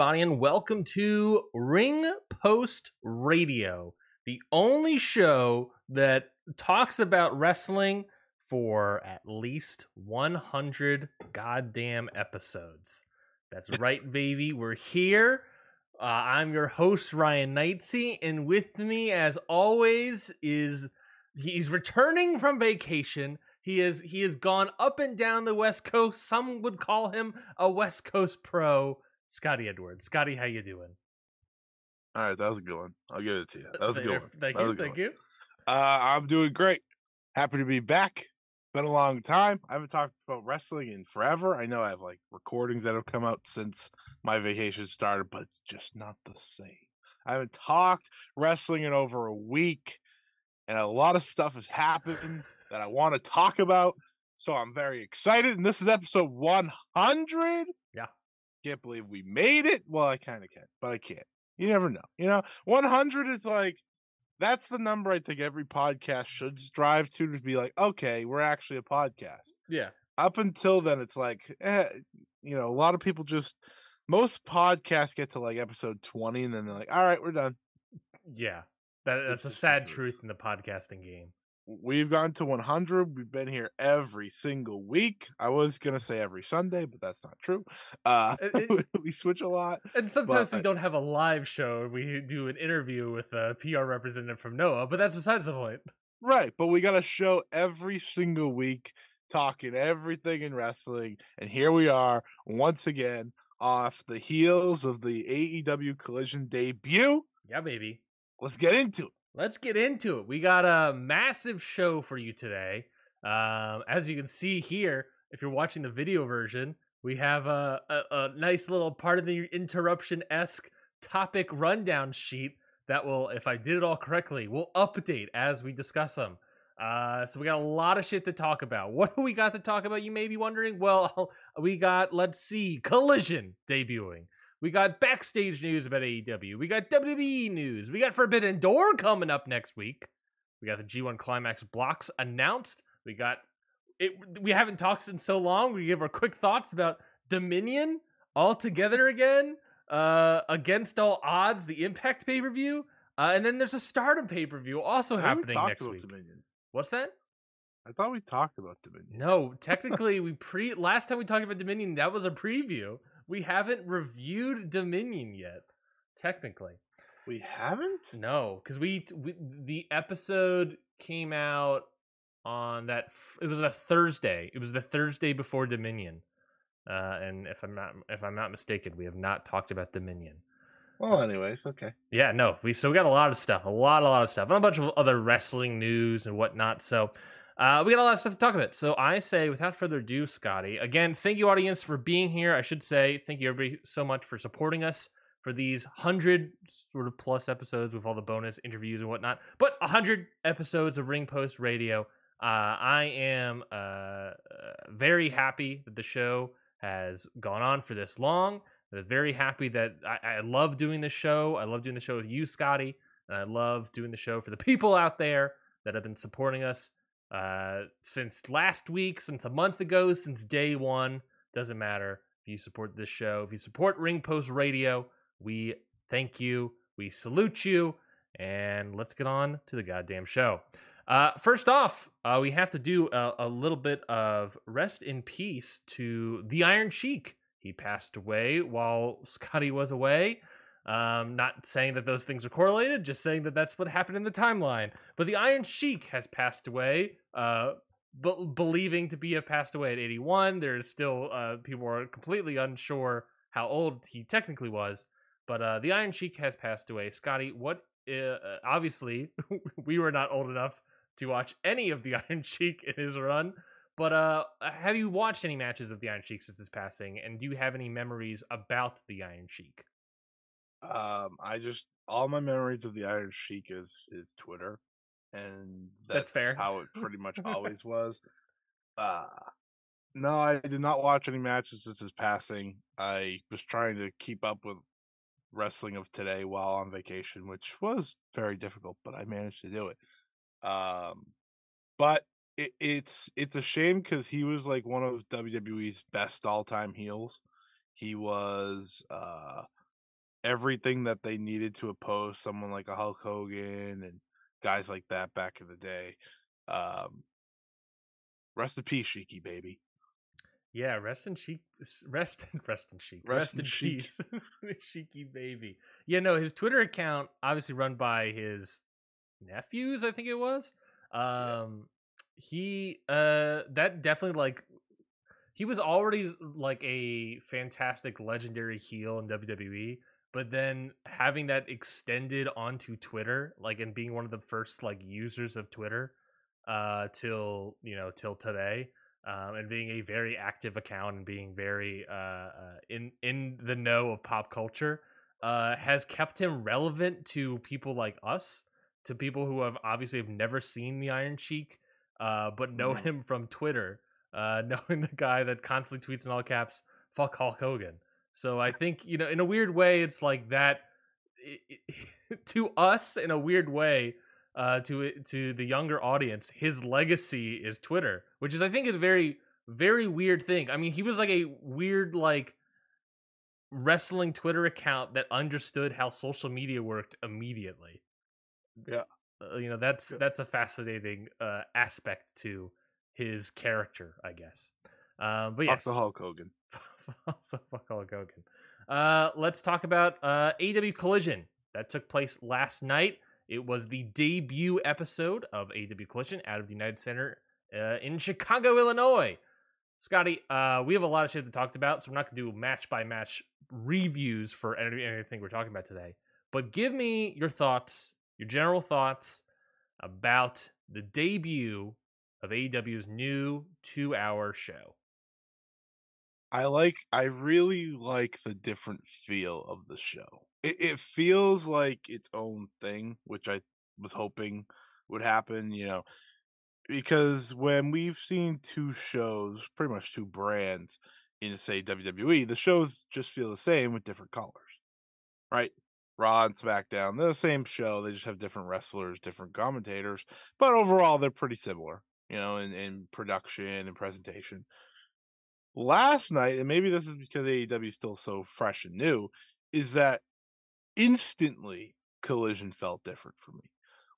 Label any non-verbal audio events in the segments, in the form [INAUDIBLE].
Everybody, and welcome to Ring Post Radio, the only show that talks about wrestling for at least 100 goddamn episodes. That's right, baby. We're here. Uh, I'm your host, Ryan Knightsey, and with me, as always, is he's returning from vacation. He is he has gone up and down the West Coast. Some would call him a West Coast pro. Scotty Edwards. Scotty, how you doing? All right, that was a good one. I'll give it to you. That was a good one. Thank That you. Thank one. you. Uh, I'm doing great. Happy to be back. Been a long time. I haven't talked about wrestling in forever. I know I have like recordings that have come out since my vacation started, but it's just not the same. I haven't talked wrestling in over a week, and a lot of stuff has happened that I want to talk about. So I'm very excited. And this is episode 100. Can't believe we made it. Well, I kind of can, but I can't. You never know. You know, 100 is like, that's the number I think every podcast should strive to, to be like, okay, we're actually a podcast. Yeah. Up until then, it's like, eh, you know, a lot of people just, most podcasts get to like episode 20 and then they're like, all right, we're done. Yeah. That, that's It's a sad truth. truth in the podcasting game. We've gone to 100. We've been here every single week. I was going to say every Sunday, but that's not true. Uh, [LAUGHS] [LAUGHS] It- we switch a lot. And sometimes we don't have a live show. We do an interview with a PR representative from Noah, but that's besides the point. Right, but we got a show every single week talking everything in wrestling, and here we are once again off the heels of the AEW Collision debut. Yeah, baby. Let's get into it. Let's get into it. We got a massive show for you today. Um, as you can see here, if you're watching the video version, we have a, a, a nice little part of the interruption esque topic rundown sheet that will, if I did it all correctly, will update as we discuss them. Uh, so we got a lot of shit to talk about. [LAUGHS] What do we got to talk about? You may be wondering. Well, [LAUGHS] we got let's see, Collision debuting. We got backstage news about AEW. We got WWE news. We got Forbidden Door coming up next week. We got the G1 Climax blocks announced. We got it. We haven't talked in so long. We give our quick thoughts about Dominion all together again. Uh, against all odds, the Impact pay per view. Uh, and then there's a Stardom pay per view also I happening next about week. Dominion. What's that? I thought we talked about Dominion. No, [LAUGHS] technically, we pre last time we talked about Dominion, that was a preview. We haven't reviewed Dominion yet. Technically, we haven't. no, because we, we the episode came out on that. f- It was a Thursday. It was the Thursday before Dominion. Uh, and if I'm not if I'm not mistaken, we have not talked about Dominion. Well, anyways, okay. Yeah, no, we so we got a lot of stuff, a lot, a lot of stuff, and a bunch of other wrestling news and whatnot. So uh, we got a lot of stuff to talk about. So I say, without further ado, Scotty, again, thank you, audience, for being here. I should say, thank you everybody so much for supporting us for these hundred sort of plus episodes with all the bonus interviews and whatnot. But hundred episodes of Ring Post Radio. Uh, I am uh, uh, very happy that the show has gone on for this long. I'm very happy that I, I love doing this show. I love doing the show with you, Scotty, and I love doing the show for the people out there that have been supporting us uh, since last week, since a month ago, since day one. Doesn't matter if you support this show, if you support Ring Post Radio, we thank you, we salute you, and let's get on to the goddamn show. Uh, first off, uh, we have to do a, a little bit of rest in peace to the Iron Sheik. He passed away while Scotty was away. Um, not saying that those things are correlated, just saying that that's what happened in the timeline. But the Iron Sheik has passed away, uh, be- believing to be have passed away at 81. There's still uh, people are completely unsure how old he technically was, but uh, the Iron Sheik has passed away. Scotty, what? Uh, obviously, [LAUGHS] we were not old enough to watch any of the [LAUGHS] Iron Sheik in his run. But uh, have you watched any matches of the Iron Sheik since his passing? And do you have any memories about the Iron Sheik? Um, I just all my memories of the Iron Sheik is is Twitter, and That's that's, fair. how it pretty much [LAUGHS] always was. Uh no, I did not watch any matches since his passing. I was trying to keep up with wrestling of today while on vacation, which was very difficult, but I managed to do it. Um, but it, it's it's a shame because he was like one of WWE's best all time heels. He was uh everything that they needed to oppose someone like a Hulk Hogan and guys like that back in the day. Um, rest in peace, Sheiky baby. Yeah, rest in chic, rest in [LAUGHS] rest in chic, Rest rest, in in peace, [LAUGHS] cheeky baby. Yeah, no, his Twitter account obviously run by his nephews, I think it was. Um, he uh, that definitely like he was already like a fantastic legendary heel in WWE, but then having that extended onto Twitter, like and being one of the first like users of Twitter, uh, till you know till today um, and being a very active account and being very uh, uh, in in the know of pop culture uh, has kept him relevant to people like us, to people who have obviously have never seen the Iron Sheik, uh, but know Mhm. him from Twitter, uh, [LAUGHS] knowing the guy that constantly tweets in all caps "fuck Hulk Hogan." So I think you know, in a weird way, it's like that [LAUGHS] to us in a weird way uh, to to the younger audience, his legacy is Twitter, which is I think a very very weird thing. I mean, he was like a weird like wrestling Twitter account that understood how social media worked immediately. Yeah. Uh, you know, that's Yeah. that's a fascinating uh, aspect to his character, I guess. Um, but Fuck yes, the Hulk Hogan. [LAUGHS] so fuck Hulk Hogan. Uh, let's talk about uh, AW Collision that took place last night. It was the debut episode of AW Collision out of the United Center uh, in Chicago, Illinois. Scotty, uh, we have a lot of shit to talk about, so we're not going to do match by match reviews for any- anything we're talking about today. But give me your thoughts, your general thoughts about the debut of AEW's new two hour show. I like I really like the different feel of the show. It it feels like its own thing, which I was hoping would happen, you know, because when we've seen two shows, pretty much two brands in say WWE, the shows just feel the same with different colors. Right? Raw and SmackDown, they're the same show, they just have different wrestlers, different commentators, but overall they're pretty similar, you know, in, in production and presentation last night, and maybe this is because AEW is still so fresh and new, is that instantly collision felt different for me.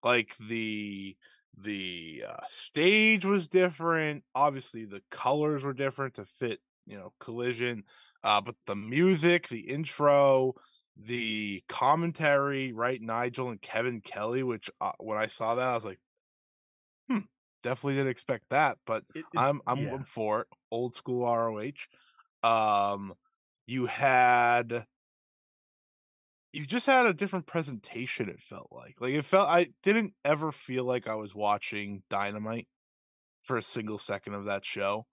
Like the the uh, stage was different. Obviously, the colors were different to fit, you know, collision. Uh, but the music, the intro, the commentary, right? Nigel and Kevin Kelly, which uh, when I saw that, I was like, definitely didn't expect that. But It- I'm I'm yeah. for it. Old school ROH. Um, you had you just had a different presentation. It felt like like it felt. I didn't ever feel like I was watching Dynamite for a single second of that show.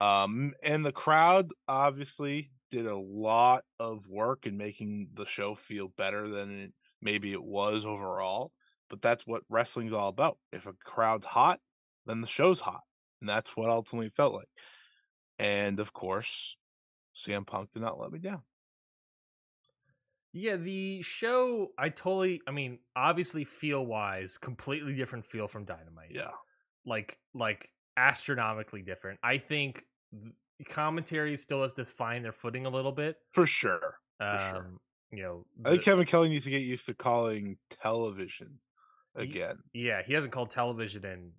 Um, and the crowd obviously did a lot of work in making the show feel better than it, maybe it was overall. But that's what wrestling's all about. If a crowd's hot, then the show's hot. And that's what ultimately felt like. And of course, CM Punk did not let me down. Yeah, the show I totally I mean, obviously feel wise, completely different feel from Dynamite. Yeah. Like like astronomically different. I think commentary still has to find their footing a little bit. For sure. For Um sure. you know, I think Kevin Kelly needs to get used to calling television again. yeah, he hasn't called television in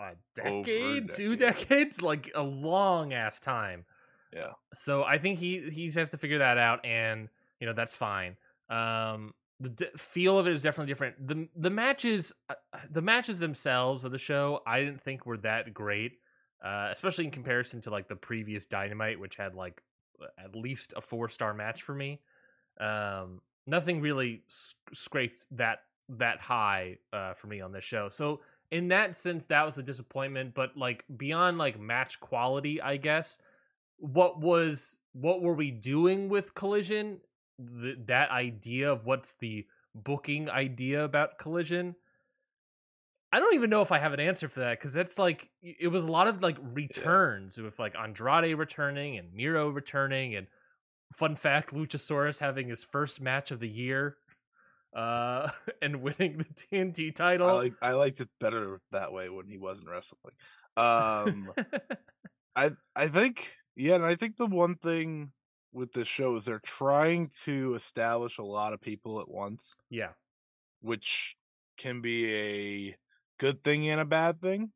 a a decade, two decades, like a long ass time. Yeah. So I think he he has to figure that out, and you know that's fine. Um, the d- feel of it is definitely different. the The matches, uh, the matches themselves of the show, I didn't think were that great, uh, especially in comparison to like the previous Dynamite, which had like at least a four star match for me. Um, nothing really s- scraped that that high uh, for me on this show. So in that sense, that was a disappointment. But like beyond like match quality, I guess what was what were we doing with Collision that idea of what's the booking idea about Collision. I don't even know if I have an answer for that because that's like it was a lot of like returns with like Andrade returning and Miro returning and fun fact Luchasaurus having his first match of the year uh [LAUGHS] and winning the TNT title. I like I liked it better that way when he wasn't wrestling. [LAUGHS] Um I I think yeah, and I think the one thing with this show is they're trying to establish a lot of people at once, yeah. which can be a good thing and a bad thing,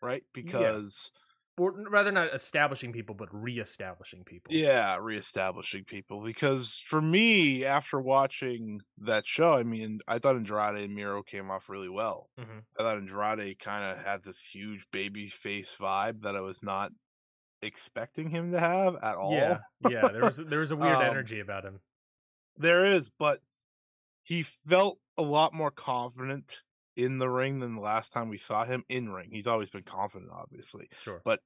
right? Because Or rather not establishing people but re-establishing people. yeah, reestablishing people. Because for me, after watching that show, I mean, I thought Andrade and Miro came off really well. Mhm. I thought Andrade kind of had this huge baby face vibe that I was not expecting him to have at all. Yeah. Yeah, there was there was a [LAUGHS] weird Um, energy about him. There is, but he felt a lot more confident in the ring than the last time we saw him in ring. He's always been confident, obviously. Sure. but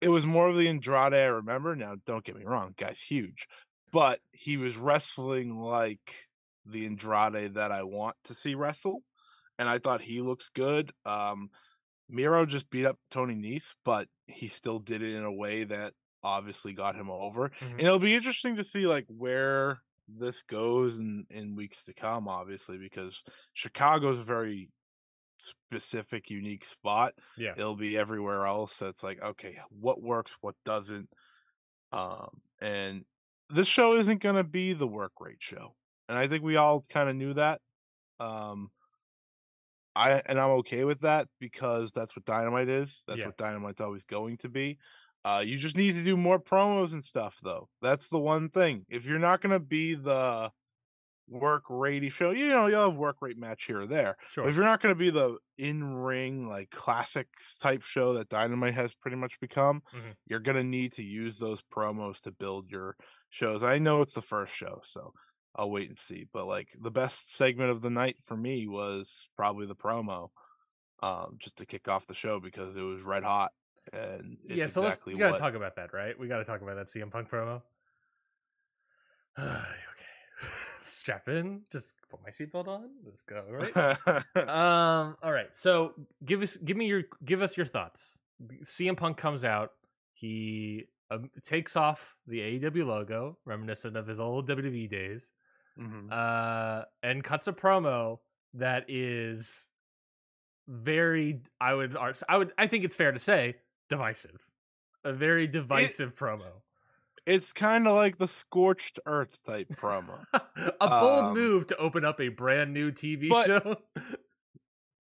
It was more of the Andrade I remember. Now, don't get me wrong, guy's huge, but he was wrestling like the Andrade that I want to see wrestle, and I thought he looked good. Um, Miro just beat up Tony Nese, but he still did it in a way that obviously got him over. Mhm. And it'll be interesting to see like where this goes in in weeks to come, obviously, because Chicago's a very specific, unique spot. Yeah. It'll be everywhere else. That's like, okay, what works, what doesn't. Um, and this show isn't gonna be the work rate show. And I think we all kind of knew that. Um I and I'm okay with that because that's what Dynamite is. That's Yeah. what Dynamite's always going to be. Uh, you just need to do more promos and stuff, though. That's the one thing. If you're not gonna be the work ratey show, you know, you'll have work rate match here or there. But if you're not gonna be the in ring like classics type show that Dynamite has pretty much become, Mhm. you're gonna need to use those promos to build your shows. I know it's the first show, so I'll wait and see. But like the best segment of the night for me was probably the promo, um, just to kick off the show because it was red hot and it's yeah, so exactly let's we gotta what. talk about that, right? We gotta talk about that CM Punk promo. [SIGHS] Strap in. Just put my seatbelt on. Let's go, right? [LAUGHS] um all right so give us give me your give us your thoughts cm punk comes out he um, takes off the aew logo reminiscent of his old wwe days Mhm. uh and cuts a promo that is very i would i would i think it's fair to say divisive a very divisive promo It's kind of like the scorched earth type promo. [LAUGHS] a bold Um, move to open up a brand new tv but- show [LAUGHS]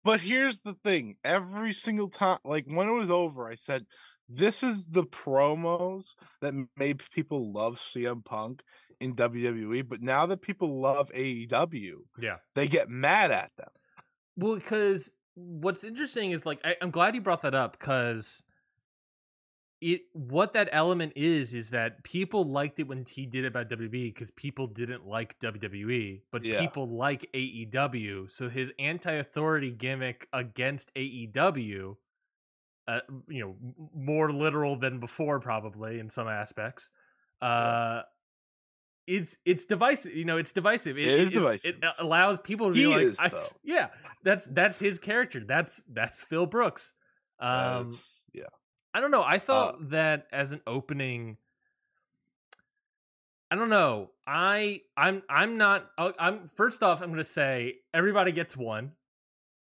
But here's the thing: every single time, like when it was over, I said, "This is the promos that made people love CM Punk in WWE." But now that people love AEW, yeah they get mad at them. Well, because what's interesting is like I, I'm glad you brought that up because it what that element is is that people liked it when he did it about WWE because people didn't like WWE, but Yeah. people like AEW. So his anti-authority gimmick against AEW, uh, you know, more literal than before probably in some aspects. Uh, it's it's divisive. You know, it's divisive. It is It, divisive. allows people to be He like, is, I- yeah, that's that's his character. That's that's Phil Brooks. Um, As- yeah, I don't know. I thought Uh, that as an opening. I don't know. I I'm I'm not. oh, I'm first off. I'm going to say everybody gets one.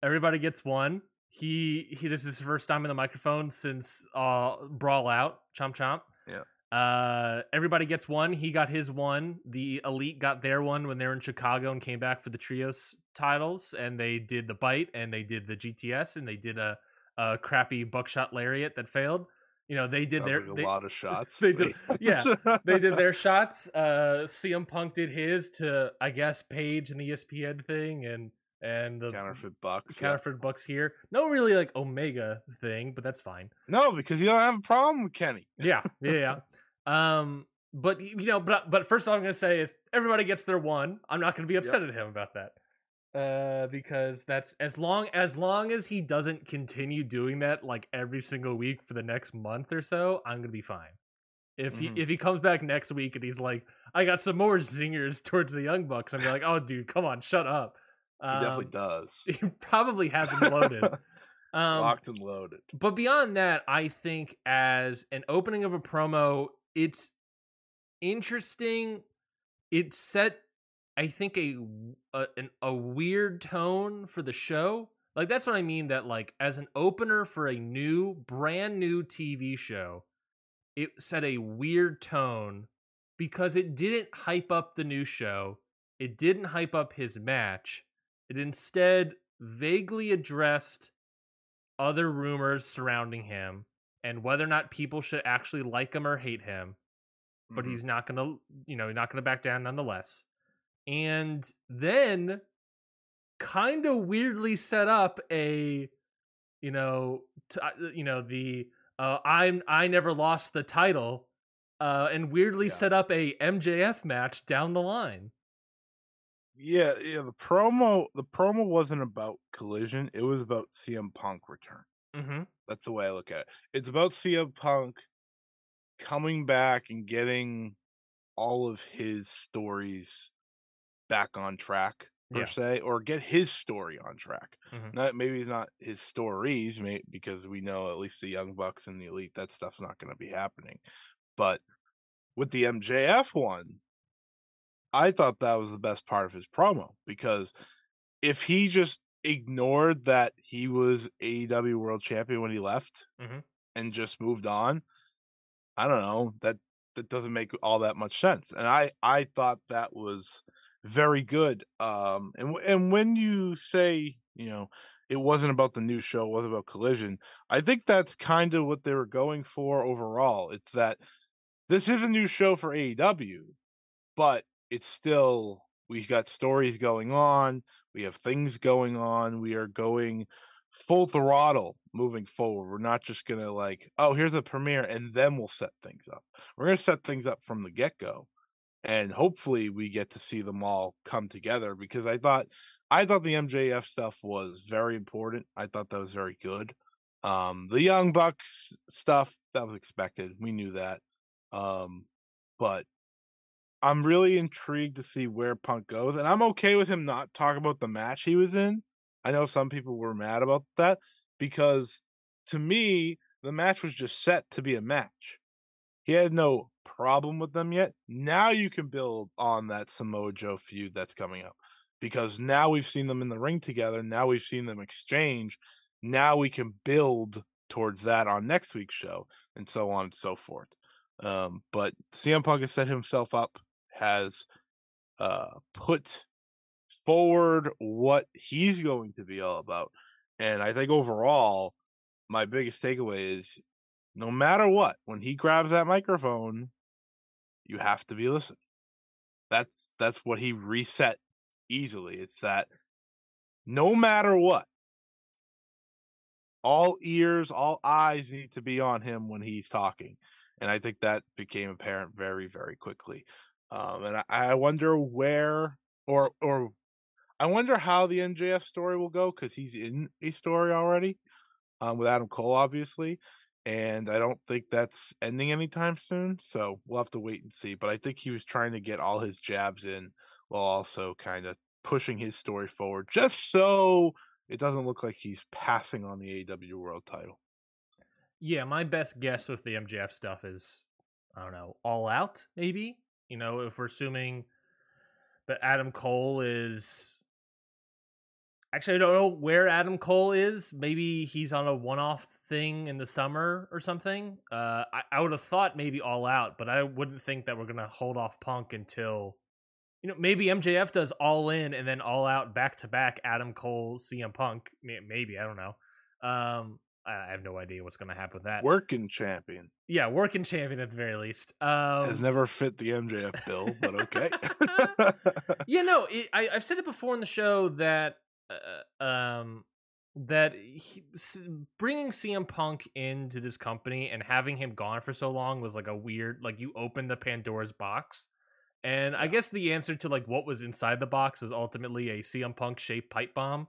Everybody gets one. He he. This is his first time in the microphone since uh brawl out. Chomp chomp. Yeah. Uh, everybody gets one. He got his one. The elite got their one when they were in Chicago and came back for the trios titles, and they did the bite and they did the GTS and they did a a crappy buckshot lariat that failed. You know, they did sounds their like a they, lot of [LAUGHS] shots. they did- yeah, they did their [LAUGHS] shots. Uh, CM Punk did his to I guess Page and the ESPN thing and and the counterfeit bucks. yeah. counterfeit bucks here. No, really like Omega thing, but that's fine. No, because you don't have a problem with Kenny. Yeah, yeah, yeah. [LAUGHS] Um, but you know, but but first, all I'm gonna say is everybody gets their one. I'm not gonna be upset at him about that. Uh, because that's as long as long as he doesn't continue doing that like every single week for the next month or so, I'm gonna be fine. If Mhm. he if he comes back next week and he's like, I got some more zingers towards the Young Bucks. I'm like, oh, dude, come on, shut up. He definitely Um, does. [LAUGHS] He probably has them loaded. [LAUGHS] Um, Locked and loaded. but beyond that, I think as an opening of a promo, it's interesting. It set, I think, a a, an, a weird tone for the show. Like that's what I mean. That like as an opener for a new, brand new TV show, it set a weird tone because it didn't hype up the new show. It didn't hype up his match. It instead vaguely addressed other rumors surrounding him and whether or not people should actually like him or hate him but Mhm. he's not gonna you know he's not gonna back down nonetheless and then kind of weirdly set up a you know t- uh, you know the uh i'm i never lost the title uh and weirdly Yeah. set up a mjf match down the line Yeah, yeah. The promo, the promo wasn't about Collision. It was about CM Punk return. mm-hmm That's the way I look at it. It's about CM Punk coming back and getting all of his stories back on track per Yeah. se, or get his story on track. Mhm. Not maybe not his stories, because we know at least the Young Bucks and the Elite that stuff's not going to be happening. But with the MJF one, I thought that was the best part of his promo because if he just ignored that he was AEW World Champion when he left Mhm. and just moved on, I don't know that that doesn't make all that much sense. And I I thought that was very good. Um, and and when you say you know it wasn't about the new show, it wasn't about Collision, I think that's kind of what they were going for overall. It's that this is a new show for AEW, but it's still we've got stories going on, we have things going on, we are going full throttle moving forward. We're not just gonna like, oh, here's a premiere and then we'll set things up. We're gonna set things up from the get go, and hopefully we get to see them all come together. Because I thought, I thought the MJF stuff was very important. I thought that was very good. Um, the Young Bucks stuff that was expected. We knew that. Um, but I'm really intrigued to see where Punk goes, and I'm okay with him not talking about the match he was in. I know some people were mad about that because to me, the match was just set to be a match. He had no problem with them yet. Now you can build on that Samoa Joe feud that's coming up because now we've seen them in the ring together. Now we've seen them exchange. Now we can build towards that on next week's show and so on and so forth. Um, but CM Punk has set himself up, has uh, put forward what he's going to be all about. And I think overall, my biggest takeaway is no matter what, when he grabs that microphone, you have to be listening. That's that's what he reset easily. It's that no matter what, all ears, all eyes need to be on him when he's talking. And I think that became apparent very, very quickly. Um, and I, I wonder where or or I wonder how the MJF story will go because he's in a story already um, with Adam Cole, obviously. And I don't think that's ending anytime soon. So we'll have to wait and see. But I think he was trying to get all his jabs in while also kind of pushing his story forward just so it doesn't look like he's passing on the AEW world title. Yeah, my best guess with the MJF stuff is I don't know, all out, maybe. You know, if we're assuming that Adam Cole is actually I don't know where Adam Cole is. Maybe he's on a one off thing in the summer or something. Uh I, I would have thought maybe all out, but I wouldn't think that we're gonna hold off Punk until you know, maybe MJF does all in and then all out back to back Adam Cole, CM Punk. Maybe, I don't know. Um I have no idea what's going to happen with that. Working champion yeah, working champion at the very least. has Um, never fit the MJF bill, but okay. [LAUGHS] yeah, no, it, I, I've said it before in the show that uh, um that he, bringing CM Punk into this company and having him gone for so long was like a weird like you open the Pandora's box. And I guess the answer to like what was inside the box is ultimately a CM Punk shaped pipe bomb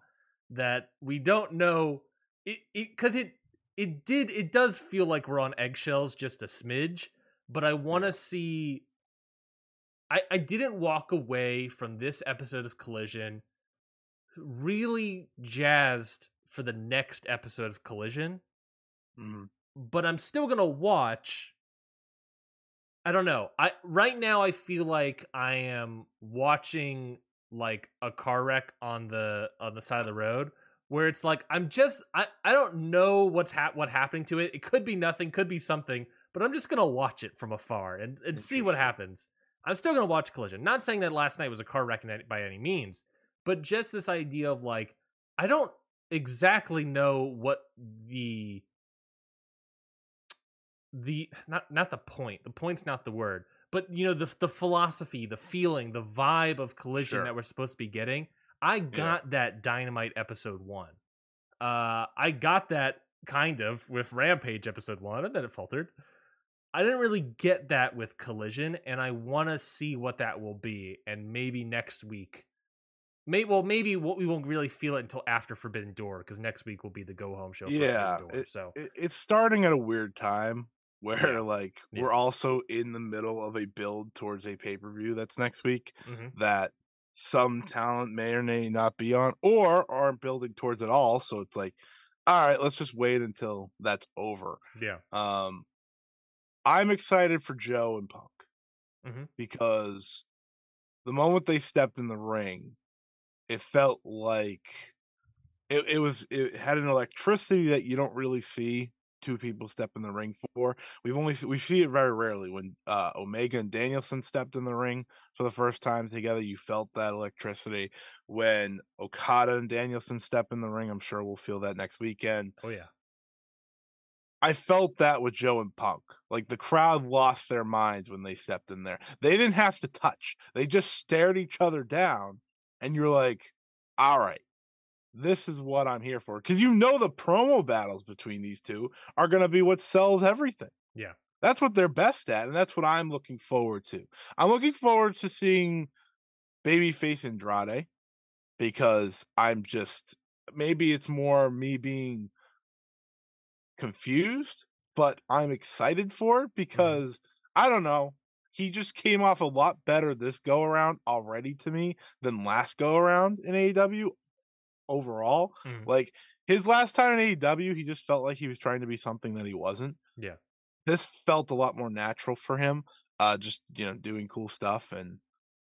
that we don't know it because it, it did it does feel like we're on eggshells just a smidge, but I want to see I, I didn't walk away from this episode of Collision really jazzed for the next episode of Collision, Mhm. but I'm still gonna watch. I don't know. I right now I feel like I am watching like a car wreck on the on the side of the road where it's like I'm just I, I don't know what's hap- what happening to it. It could be nothing, could be something, but I'm just gonna watch it from afar and, and see what happens. I'm still gonna watch Collision. Not saying that last night was a car wreck by any means, but just this idea of like I don't exactly know what the the not not the point. The point's not the word, but you know the the philosophy, the feeling, the vibe of Collision Sure. that we're supposed to be getting. I got that Dynamite episode one. Uh, I got that kind of with Rampage episode one, and then it faltered. I didn't really get that with Collision, and I want to see what that will be, and maybe next week. May well maybe what we won't really feel it until after Forbidden Door because next week will be the go home show. For Yeah, Forbidden Door, so It, it's starting at a weird time where Yeah. [LAUGHS] like Yeah. we're also in the middle of a build towards a pay per view that's next week mhm. that some talent may or may not be on or aren't building towards at all. So it's like, all right, let's just wait until that's over. yeah, Um, I'm excited for Joe and Punk Mhm. because the moment they stepped in the ring, it felt like it, it was it had an electricity that you don't really see two people step in the ring for. We've only we see it very rarely when uh, Omega and Danielson stepped in the ring for the first time together. You felt that electricity when Okada and Danielson step in the ring. I'm sure we'll feel that next weekend. oh yeah, I felt that with Joe and Punk. Like the crowd lost their minds when they stepped in there. They didn't have to touch. They just stared each other down and you're like, "All right. This is what I'm here for." Cuz you know the promo battles between these two are going to be what sells everything. Yeah. That's what they're best at and that's what I'm looking forward to. I'm looking forward to seeing babyface Andrade because I'm just maybe it's more me being confused, but I'm excited for it mm-hmm. because I don't know. He just came off a lot better this go around already to me than last go around in AEW overall. Mhm. Like his last time in AEW, he just felt like he was trying to be something that he wasn't. Yeah. This felt a lot more natural for him. Uh just you know, doing cool stuff and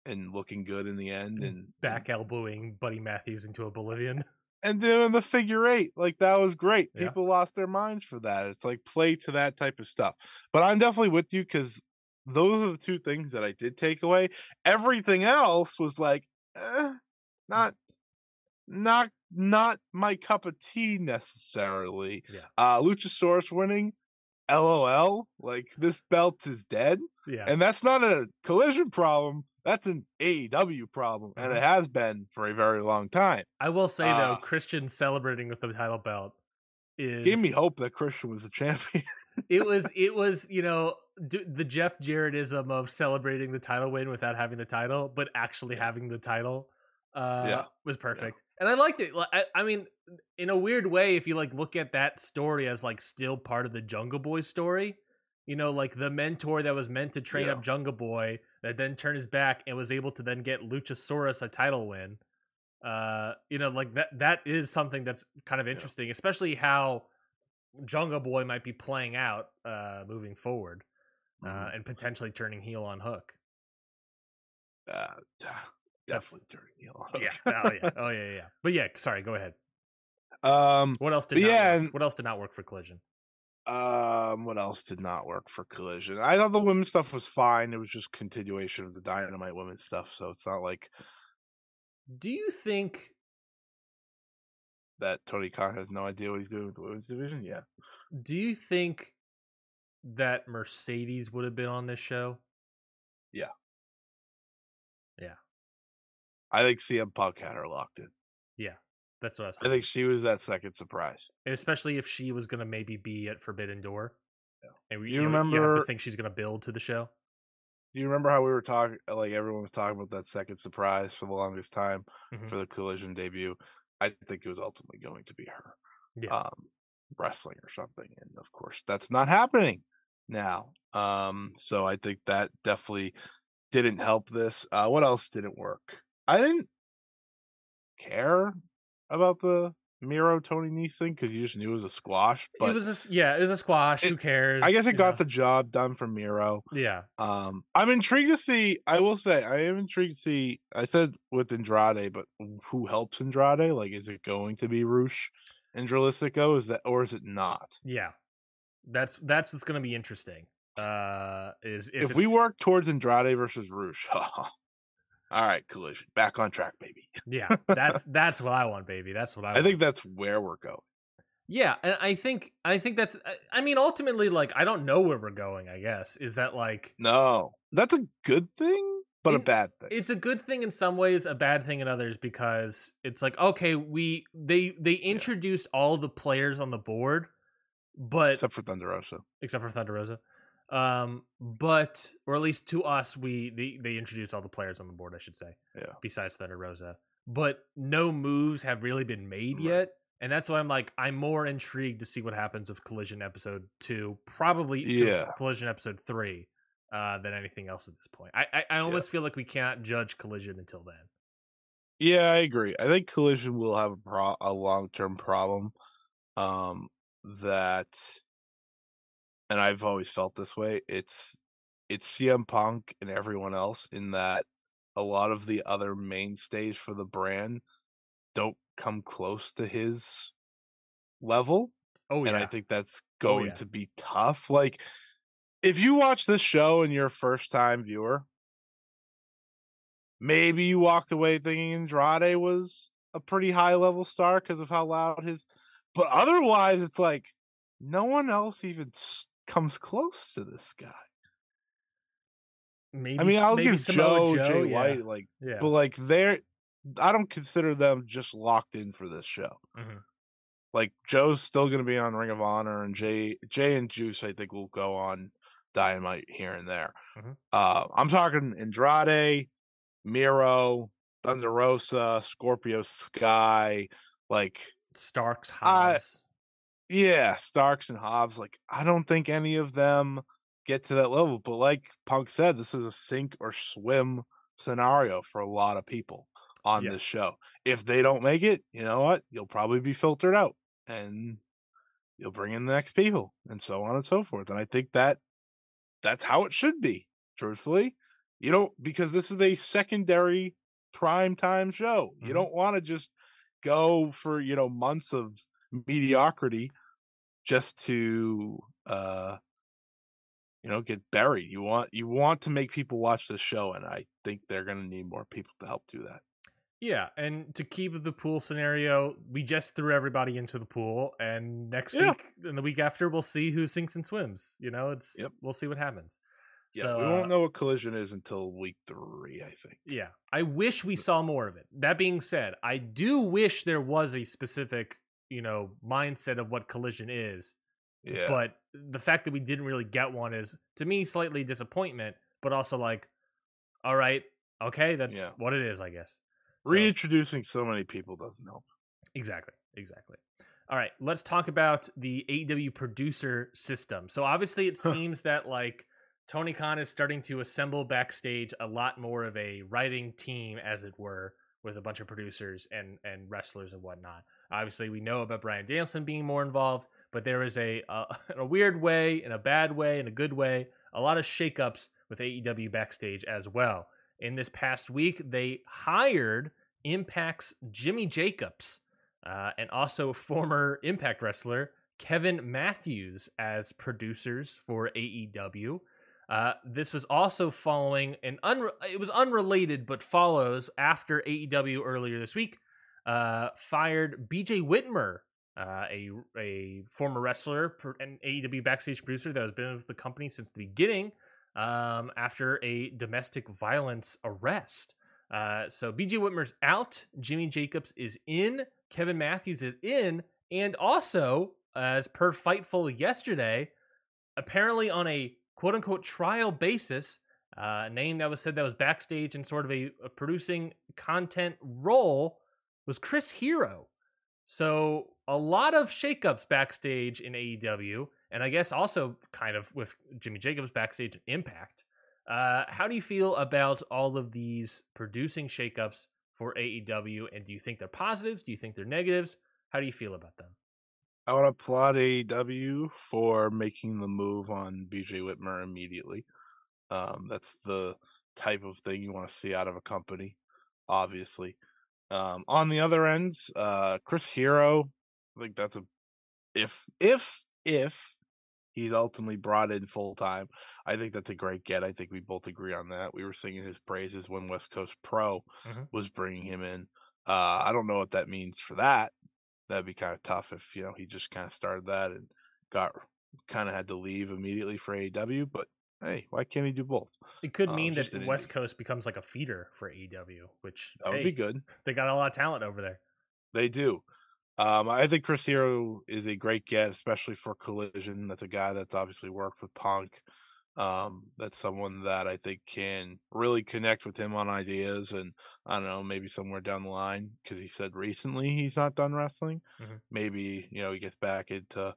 and looking good in the end and back elbowing Buddy Matthews into a oblivion. [LAUGHS] and doing the figure eight. Like that was great. Yeah. People lost their minds for that. It's like play to that type of stuff. But I'm definitely with you because those are the two things that I did take away. Everything else was like, eh, not, not, not my cup of tea necessarily. Yeah. Uh, Luchasaurus winning. LOL, like this belt is dead. Yeah, And that's not a collision problem. That's an AEW problem. And it has been for a very long time. I will say though, uh, Christian celebrating with the title belt is gave me hope that Christian was a champion. It was it was you know d- the Jeff Jarrettism of celebrating the title win without having the title, but actually having the title. Uh, Yeah. was perfect, and I liked it. I, I mean, in a weird way, if you like look at that story as like still part of the Jungle Boy story, you know, like the mentor that was meant to train Yeah. up Jungle Boy that then turned his back and was able to then get Luchasaurus a title win. Uh, you know, like that that is something that's kind of Yeah. interesting, especially how Jungle Boy might be playing out uh moving forward. Uh, Mhm. and potentially turning heel on Hook. Uh, definitely turning heel. on Yeah. Oh yeah. [LAUGHS] Oh yeah. Yeah. But yeah. Sorry. Go ahead. um, What else did? Not yeah, work? What else did not work for Collision? um, what else did not work for Collision? I thought the women's stuff was fine. It was just continuation of the Dynamite women's stuff, so it's not like Do you think? That Tony Khan has no idea what he's doing with the women's division. Yeah, Do you think that Mercedes would have been on this show? Yeah. Yeah. I think CM Punk had her locked in. Yeah. That's what I was. I think she was that second surprise. And especially if she was gonna maybe be at Forbidden Door. Yeah. And we, Do you you, have to think she's gonna build to the show. Do you remember how we were talking? Like everyone was talking about that second surprise for the longest time Mhm. for the Collision debut. I think it was ultimately going to be her. Yeah. um, wrestling or something. And of course, that's not happening now. Um, so I think that definitely didn't help this. Uh, what else didn't work? I didn't care about the Miro Tony Nese thing because you just knew it was a squash. But it was a, yeah, it was a squash. It- Who cares? I guess it got know? the job done for Miro. yeah. Um, I'm intrigued to see. I will say, I am intrigued to see. I said with Andrade, but who helps Andrade? Like, is it going to be Rush and Dralistico? Is that or is it not? Yeah. That's that's what's going to be interesting. Uh is if, If, we work towards Andrade versus Rush, [LAUGHS] all right, collision, back on track, baby. [LAUGHS] yeah, that's that's what I want, baby. That's what I, I want. think that's where we're going. Yeah, and I think I think that's I- I mean ultimately like I don't know where we're going, I guess. Is that like No, that's a good thing, but a bad thing. it's a good thing in some ways, a bad thing in others because it's like okay, we they they introduced all the players on the board, but Except for Thunder Rosa. except for Thunder Rosa. Um, but or at least to us, we they, they introduced all the players on the board, I should say. Yeah. Besides Thunder Rosa, but no moves have really been made Right. yet, and that's why I'm like I'm more intrigued to see what happens with Collision episode two, probably Yeah. Collision episode three, uh, than anything else at this point. I I, I almost feel like we can't judge Collision until then. Yeah, I agree. I think Collision will have a pro- a long term problem. Um, that, and I've always felt this way. It's it's CM Punk and everyone else in that a lot of the other mainstays for the brand don't come close to his level, Oh yeah. and I think that's Oh, going yeah. to be tough. Like, if you watch this show and you're a first time viewer, maybe you walked away thinking Andrade was a pretty high level star because of how loud his. But otherwise, it's like no one else even comes close to this guy. maybe I mean, I'll maybe give Samoa Joe, Jay yeah. White, like, yeah. but like they're, I don't consider them just locked in for this show. Mhm. Like Joe's still going to be on Ring of Honor, and Jay, Jay and Juice, I think will go on Dynamite here and there. Mhm. Uh, I'm talking Andrade, Miro, Thunder Rosa, Scorpio Sky, like Starks Hobbs. Yeah, Starks and Hobbs. Like I don't think any of them get to that level. But like Punk said, this is a sink or swim scenario for a lot of people on Yeah. this show. If they don't make it, you know what? You'll probably be filtered out, and you'll bring in the next people, and so on and so forth. And I think that that's how it should be. Truthfully, you don't because this is a secondary prime time show. You Mhm. don't want to just go for you know months of mediocrity just to uh you know get buried you want you want to make people watch this show and i think they're going to need more people to help do that Yeah, and to keep the pool scenario, we just threw everybody into the pool, and next Yeah. week and the week after, we'll see who sinks and swims. You know, it's Yep. we'll see what happens. yeah So, we uh, won't know what collision is until week three i think Yeah, I wish we saw more of it. That being said, I do wish there was a specific, you know, mindset of what collision is. yeah But the fact that we didn't really get one is, to me, slightly disappointment. But also like, all right, okay, that's Yeah. what it is, I guess. So- reintroducing so many people doesn't help Exactly. Exactly. All right, let's talk about the AEW producer system. So obviously it [LAUGHS] seems that like Tony Khan is starting to assemble backstage a lot more of a writing team, as it were, with a bunch of producers and and wrestlers and whatnot. Obviously, we know about Bryan Danielson being more involved, but there is a uh, [LAUGHS] in a weird way, in a bad way, in a good way, a lot of shakeups with AEW backstage as well. In this past week, they hired Impact's Jimmy Jacobs uh, and also [LAUGHS] former Impact wrestler Kevin Matthews as producers for AEW. Uh, this was also following an unre- it was unrelated, but follows after AEW earlier this week uh, fired BJ Whitmer, uh, a a former wrestler and AEW backstage producer that has been with the company since the beginning. Um, after a domestic violence arrest, uh, so BJ Whitmer's out, Jimmy Jacobs is in, Kevin Matthews is in, and also as per Fightful yesterday, apparently on a quote unquote trial basis, uh, name that was said that was backstage and sort of a, a producing content role was Chris Hero. So a lot of shakeups backstage in AEW, and I guess also kind of with Jimmy Jacobs backstage in Impact. Uh, how do you feel about all of these producing shakeups for AEW? And do you think they're positives? Do you think they're negatives? How do you feel about them? I want to applaud AEW for making the move on BJ Whitmer immediately. Um, that's the type of thing you want to see out of a company, obviously. Um, on the other ends, uh, Chris Hero, I think that's a if if if he's ultimately brought in full time. I think that's a great get. I think we both agree on that. We were singing his praises when West Coast Pro Mhm. was bringing him in. Uh, I don't know what that means for that. That'd be kind of tough if you know he just kind of started that and got kind of had to leave immediately for AEW. But hey, why can't he do both? It could Um, mean that an West. Coast becomes like a feeder for AEW, which That would hey, be good. they got a lot of talent over there. They do. Um, I think Chris Hero is a great get, especially for Collision. That's a guy that's obviously worked with Punk. Um, that's someone that I think can really connect with him on ideas, and I don't know, maybe somewhere down the line, because he said recently he's not done wrestling. Mhm. Maybe you know he gets back into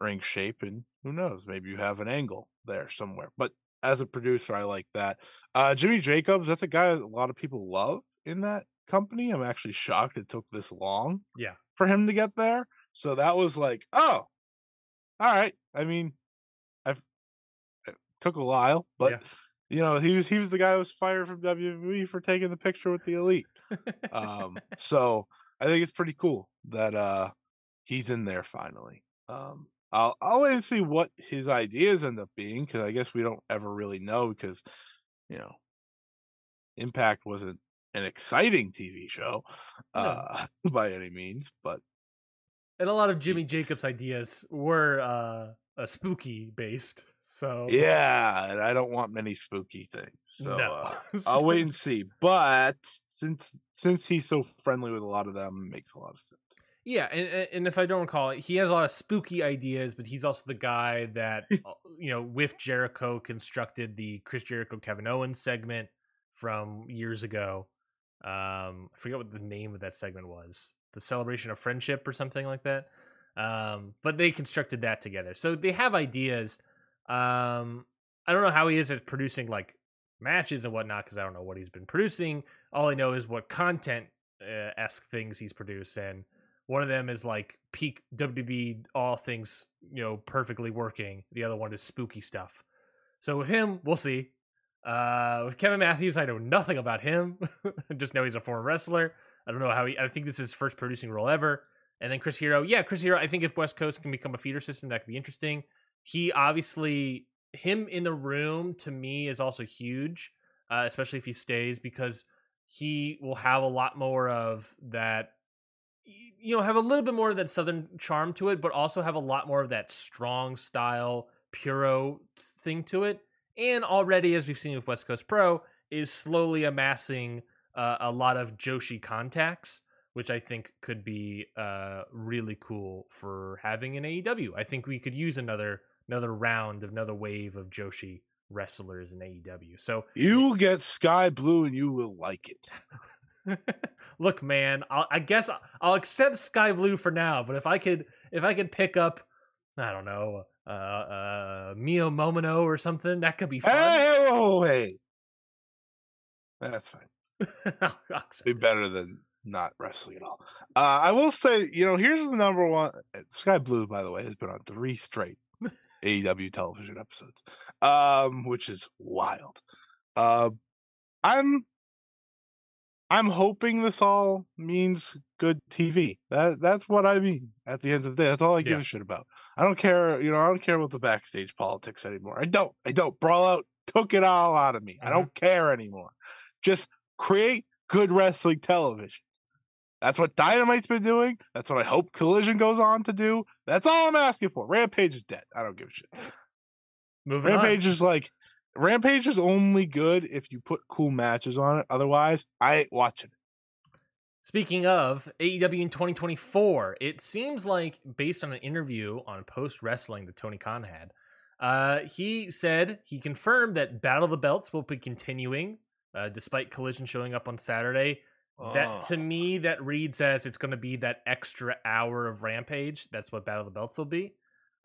ring shape, and who knows, maybe you have an angle there somewhere. But as a producer, I like that. Uh, Jimmy Jacobs, that's a guy that a lot of people love in that company. I'm actually shocked it took this long Yeah. for him to get there. So that was like, oh, all right. I mean, I've it took a while, but Yeah. you know, he was he was the guy who was fired from WWE for taking the picture with the elite. Um, [LAUGHS] so I think it's pretty cool that uh he's in there finally. Um, I'll I'll wait and see what his ideas end up being because I guess we don't ever really know because you know Impact wasn't an exciting TV show No. uh, [LAUGHS] by any means, but and a lot of Jimmy Jacobs ideas were uh, uh spooky based. So yeah, and I don't want many spooky things. So no. uh, [LAUGHS] I'll wait and see. But since since he's so friendly with a lot of them, it makes a lot of sense. Yeah, and, and- if I don't recall, it, he has a lot of spooky ideas, but he's also the guy that [LAUGHS] uh, you know, with Jericho, constructed the Chris Jericho Kevin Owens segment from years ago. Um, I forget what the name of that segment was, the celebration of friendship or something like that. Um, but they constructed that together, so they have ideas. Um, I don't know how he is at producing like matches and whatnot because I don't know what he's been producing. All I know is what content uh, esque things he's produced, and one of them is like peak WB, all things you know perfectly working. The other one is spooky stuff. So with him, we'll see. Uh, with Kevin Matthews, I know nothing about him. [LAUGHS] Just know he's a former wrestler. I don't know how he. I think this is his first producing role ever. And then Chris Hero, yeah, Chris Hero. I think if West Coast can become a feeder system, that could be interesting. He obviously him in the room to me is also huge, uh, especially if he stays because he will have a lot more of that you know have a little bit more of that southern charm to it but also have a lot more of that strong style puro thing to it. And already as we've seen with west coast pro is slowly amassing uh, a lot of joshi contacts which i think could be uh, really cool for having in aew i think we could use another another round of another wave of joshi wrestlers in aew so You will get Skye Blue, and you will like it. [LAUGHS] [LAUGHS] Look, man, I'll, I guess I'll, accept Skye Blue for now. But if I could, if I could pick up, I don't know, uh, uh, Mio Momono or something, that could be fun. Hey, oh, hey, that's fine. [LAUGHS] Be better than not wrestling at all. Uh, I will say, you know, here's the number one. Skye Blue, by the way, has been on three straight [LAUGHS] AEW television episodes, um, which is wild. Uh, I'm, I'm hoping this all means good TV. That that's what I mean. At the end of the day, that's all I give Yeah. a shit about. I don't care. You know, I don't care about the backstage politics anymore. I don't. I don't. Brawl out took it all out of me. I mm-hmm. don't care anymore. Just create good wrestling television. That's what Dynamite's been doing. That's what I hope Collision goes on to do. That's all I'm asking for. Rampage is dead. I don't give a shit. Moving on. Rampage is like Rampage is only good if you put cool matches on it. Otherwise, I ain't watching it. Speaking of AEW in 2024, it seems like based on an interview on Post Wrestling that Tony Khan had, uh, he said he confirmed that Battle of the Belts will be continuing uh, despite Collision showing up on Saturday. That to Oh. me, that reads as it's going to be that extra hour of Rampage. That's what Battle of the Belts will be.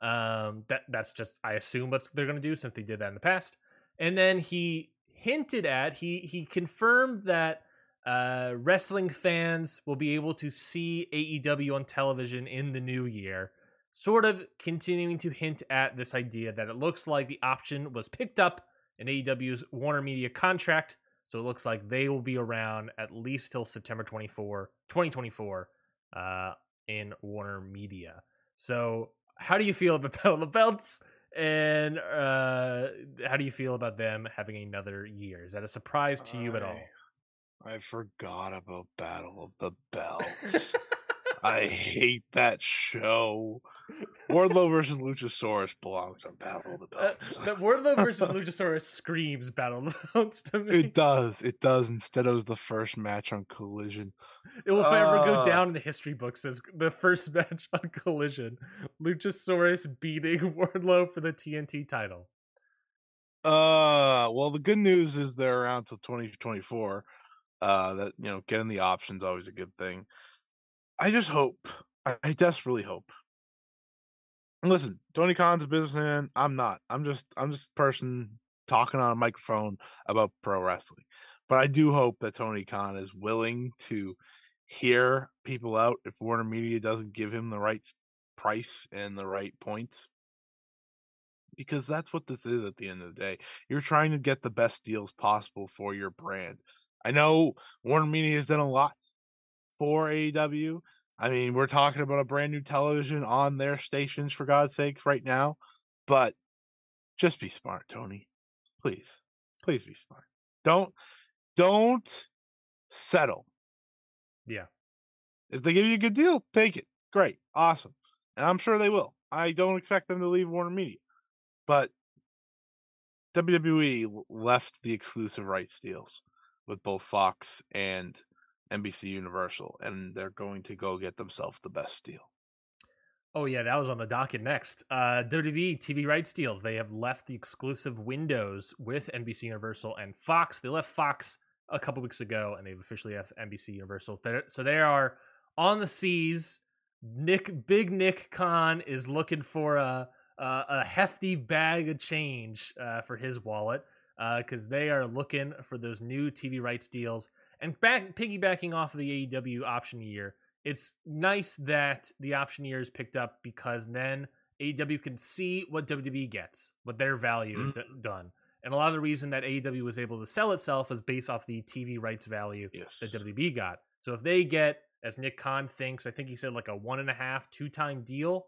Um, that that's just I assume what they're going to do since they did that in the past. And then he hinted at he he confirmed that uh, wrestling fans will be able to see AEW on television in the new year, sort of continuing to hint at this idea that it looks like the option was picked up in AEW's Warner Media contract. So it looks like they will be around at least till September 24, 2024 uh, in Warner Media. So how do you feel about the Belts? And uh, how do you feel about them having another year? Is that a surprise to you at all? I forgot about Battle of the [LAUGHS] Belts. I hate that show. Wardlow versus Luchasaurus belongs on Battle of the Uh, Belts. the Wardlow versus [LAUGHS] Luchasaurus screams Battle of the Belts to me. It does. It does. Instead, it was the first match on Collision. It will forever go Uh. down in the history books as the first [LAUGHS] match on Collision. Luchasaurus beating [LAUGHS] Wardlow for the TNT title. Uh, well, the good news is they're around till 2024. Uh, that you know, getting the options always a good thing. I just hope. I, desperately hope. Listen, Tony Khan's a businessman. I'm not. I'm just. I'm just a person talking on a microphone about pro wrestling. But I do hope that Tony Khan is willing to hear people out if Warner Media doesn't give him the right price and the right points because that's what this is at the end of the day. You're trying to get the best deals possible for your brand. I know Warner Media has done a lot for AEW. I mean, we're talking about a brand new television on their stations for God's sakes right now, but just be smart, Tony. Please. Please be smart. Don't don't settle. Yeah. If they give you a good deal, take it. Great. Awesome. And I'm sure they will. I don't expect them to leave Warner Media. But WWE left the exclusive rights deals with both Fox and NBC Universal, and they're going to go get themselves the best deal. Oh yeah, that was on the docket next. Uh, WWE TV rights deals. They have left the exclusive windows with NBC Universal and Fox. They left Fox a couple weeks ago, and they've officially left NBC Universal. So they are on the seas. Nick, Big Nick Khan is looking for a a, a hefty bag of change uh, for his wallet because they are looking for those new TV rights deals. And back piggybacking off of the AEW option year, it's nice that the option year is picked up because then AEW can see what WWE gets, what their value is d- done. And a lot of the reason that AEW was able to sell itself is based off the TV rights value Yes. that WWE got. So if they get, as Nick Khan thinks, I think he said like a one and a half, two time deal,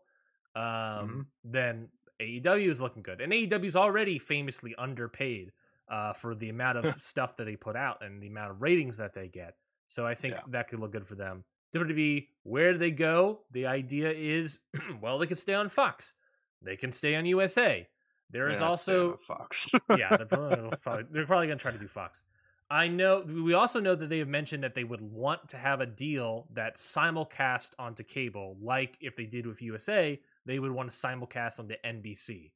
um, then AEW is looking good. And AEW is already famously underpaid uh, for the amount of [LAUGHS] stuff that they put out and the amount of ratings that they get. So I think Yeah. that could look good for them. WWE, where do they go? The idea is, [CLEARS THROAT] well, they could stay on Fox. They can stay on USA. There They're is also Fox. yeah, they're [LAUGHS] probably, probably they're probably going to try to do Fox. I know. We also know that they have mentioned that they would want to have a deal that simulcast onto cable, like if they did with USA, they would want to simulcast on the NBC.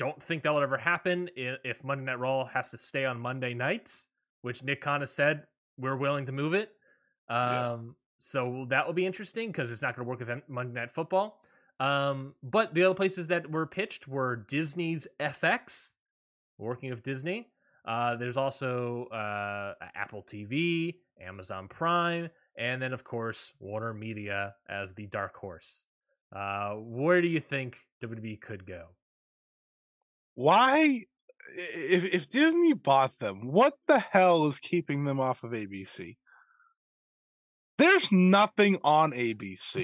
Don't think that will ever happen if Monday Night Raw has to stay on Monday nights, which Nick Khan has said we're willing to move it. Yeah. Um, so that will be interesting because it's not going to work with Monday Night Football. Um, but the other places that were pitched were Disney's FX, working with Disney. Uh, there's also uh, Apple TV, Amazon Prime, and then of course Warner Media as the dark horse. Uh, where do you think WWE could go? Why? If if Disney bought them, what the hell is keeping them off of ABC? There's nothing on ABC.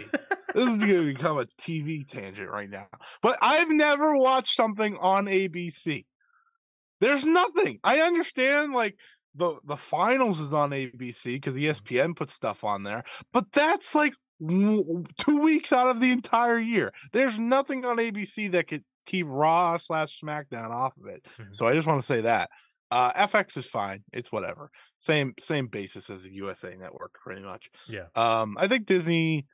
this is going [LAUGHS] to become a TV tangent right now. But I've never watched something on ABC. There's nothing. I understand like the the finals is on ABC because ESPN puts stuff on there, but that's like w- two weeks out of the entire year. There's nothing on ABC that could keep Raw slash SmackDown off of it. Mhm. So I just want to say that uh, FX is fine. It's whatever. Same same basis as the USA Network, pretty much. Yeah. Um, I think Disney.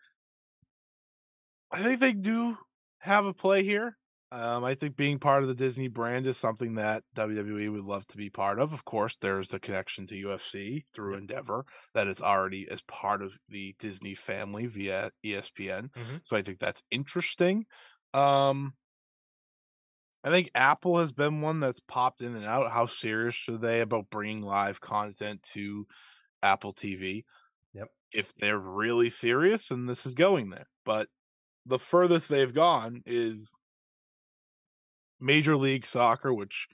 I think they do have a play here. Um, I think being part of the Disney brand is something that WWE would love to be part of. Of course, there's the connection to UFC through Endeavor that is already as part of the Disney family via ESPN. Mhm. So I think that's interesting. Um, I think Apple has been one that's popped in and out. How serious are they about bringing live content to Apple TV? Yep. If they're really serious, and this is going there. But the furthest they've gone is Major League Soccer, which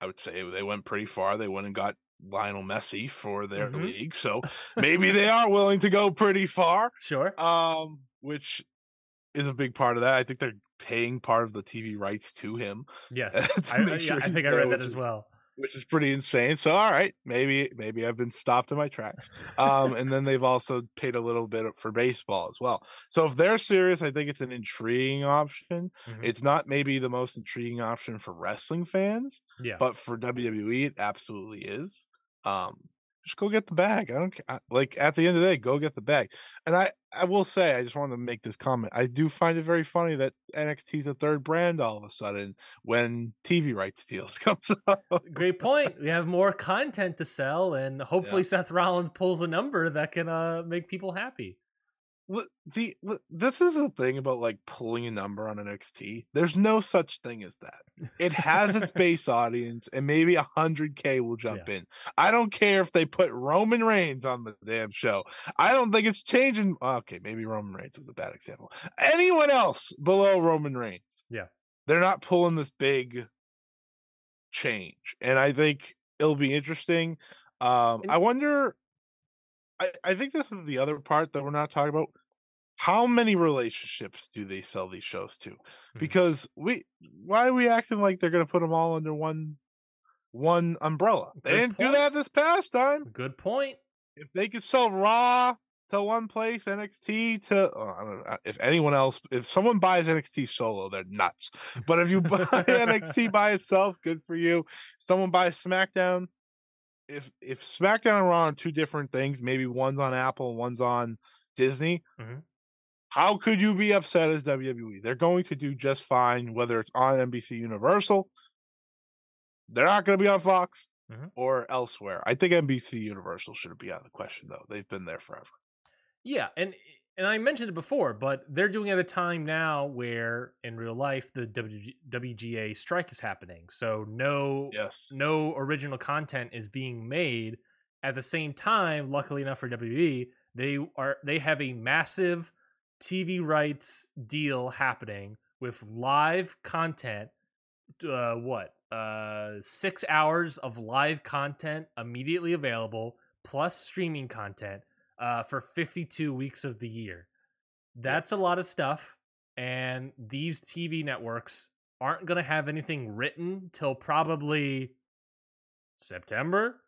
I would say they went pretty far. They went and got Lionel Messi for their Mhm. league, so [LAUGHS] maybe they are willing to go pretty far. Sure. Um, which is a big part of that. I think they're paying part of the TV rights to him, [LAUGHS] Yes. to I, make yeah, I think I read that as well. which is pretty insane. So, all right, maybe maybe I've been stopped in my tracks. Um, and then they've also paid a little bit for baseball as well. So, if they're serious, I think it's an intriguing option. Mhm. It's not maybe the most intriguing option for wrestling fans, Yeah. but for WWE, it absolutely is. Um, just go get the bag. I don't like at the end of the day, go get the bag. And I, I will say, I just wanted to make this comment. I do find it very funny that NXT is a third brand all of a sudden when TV rights deals [LAUGHS] comes up. Great point. We have more content to sell, and hopefully Seth Rollins pulls a number that can uh, make people happy. The this is the thing about like pulling a number on an NXT. There's no such thing as that. It has its [LAUGHS] base audience, and maybe a hundred K will jump in. I don't care if they put Roman Reigns on the damn show. I don't think it's changing. Okay, maybe Roman Reigns was a bad example. Anyone else below Roman Reigns? Yeah. they're not pulling this big change, and I think it'll be interesting. Um, And- I wonder. I, I think this is the other part that we're not talking about. How many relationships do they sell these shows to? Mm-hmm. Because we, why are we acting like they're going to put them all under one, one umbrella? They Good didn't do that this past time. Good point. If they could sell Raw to one place, NXT to, oh, I don't know, if anyone else, if someone buys NXT solo, they're nuts. But if you buy [LAUGHS] NXT by itself, good for you. Someone buys SmackDown. If if SmackDown and Raw are two different things, maybe one's on Apple and one's on Disney. Mhm. How could you be upset as WWE? They're going to do just fine, whether it's on NBC Universal. They're not going to be on Fox Mhm. or elsewhere. I think NBC Universal should be out of the question, though. They've been there forever. Yeah, and and I mentioned it before, but they're doing it at a time now where in real life the WG, WGA strike is happening. So no Yes. no original content is being made. At the same time, luckily enough for WWE, they are they have a massive TV rights deal happening with live content. Uh, what? Uh, six hours of live content immediately available, plus streaming content. Uh, for 52 weeks of the year. That's a lot of stuff, and these TV networks aren't going to have anything written till probably September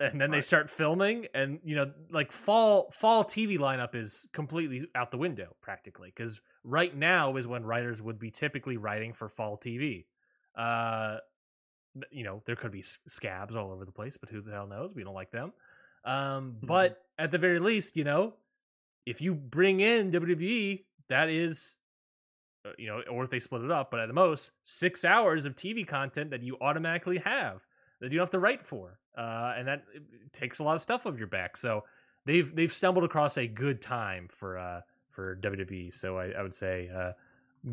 and then they start filming and you know like fall fall TV lineup is completely out the window practically cuz right now is when writers would be typically writing for fall TV. Uh you know, there could be scabs all over the place, but who the hell knows? We don't like them. Um but at the very least, you know, if you bring in WWE, that is uh, you know, or if they split it up, but at the most, six hours of TV content that you automatically have that you don't have to write for, uh, and that it takes a lot of stuff off your back. So they've they've stumbled across a good time for uh, for WWE. So I, I would say uh,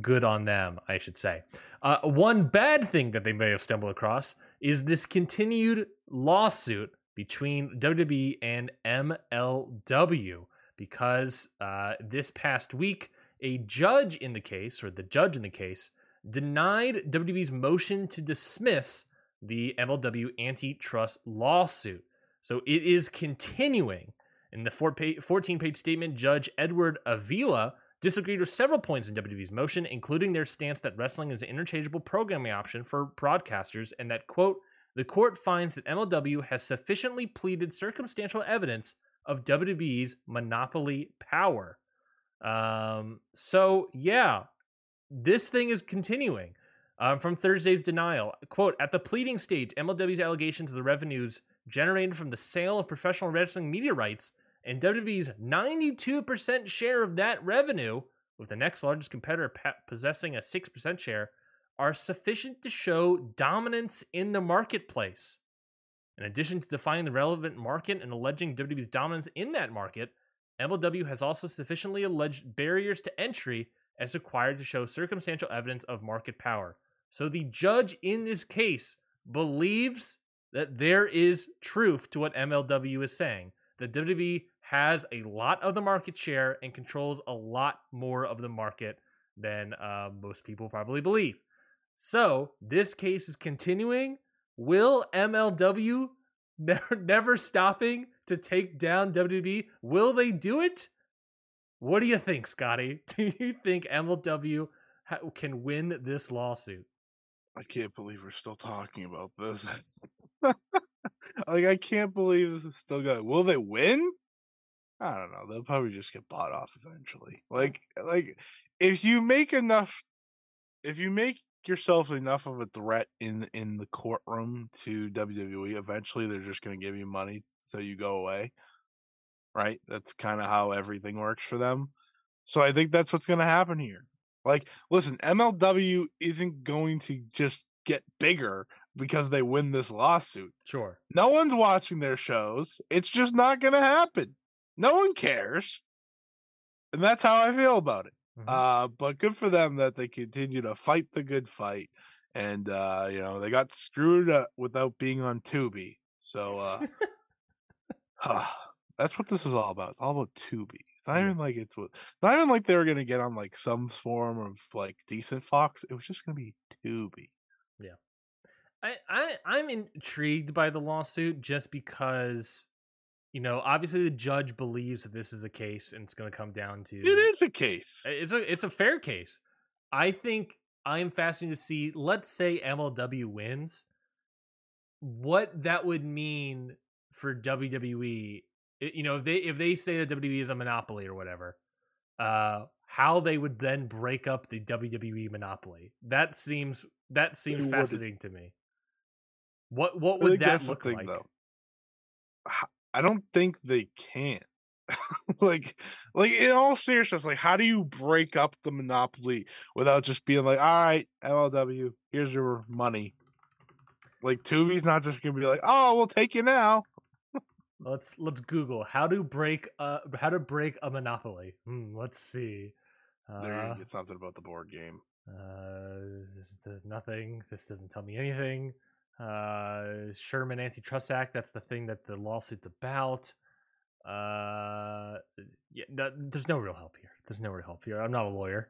good on them. I should say. Uh, one bad thing that they may have stumbled across is this continued lawsuit between WWE and MLW because uh, this past week a judge in the case, or the judge in the case, denied WWE's motion to dismiss the MLW antitrust lawsuit. So it is continuing. In the 14 page statement, Judge Edward Davila disagreed with several points in WWE's motion, including their stance that wrestling is an interchangeable programming option for broadcasters, and that, quote, the court finds that MLW has sufficiently pleaded circumstantial evidence of WWE's monopoly power. Um, so yeah, this thing is continuing. Um, from Thursday's denial, quote, at the pleading stage, MLW's allegations of the revenues generated from the sale of professional wrestling media rights and WWE's 92% share of that revenue, with the next largest competitor possessing a 6% share, are sufficient to show dominance in the marketplace. In addition to defining the relevant market and alleging WWE's dominance in that market, MLW has also sufficiently alleged barriers to entry as required to show circumstantial evidence of market power. So the judge in this case believes that there is truth to what MLW is saying. That WWE has a lot of the market share and controls a lot more of the market than uh, most people probably believe. So this case is continuing. Will MLW [LAUGHS] never, never stopping to take down WWE? Will they do it? What do you think, Scotty? [LAUGHS] Do you think MLW ha- can win this lawsuit? I can't believe we're still talking about this. [LAUGHS] like I can't believe this is still going. Will they win? I don't know. They'll probably just get bought off eventually. Like like if you make enough if you make yourself enough of a threat in in the courtroom to WWE, eventually they're just going to give you money so you go away. Right? That's kind of how everything works for them. So I think that's what's going to happen here. Like, listen, MLW isn't going to just get bigger because they win this lawsuit. Sure. No one's watching their shows. It's just not going to happen. No one cares. And that's how I feel about it. Mhm. Uh, but good for them that they continue to fight the good fight. And, uh, you know, they got screwed up without being on Tubi. So, uh, that's what this is all about. It's all about Tubi. It's not even like it's not even like they were going to get on like some form of like decent Fox. It was just going to be Tubi. Yeah. I, I I'm intrigued by the lawsuit just because, you know, obviously the judge believes that this is a case and it's going to come down to It is a case. It's a it's a fair case. I think I'm fascinated to see. Let's say MLW wins, what that would mean for WWE. I- You know, if they if they say that WWE is a monopoly or whatever, uh, how they would then break up the WWE monopoly. That seems that seems fascinating to me. What what would that look thing, like? though. I don't think they can. [LAUGHS] like, like in all seriousness, like, how do you break up the monopoly without just being like, "All right, MLW, here's your money." Like, Tubi's not just gonna be like, "Oh, we'll take you now." Let's let's Google how to break uh how to break a monopoly. Hmm, let's see. There Uh, you get something about the board game. Uh, there's nothing. This doesn't tell me anything. Uh, Sherman Antitrust Act. That's the thing that the lawsuit's about. Uh, yeah, th- there's no real help here. There's no real help here. I'm not a lawyer.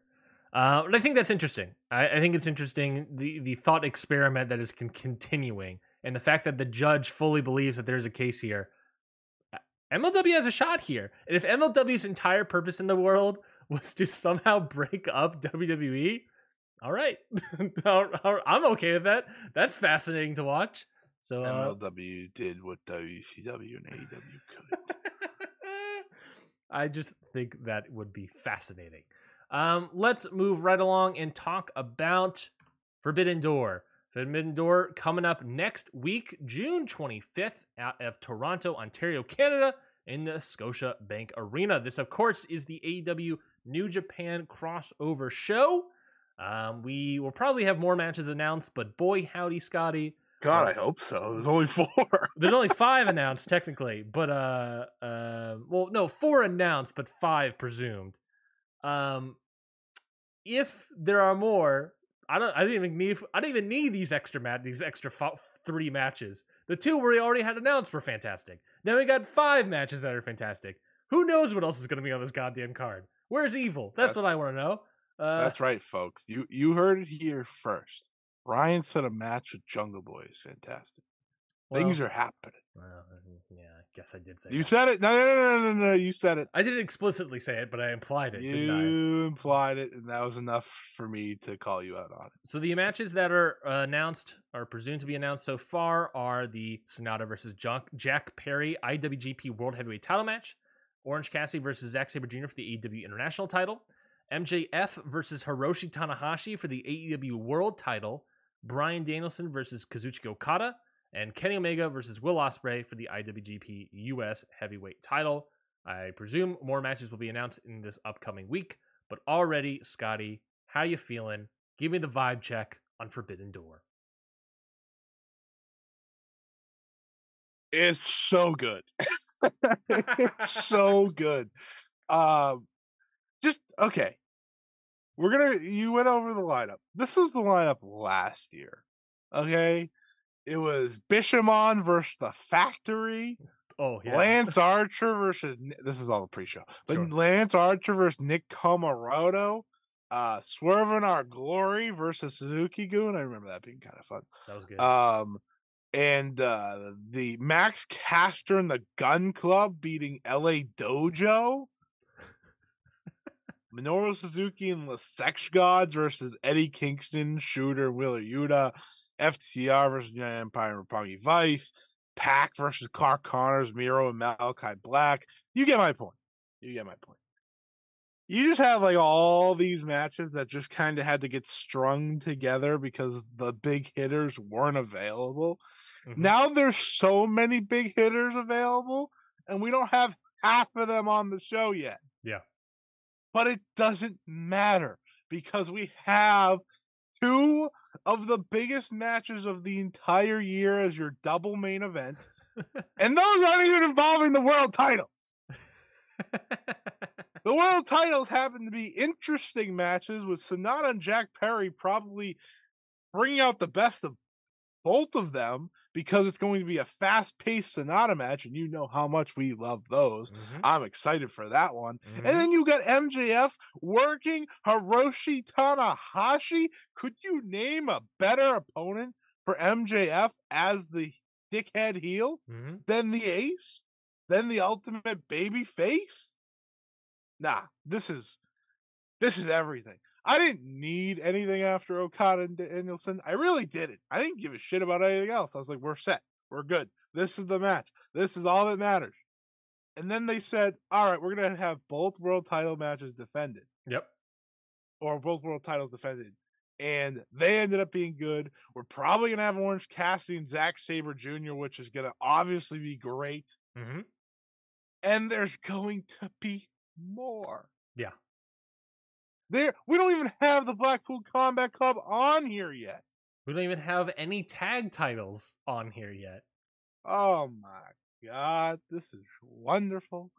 Uh, but I think that's interesting. I, I think it's interesting the the thought experiment that is con- continuing, and the fact that the judge fully believes that there's a case here. MLW has a shot here, and if MLW's entire purpose in the world [LAUGHS] was to somehow break up WWE, [LAUGHS] all right, I'm okay with that. That's fascinating to watch. So, uh, MLW did what WCW and AEW couldn't. [LAUGHS] I just think that would be fascinating. Um, let's move right along and talk about Forbidden Door. Forbidden Door coming up next week, June 25th, out of Toronto, Ontario, Canada, in the Scotiabank Arena. This, of course, is the AEW New Japan crossover show. Um, we will probably have more matches announced, but boy, howdy, Scotty, God, I hope so. There's only [LAUGHS] four. there's only five [LAUGHS] announced technically, but uh, uh, well, no, four announced, but five presumed. Um, if there are more, I don't, I don't even need, I don't even need these extra mat, these extra fo- three matches. The two we already had announced were fantastic. Now we got five matches that are fantastic. Who knows what else is going to be on this goddamn card? Where's Evil? That's That- what I want to know. Uh, That's right, folks. You you heard it here first. Ryan said a match with Jungle Boy is fantastic. Things are happening. well, yeah, I guess I did say You that. said it. No, no, no, no, no, no. You said it. I didn't explicitly say it, but I implied it. didn't I? You implied it, and that was enough for me to call you out on it. So the matches that are uh, announced or presumed to be announced so far are the Sanada versus Jack, Jack Perry IWGP World Heavyweight Title match, Orange Cassidy versus Zack Sabre Jr. for the AEW International Title, MJF versus Hiroshi Tanahashi for the AEW World Title, Bryan Danielson versus Kazuchika Okada, and Kenny Omega versus Will Ospreay for the IWGP US Heavyweight Title. I presume more matches will be announced in this upcoming week, but already, Scotty, how you feeling? Give me the vibe check on Forbidden Door. It's so good. [LAUGHS] it's so [LAUGHS] good. Um, just okay. We're gonna. You went over the lineup. This was the lineup last year. Okay, it was Bishamon versus the Factory. Oh yeah, Lance Archer versus this is all the pre-show, but Sure. Lance Archer versus Nick Comoroto, uh, Swerve In Our Glory versus Suzuki-gun. I remember that being kind of fun. that was good. Um, and uh, the Max Caster and the Gunn Club beating LA Dojo. Minoru Suzuki and the Sex Gods versus Eddie Kingston, Shooter, Wheeler Yuta, FTR versus Young Empire and Roppongi Vice, Pac versus Clark Connors, Miro and Malakai Black. You get my point. You get my point. You just have like all these matches that just kind of had to get strung together because the big hitters weren't available. Mhm. Now there's so many big hitters available, and we don't have half of them on the show yet. Yeah. But it doesn't matter because we have two of the biggest matches of the entire year as your double main event. and those aren't even involving the world titles. [LAUGHS] The world titles happen to be interesting matches with Sanada and Jack Perry probably bringing out the best of both of them because it's going to be a fast paced Sanada match, and you know how much we love those. Mhm, I'm excited for that one. mhm. And then you got MJF working Hiroshi Tanahashi. Could you name a better opponent for MJF as the dickhead heel Mhm. than the ace? Than the ultimate baby face? Nah, this is this is everything. I didn't need anything after Okada and Danielson. I really didn't. I didn't give a shit about anything else. I was like, we're set. We're good. This is the match. This is all that matters. And then they said, all right, we're going to have both world title matches defended Yep. or both world titles defended. And they ended up being good. We're probably going to have Orange Cassidy and Zack Sabre Jr., which is going to obviously be great. hmm And there's going to be more. Yeah. There, we don't even have the Blackpool Combat Club on here yet. We don't even have any tag titles on here yet. Oh my god, this is wonderful.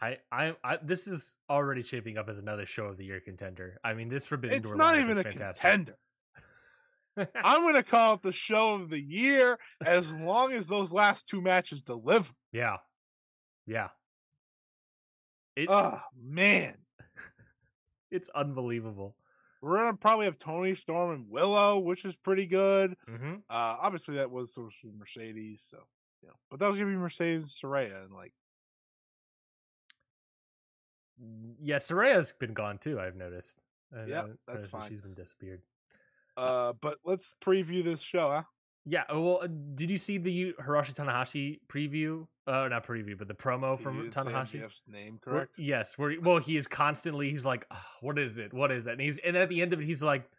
I, I, I, this is already shaping up as another show of the year contender. I mean, this Forbidden It's Door not even is a fantastic. contender. I'm going to call it the show of the year as long as those last two matches deliver. [LAUGHS] yeah, yeah. It, Oh man, it's unbelievable. we're gonna probably have Toni Storm and Willow, which is pretty good. hmm Uh, obviously that was sort of Mercedes, so you know, but that was gonna be Mercedes and Saraya, and like Yeah, Saraya's been gone too. I've noticed. Yeah, that's fine. She's been disappeared. uh, but let's preview this show, huh? Yeah. uh, Well, uh, did you see the Hiroshi Tanahashi preview? Uh, not preview, but the promo from Tanahashi. MJF's name, Where- correct? yes. Where well, he is constantly. He's like, "Ugh, "What is it? What is it?" And he's and at the end of it, he's like,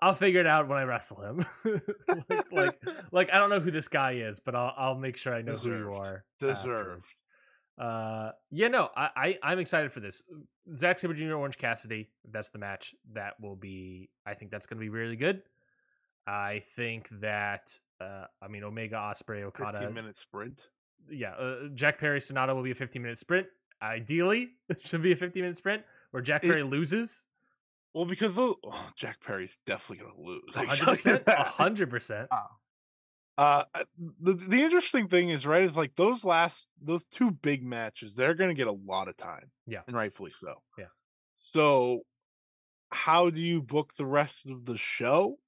"I'll figure it out when I wrestle him." [LAUGHS] like, like, [LAUGHS] like I don't know who this guy is, but I'll I'll make sure I know who you are. Deserved. afterwards. Uh, yeah, no, I, I I'm excited for this. Zack Sabre Jr. Orange Cassidy. That's the match. That will be. I think that's going to be really good. I think that. Uh, I mean, Omega Ospreay Okada. Fifteen minute sprint. Yeah, uh, Jack Perry Sanada will be a 15 minute sprint. Ideally, it [LAUGHS] should be a 15 minute sprint where Jack It- Perry loses. Well, because oh, Jack Perry's definitely gonna lose. [LAUGHS] I can 100. tell you percent that. 100. percent Uh, the the interesting thing is right is like those last those two big matches they're going to get a lot of time. Yeah. and rightfully so. Yeah. So, how do you book the rest of the show?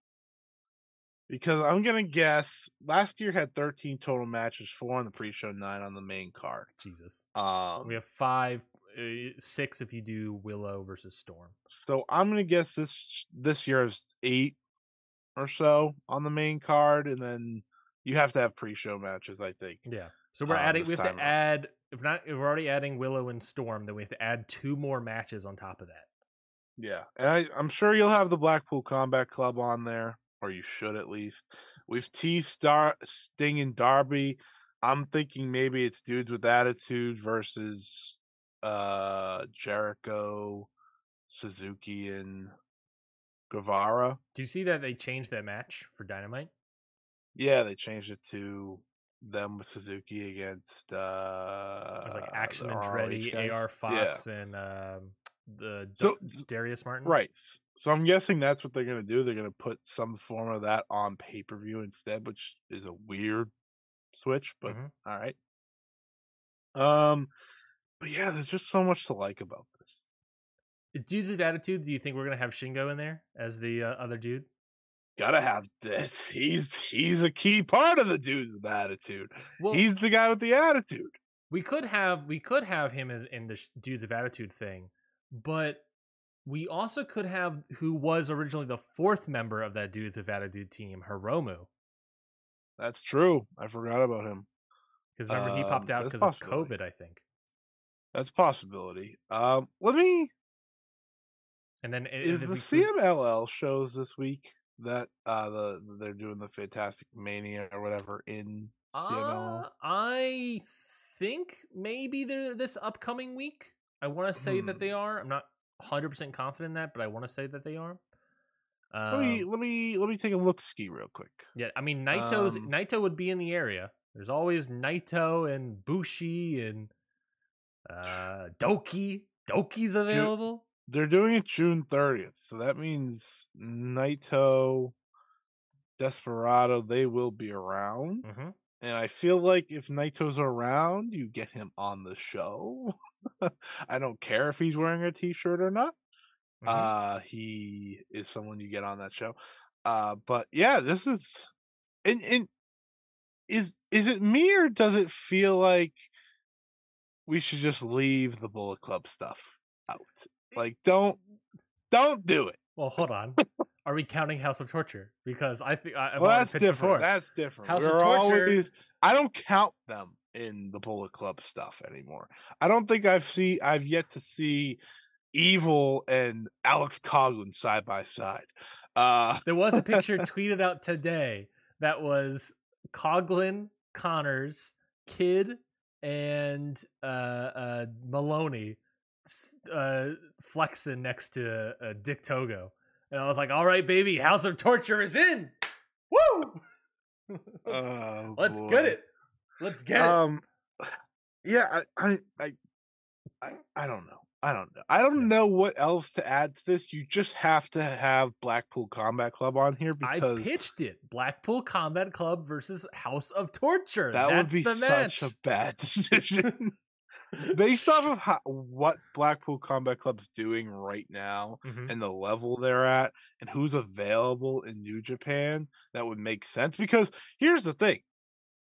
Because I'm gonna guess last year had 13 total matches, four on the pre-show, nine on the main card. Jesus. Um, We have five, uh, six if you do Willow versus Storm. so I'm gonna guess this this year is eight or so on the main card, and then you have to have pre-show matches. I think. Yeah. So we're Um, adding. We have to around. add. If not, if we're already adding Willow and Storm, then we have to add two more matches on top of that. Yeah, and I, I'm sure you'll have the Blackpool Combat Club on there, or you should at least. We've teased Star Sting and Darby. I'm thinking maybe it's dudes with attitude versus uh Jericho, Suzuki, and Guevara. Do you see that they changed that match for Dynamite? Yeah, they changed it to them with Suzuki against uh It was like Action and guys. AR Yeah. Fox, and um, the So- Darius Martin. Right. So I'm guessing that's what they're gonna do. They're gonna put some form of that on pay per view instead, which is a weird switch, but Mhm. all right. Um, but yeah, there's just so much to like about this. Is dudes attitude? Do you think we're gonna have Shingo in there as the uh, other dude? Gotta have this. [LAUGHS] He's he's a key part of the dude with attitude. Well, he's the guy with the attitude. we could have we could have him in, in the dudes of attitude thing, but we also could have who was originally the fourth member of that dudes of attitude team, Hiromu, That's true. I forgot about him. because remember he popped Um, out because of. COVID, I think. That's a possibility. Um, let me. And then Is the we could- CMLL shows this week that uh the they're doing the Fantastic Mania or whatever in CMLL? Uh, I think maybe they're this upcoming week. I want to say that Hmm. they are. I'm not 100% confident in that, but I want to say that they are. let me Um, let me let me take a look ski real quick. yeah, I mean Naito's um, Naito would be in the area. There's always Naito and Bushi and uh Doki. Doki's available. They're doing it June 30th, so that means Naito, Desperado, they will be around. hmm And I feel like if Naito's around, you get him on the show. [LAUGHS] I don't care if he's wearing a t-shirt or not. Mm-hmm. Uh he is someone you get on that show. Uh but yeah, this is and and is is it me or does it feel like we should just leave the Bullet Club stuff out? Like don't don't do it. well, hold on. [LAUGHS] Are we counting House of Torture? Because I think I, well, that's different. before. That's different. House of We're Torture- always I don't count them in the Bullet Club stuff anymore. I don't think I've see I've yet to see Evil and Alex Coughlin side by side. Uh There was a picture [LAUGHS] tweeted out today that was Coughlin, Connors, Kidd, and uh, uh, Moloney uh, flexing next to uh, Dick Togo. And I was like, all right, baby, House of Torture is in. Woo! [LAUGHS] oh, Let's boy. get it. Let's get it. Um [SIGHS] yeah, I I I I, don't know. I don't know. I don't know what else to add to this. You just have to have Blackpool Combat Club on here because I pitched it. Blackpool Combat Club versus House of Torture. that That's would be such a bad [LAUGHS] decision. [LAUGHS] based off of how, what Blackpool Combat Club's doing right now Mhm. and the level they're at and who's available in New Japan, that would make sense. Because here's the thing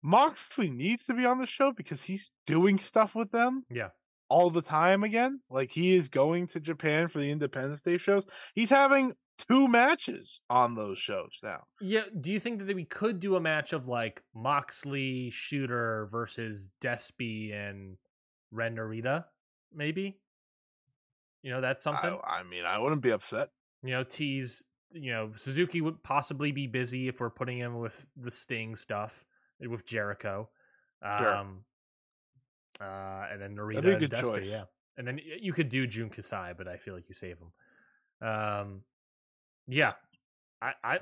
Moxley needs to be on the show because he's doing stuff with them Yeah. all the time again. Like he is going to Japan for the Independence Day shows. He's having two matches on those shows now. Yeah. Do you think that we could do a match of like Moxley Shooter versus Despy and Ren Narita? Maybe. You know, that's something. I, I mean, I wouldn't be upset. You know, tease. You know, Suzuki would possibly be busy if we're putting him with the Sting stuff with Jericho. Sure. Um, uh, and then Narita That'd be a and good choice. yeah. And then you could do Jun Kasai, but I feel like you save him. Um, yeah, I, I,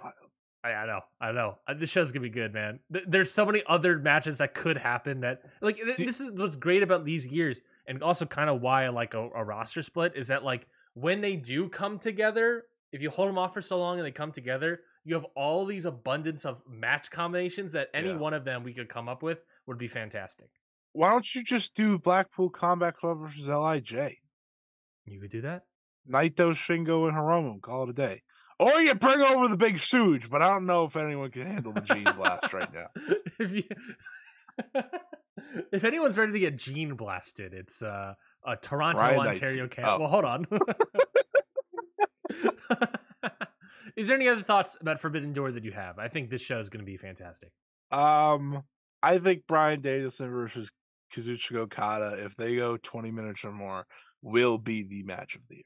I, I know, I know. Uh, This show's gonna be good, man. There's so many other matches that could happen that, like, th- this is what's great about these years, and also kind of why I like a, a roster split is that, like, when they do come together, if you hold them off for so long and they come together, you have all these abundance of match combinations that any Yeah. one of them we could come up with would be fantastic. Why don't you just do Blackpool Combat Club versus Lij? You could do that. Naito, Shingo, and Hiromu. Call it a day. Or you bring over the big Suge, but I don't know if anyone can handle the Gene Blast right now. [LAUGHS] if you [LAUGHS] if anyone's ready to get gene blasted, it's uh, a Toronto, Ontario, Canada. oh. Well, hold on. [LAUGHS] is there any other thoughts about Forbidden Door that you have? I think this show is going to be fantastic. Um, I think Bryan Danielson versus Kazuchika Okada, if they go 20 minutes or more, will be the match of the year.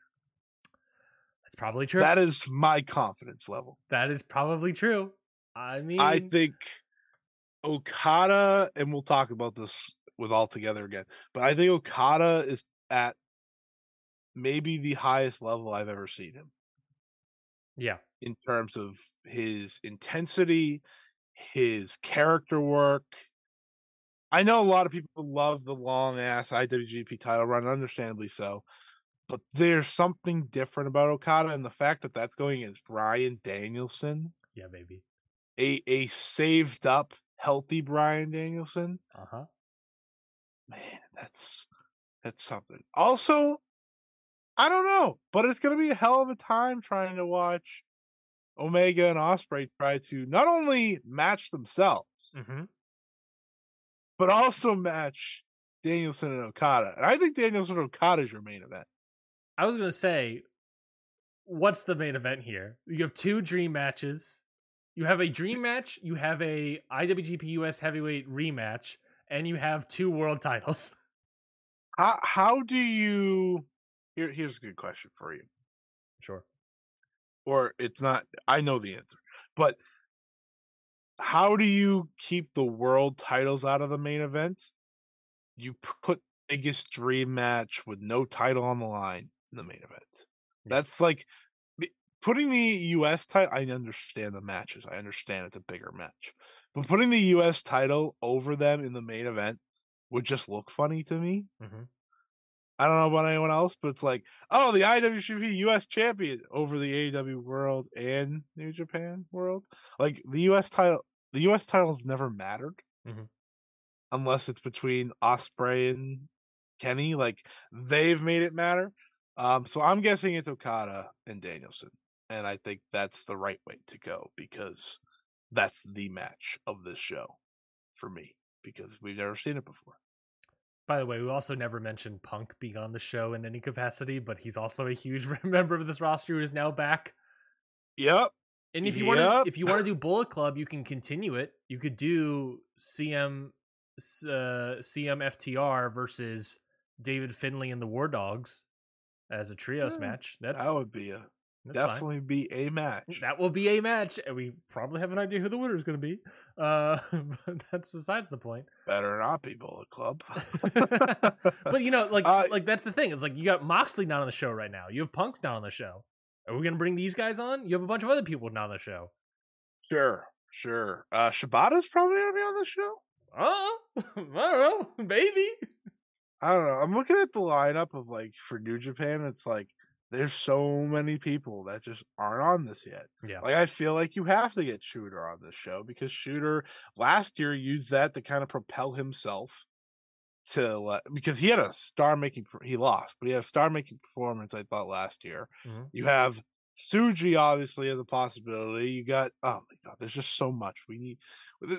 That's probably true. That is my confidence level. that is probably true. I mean, I think Okada, and we'll talk about this with all together again, but I think Okada is at maybe the highest level I've ever seen him yeah, in terms of his intensity, his character work. I know a lot of people love the long ass IWGP title run, understandably so. But there's something different about Okada, and the fact that that's going against Bryan Danielson, Yeah, baby. a a saved up, healthy Bryan Danielson. Uh huh. Man, that's that's something. Also, I don't know, but it's gonna be a hell of a time trying to watch Omega and Ospreay try to not only match themselves, Mm-hmm. but also match Danielson and Okada. And I think Danielson and Okada is your main event. I was gonna say, what's the main event here? You have two dream matches. You have a dream match. You have a IWGP US Heavyweight rematch, and you have two world titles. [LAUGHS] How how do you? Here, here's a good question for you. Sure. Or it's not. I know the answer, but how do you keep the world titles out of the main event? You put biggest dream match with no title on the line in the main event. That's like putting the U.S. title. I understand the matches. I understand it's a bigger match, but putting the U.S. title over them in the main event would just look funny to me. Mm-hmm. I don't know about anyone else, but it's like, oh, the IWGP US champion over the AEW World and New Japan World. Like the US title, the US title has never mattered Mhm. unless it's between Ospreay and Kenny. Like they've made it matter. Um, so I'm guessing it's Okada and Danielson, and I think that's the right way to go because that's the match of this show for me because we've never seen it before. By the way, we also never mentioned Punk being on the show in any capacity, but he's also a huge [LAUGHS] member of this roster who is now back. Yep. And if you want to, if you want to do Bullet Club, you can continue it. You could do CM, uh, CMFTR versus David Finlay and the War Dogs as a trios Yeah, match. That's, that would be a that's fine. definitely be a match. That will be a match, and we probably have an idea who the winner is going to be. Uh, [LAUGHS] but that's besides the point. Better not be Bullet Club. [LAUGHS] but you know, like, Uh, like that's the thing. It's like you got Moxley not on the show right now. You have Punk's not on the show. Are we going to bring these guys on? You have a bunch of other people not on the show. sure, sure. Uh Shibata's probably gonna be on the show. Oh, [LAUGHS] I don't know, maybe. I don't know. I'm looking at the lineup of like for New Japan. It's like there's so many people that just aren't on this yet. Yeah. Like I feel like you have to get Shooter on this show because Shooter last year used that to kind of propel himself to le- because he had a star making he lost, but he had a star making performance I thought last year. Mhm. You have Tsuji obviously as a possibility. You got oh my god, there's just so much we need.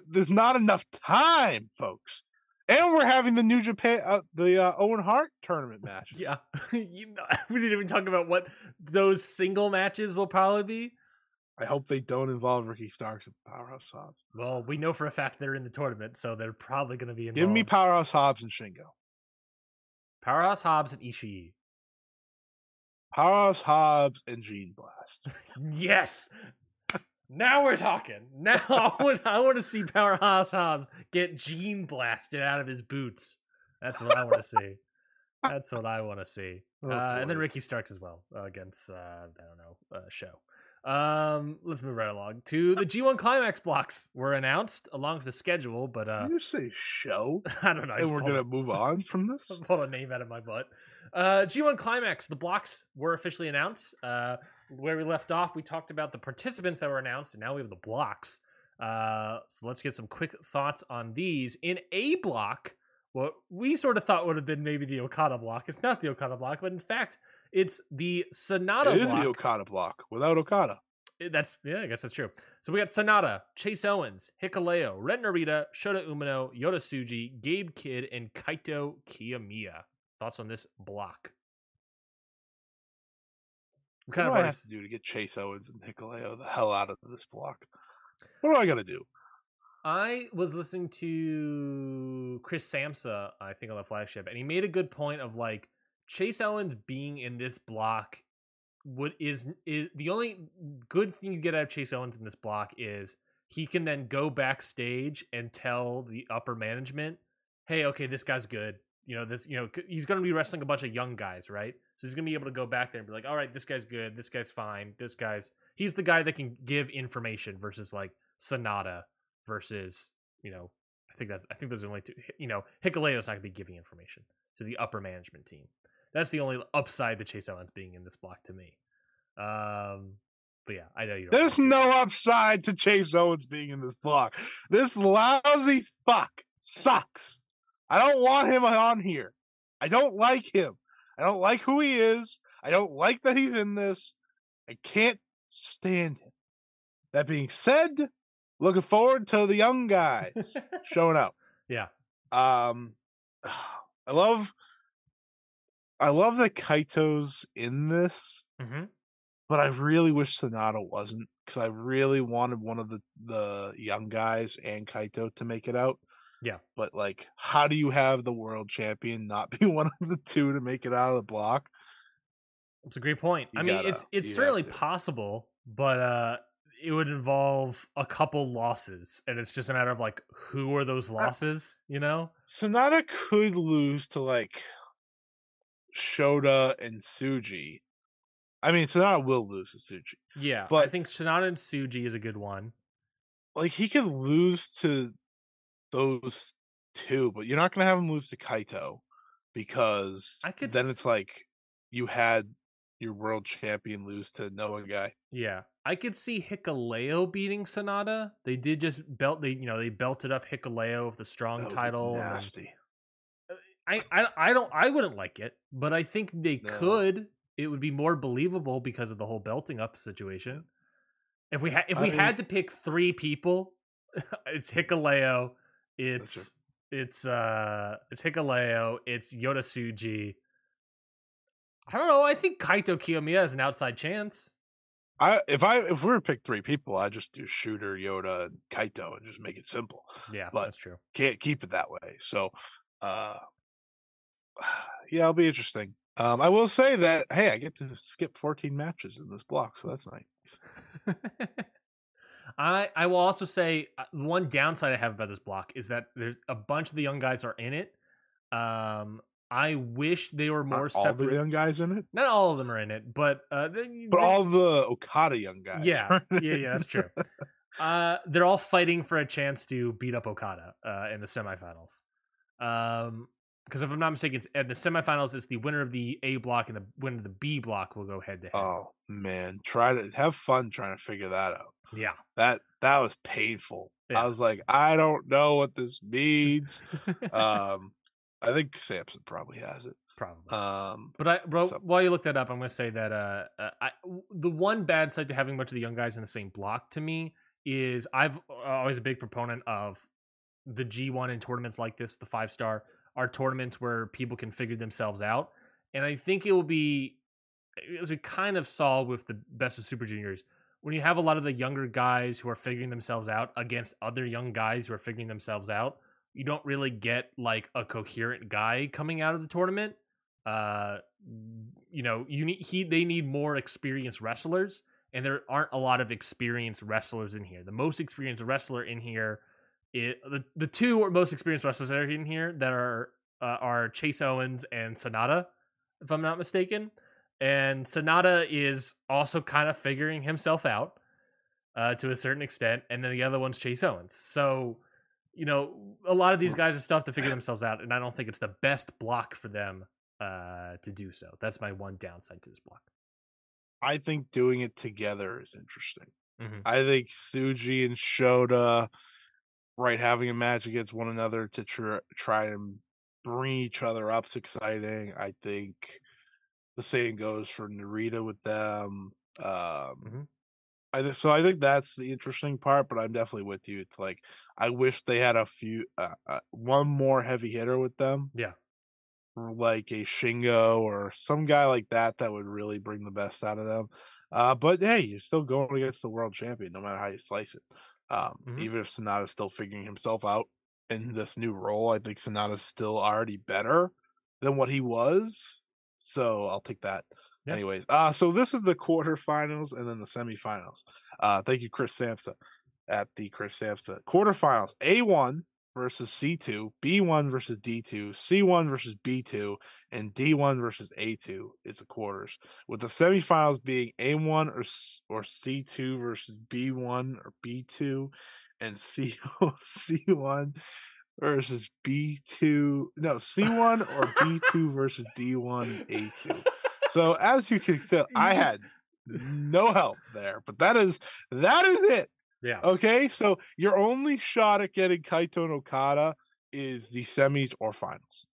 There's not enough time, folks. And we're having the New Japan, uh, the uh, Owen Hart tournament matches. Yeah. [LAUGHS] you know, [LAUGHS] we didn't even talk about what those single matches will probably be. I hope they don't involve Ricky Starks and Powerhouse Hobbs. Well, we know for a fact they're in the tournament, so they're probably going to be involved. Give me Powerhouse Hobbs and Shingo. Powerhouse Hobbs and Ishii. Powerhouse Hobbs and Gene Blast. [LAUGHS] Yes. Now we're talking. Now [LAUGHS] I want, I want to see Powerhouse Hobbs get Gene blasted out of his boots. That's what I want to see. That's what I want to see. [LAUGHS] Oh, uh, and then. Ricky Starks as well uh, against uh, I don't know uh, show. Um, let's move right along to [LAUGHS] the G1 Climax blocks were announced along with the schedule, but uh, you say show? I don't know. And we're gonna it- move on from this. pull a name out of my butt. Uh, G1 Climax, the blocks were officially announced. Uh, where we left off, we talked about the participants that were announced, and now we have the blocks. Uh, so let's get some quick thoughts on these. In A block, what we sort of thought would have been maybe the Okada block. It's not the Okada block, but in fact, it's the Sanada It is block. the Okada block without Okada. Eh, That's yeah, I guess that's true. So we got Sanada, Chase Owens, Hikuleo, Ren Narita, Shota Umino, Yota Tsuji, Gabe Kidd, and Kaito Kiyomiya. Thoughts on this block? What kind do I have to do to get Chase Owens and Hikuleo the hell out of this block? What do I got to do? I was listening to Chris Samsa, I think, on the flagship, and he made a good point of like Chase Owens being in this block would is is the only good thing you get out of Chase Owens in this block is he can then go backstage and tell the upper management, "Hey, okay, this guy's good. You know, this, you know, he's going to be wrestling a bunch of young guys, right? So he's going to be able to go back there and be like, "All right, this guy's good. This guy's fine. This guy's he's the guy that can give information versus like Sanada versus, you know, I think that's I think those are only two. You know, Hikuleo's not going to be giving information to the upper management team. That's the only upside to Chase Owens being in this block to me. Um, but yeah, I know you. There's it. no upside to Chase Owens being in this block. This lousy fuck sucks. I don't want him on here. I don't like him. I don't like who he is. I don't like that he's in this. I can't stand him. That being said, looking forward to the young guys [LAUGHS] showing up. Yeah. Um [SIGHS] I love I love that Kaito's in this, Mhm. but I really wish Sanada wasn't because I really wanted one of the the young guys and Kaito to make it out. Yeah. But like, how do you have the world champion not be [LAUGHS] one of the two to make it out of the block? It's a great point. You I mean, gotta- it's it's certainly possible, but uh it would involve a couple losses, and it's just a matter of like who are those losses, you know? Sanada could lose to like Shota and Tsuji. I mean, Sanada will lose to Tsuji. Yeah, but I think Sanada and Tsuji is a good one. like he could lose to those two, but you're not gonna have him lose to Kaito because I could then it's like you had your world champion lose to Noah guy. Yeah, I could see Hikuleo beating Sanada. They did just belt. They you know they belted up Hikuleo with the strong That title. nasty. Uh, I, I I don't I wouldn't like it, but I think they No. could. It would be more believable because of the whole belting up situation. If we had if I we mean- had to pick three people, [LAUGHS] it's Hikuleo, it's it's uh it's Hikuleo, it's Yota Tsuji. I don't know. I think Kaito Kiyomiya has an outside chance. I if I if we were to pick three people, I'd just do Shooter, Yota, and Kaito and just make it simple. Yeah, But- that's true. Can't keep it that way. So uh [SIGHS] yeah, it'll be interesting. Um I will say that hey, I get to skip 14 matches in this block, so that's nice. [LAUGHS] I I will also say uh, one downside I have about this block is that there's a bunch of the young guys are in it. Um, I wish they were more all separate. the young guys in it? Not all of them are in it, but uh, they, But they- all the Okada young guys. yeah, yeah, yeah, that's true. Uh, they're all fighting for a chance to beat up Okada uh, in the semifinals. Um, because if I'm not mistaken, it's, at the semifinals, it's the winner of the A block and the winner of the B block will go head to head. Oh man, try to have fun trying to figure that out. Yeah. That that was painful. Yeah. I was like, I don't know what this means. [LAUGHS] um, I think Samsa probably has it. Probably. Um, But I, bro, So- while you look that up, I'm going to say that uh, uh, I, the one bad side to having a bunch of the young guys in the same block to me is I've uh, always a big proponent of the G1 in tournaments like this, the five star, are tournaments where people can figure themselves out. And I think it will be, as we kind of saw with the best of Super Juniors, when you have a lot of the younger guys who are figuring themselves out against other young guys who are figuring themselves out, you don't really get like a coherent guy coming out of the tournament. Uh you know you need he they need more experienced wrestlers and there aren't a lot of experienced wrestlers in here. The most experienced wrestler in here it the, the two most experienced wrestlers that are in here that are uh, are chase owens and sanada if i'm not mistaken and sanada is also kind of figuring himself out uh to a certain extent and then the other one's chase owens so you know a lot of these guys are still have to figure [LAUGHS] themselves out and i don't think it's the best block for them uh to do so. That's my one downside to this block. I think doing it together is interesting. Mhm. I think Tsuji and Shota, right, having a match against one another to try try and bring each other up is exciting. I think the same goes for Narita with them. Um, Mhm. I th- so I think that's the interesting part, but I'm definitely with you. It's like I wish they had a few, uh, uh, one more heavy hitter with them, Yeah. like a Shingo or some guy like that that would really bring the best out of them. Uh, but hey, you're still going against the world champion, no matter how you slice it. Um, Mhm. Even if Sanada's still figuring himself out in this new role, I think Sanada's still already better than what he was. So I'll take that. Yeah. Anyways, uh, so this is the quarterfinals and then the semifinals. Uh, thank you, Chris Samsa at the Chris Samsa quarterfinals. A1 versus C2, B1 versus D2, C1 versus B2, and D1 versus A2 is the quarters. With the semifinals being A1 or or C2 versus B1 or B2, and [LAUGHS] C C1 versus B2. No, C1 or B2 versus D1 and A2. So as you can tell, I had no help there, but that is that is it. Yeah. Okay, so your only shot at getting Kaito and Okada is the semis or finals.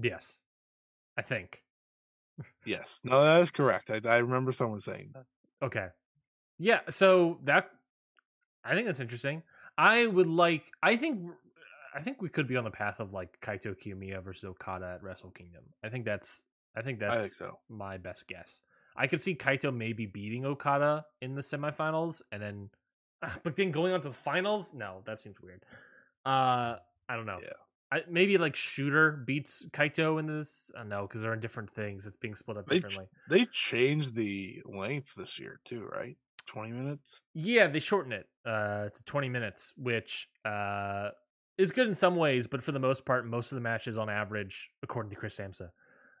Yes. I think. Yes, no, that is correct. I, I remember someone saying that. Okay. Yeah, so that I think that's interesting. I would like I think I think we could be on the path of like Kaito Kiyomiya versus Okada at Wrestle Kingdom. I think that's I think that's I think so. my best guess. I could see Kaito maybe beating Okada in the semifinals and then [LAUGHS] but then going on to the finals? No, that seems weird. Uh I don't know. Yeah. I, maybe like Shooter beats Kaito in this. I know because they're in different things. It's being split up They ch- differently. They changed the length this year too, right? Twenty minutes. Yeah, they shorten it uh, to 20 minutes, which uh, is good in some ways, but for the most part, most of the matches on average, according to Chris Samsa,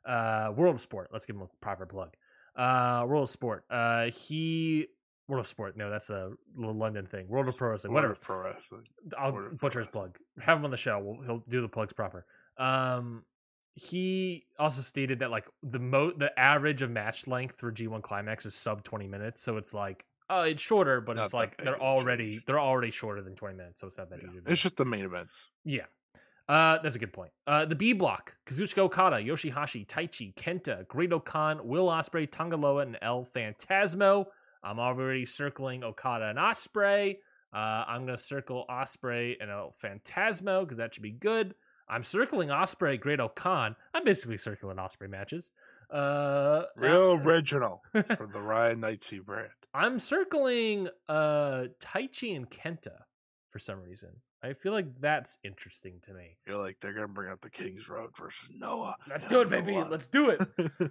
uh, World of Sport. Let's give him a proper plug. Uh, World of Sport. Uh, he World of Sport. No, that's a London thing. World of Pro Wrestling. World Whatever. of Pro wrestling. I'll World butcher his plug. Have him on the show. We'll, he'll do the plugs proper. Um, he also stated that like the mo the average of match length for G1 Climax is sub 20 minutes, so it's like oh, it's shorter, but Not it's like they're already change. they're already shorter than 20 minutes, so it's not that Yeah. huge. of a It's just the main events. Yeah. Uh, that's a good point. Uh, the B block: Kazuchika Okada, Yoshihashi, Taichi, Kenta, Great Khan, Will Ospreay, Tangaloa, and El Phantasmo. I'm already circling Okada and Ospreay. Uh, I'm gonna circle Ospreay and El Phantasmo because that should be good. I'm circling Ospreay, Great Khan. I'm basically circling Ospreay matches. Uh, Real original [LAUGHS] for the Ryan Knightsey brand. I'm circling uh Taichi and Kenta for some reason. I feel like that's interesting to me. You're like they're gonna bring out the King's Road versus Noah. Let's [LAUGHS] do it, baby. Noah. Let's do it.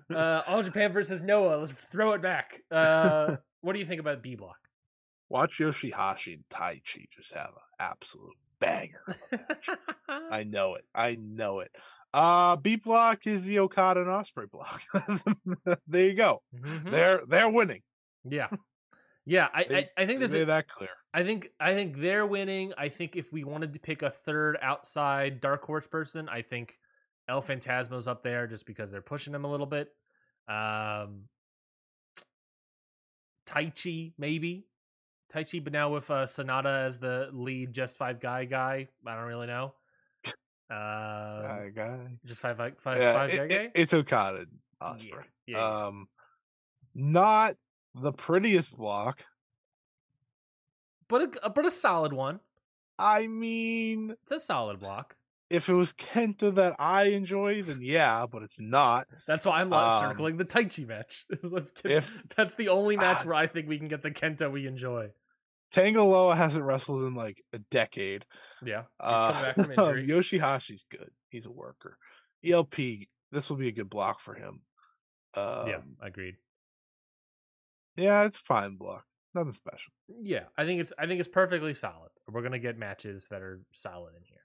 [LAUGHS] Uh, All Japan versus Noah. Let's throw it back. Uh, [LAUGHS] what do you think about B block? Watch Yoshihashi and Taichi just have an absolute banger. I know it. I know it. Uh B block is the Okada and Ospreay block. there you go. Mhm. They're they're winning. Yeah, yeah. I, They- I I think made a, that clear. I think I think they're winning. I think if we wanted to pick a third outside dark horse person, I think El Phantasmo's up there just because they're pushing him a little bit. Um, Taichi maybe Taichi, but now with uh, Sanada as the lead, just five guy guy. I don't really know. Um, Guy, guy. just five five five, Yeah, five it- guy it- guy. it's Okada Ospreay. Yeah, yeah. Um not the prettiest block. but a but a solid one. I mean, It's a solid block. if it was Kenta that I enjoy, then yeah, but it's not. That's why I'm not Um, circling the Taichi match. [LAUGHS] Let's get, if- that's the only match Ah. where I think we can get the Kenta we enjoy. Tanga Loa hasn't wrestled in like a decade. Yeah, he's Uh, coming back from [LAUGHS] injury. Yoshihashi's good. He's a worker. ELP, this will be a good block for him. Um, yeah, agreed. Yeah, it's fine block. Nothing special. Yeah, I think it's I think it's perfectly solid. We're gonna get matches that are solid in here.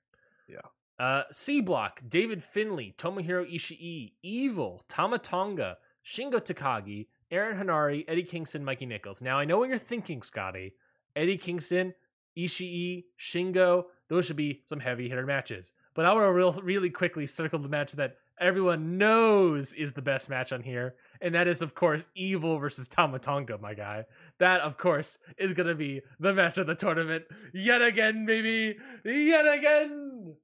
Yeah. Uh, C block: David Finlay, Tomohiro Ishii, Evil, Tama Tonga, Shingo Takagi, Aaron Henare, Eddie Kingston, Mikey Nicholls. Now I know what you're thinking, Scotty. Eddie Kingston, Ishii, Shingo. Those should be some heavy hitter matches. But I want to real, really quickly circle the match that everyone knows is the best match on here, and that is, of course, Evil versus Tama Tonga, my guy. That, of course, is to be the match of the tournament yet again, baby, yet again.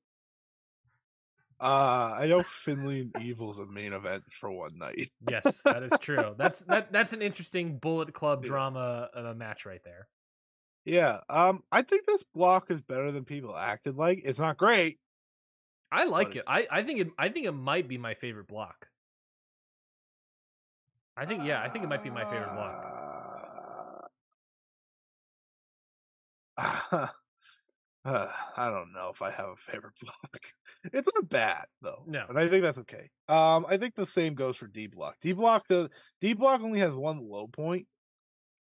Uh, I know Finlay and Evil's a main event for one night. Yes, that is true. [LAUGHS] That's that. That's an interesting Bullet Club drama of a match right there. Yeah. Um, I think this block is better than people acted like. It's not great. I like it. I, I think it. I think it might be my favorite block. I think yeah. I think it might be my favorite block. Uh, uh, [LAUGHS] I don't know if I have a favorite [LAUGHS] block. It's not bad though. No. and I think that's okay. Um, I think the same goes for D block. D block the D block only has one low point.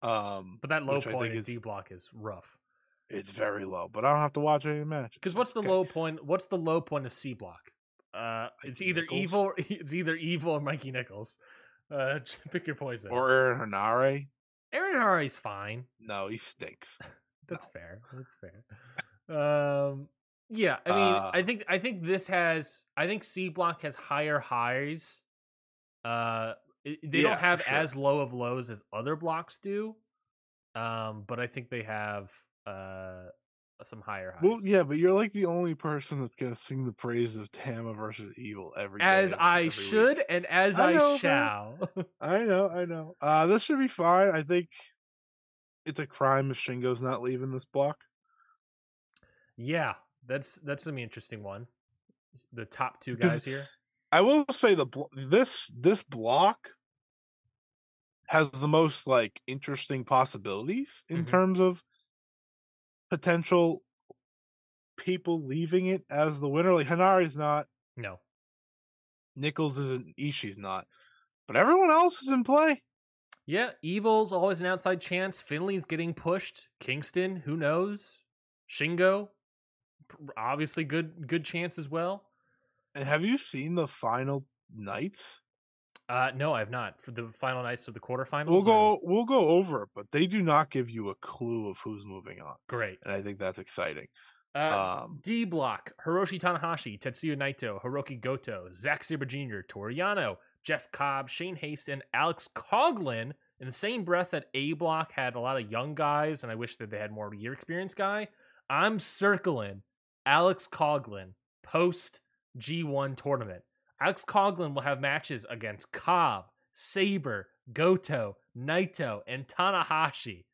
Um, But that low point in is- D block is rough. It's very low. But I don't have to watch any matches. Because what's the Okay. low point? What's the low point of C block? Uh, it's either Nicholls? evil. [LAUGHS] It's either evil or Mikey Nicholls. Uh, [LAUGHS] pick your poison. or Aaron Henare? Aaron Henare's fine. No, he stinks. [LAUGHS] That's fair. That's fair. Um, Yeah, I mean, Uh, I think I think this has I think C block has higher highs. Uh, they Yeah, don't have sure. as low of lows as other blocks do. Um, but I think they have uh some higher highs. Well, yeah, but you're like the only person that's gonna sing the praise of Tama versus Evil every day as of- I every week. should and as I I, know, man. shall. [LAUGHS] I know, I know. Uh this should be fine. I think it's a crime if Shingo's not leaving this block. yeah, that's that's an interesting one. The top two guys here. I will say the blo- this this block has the most like interesting possibilities in Mhm. terms of potential people leaving it as the winner. Like Henare's not, No, Nicholls isn't, Ishii's not, but everyone else is in play. Yeah, Evil's always an outside chance. Finlay's getting pushed. Kingston, who knows? Shingo, obviously good good chance as well. And have you seen the final nights? Uh no, I have not. For the final nights of the quarterfinals. We'll or- go we'll go over it, but they do not give you a clue of who's moving on. Great. And I think that's exciting. Uh, Um D block: Hiroshi Tanahashi, Tetsuya Naito, Hiroki Goto, Zack Sabre Jr., Toru Yano, Jeff Cobb, Shane Haste, and Alex Coughlin. In the same breath that A block had a lot of young guys, and I wish that they had more year experience guy. I'm circling Alex Coughlin post G1 tournament. Alex Coughlin will have matches against Cobb, Sabre, Goto, Naito, and Tanahashi,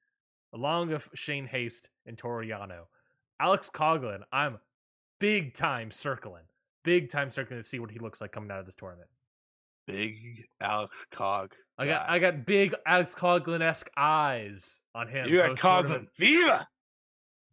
along with Shane Haste and Toru Yano. Alex Coughlin, I'm big time circling, big time circling to see what he looks like coming out of this tournament. big Alex Cog. I got guy. I got big Alex Coughlin esque eyes on him. You got Coughlin fever.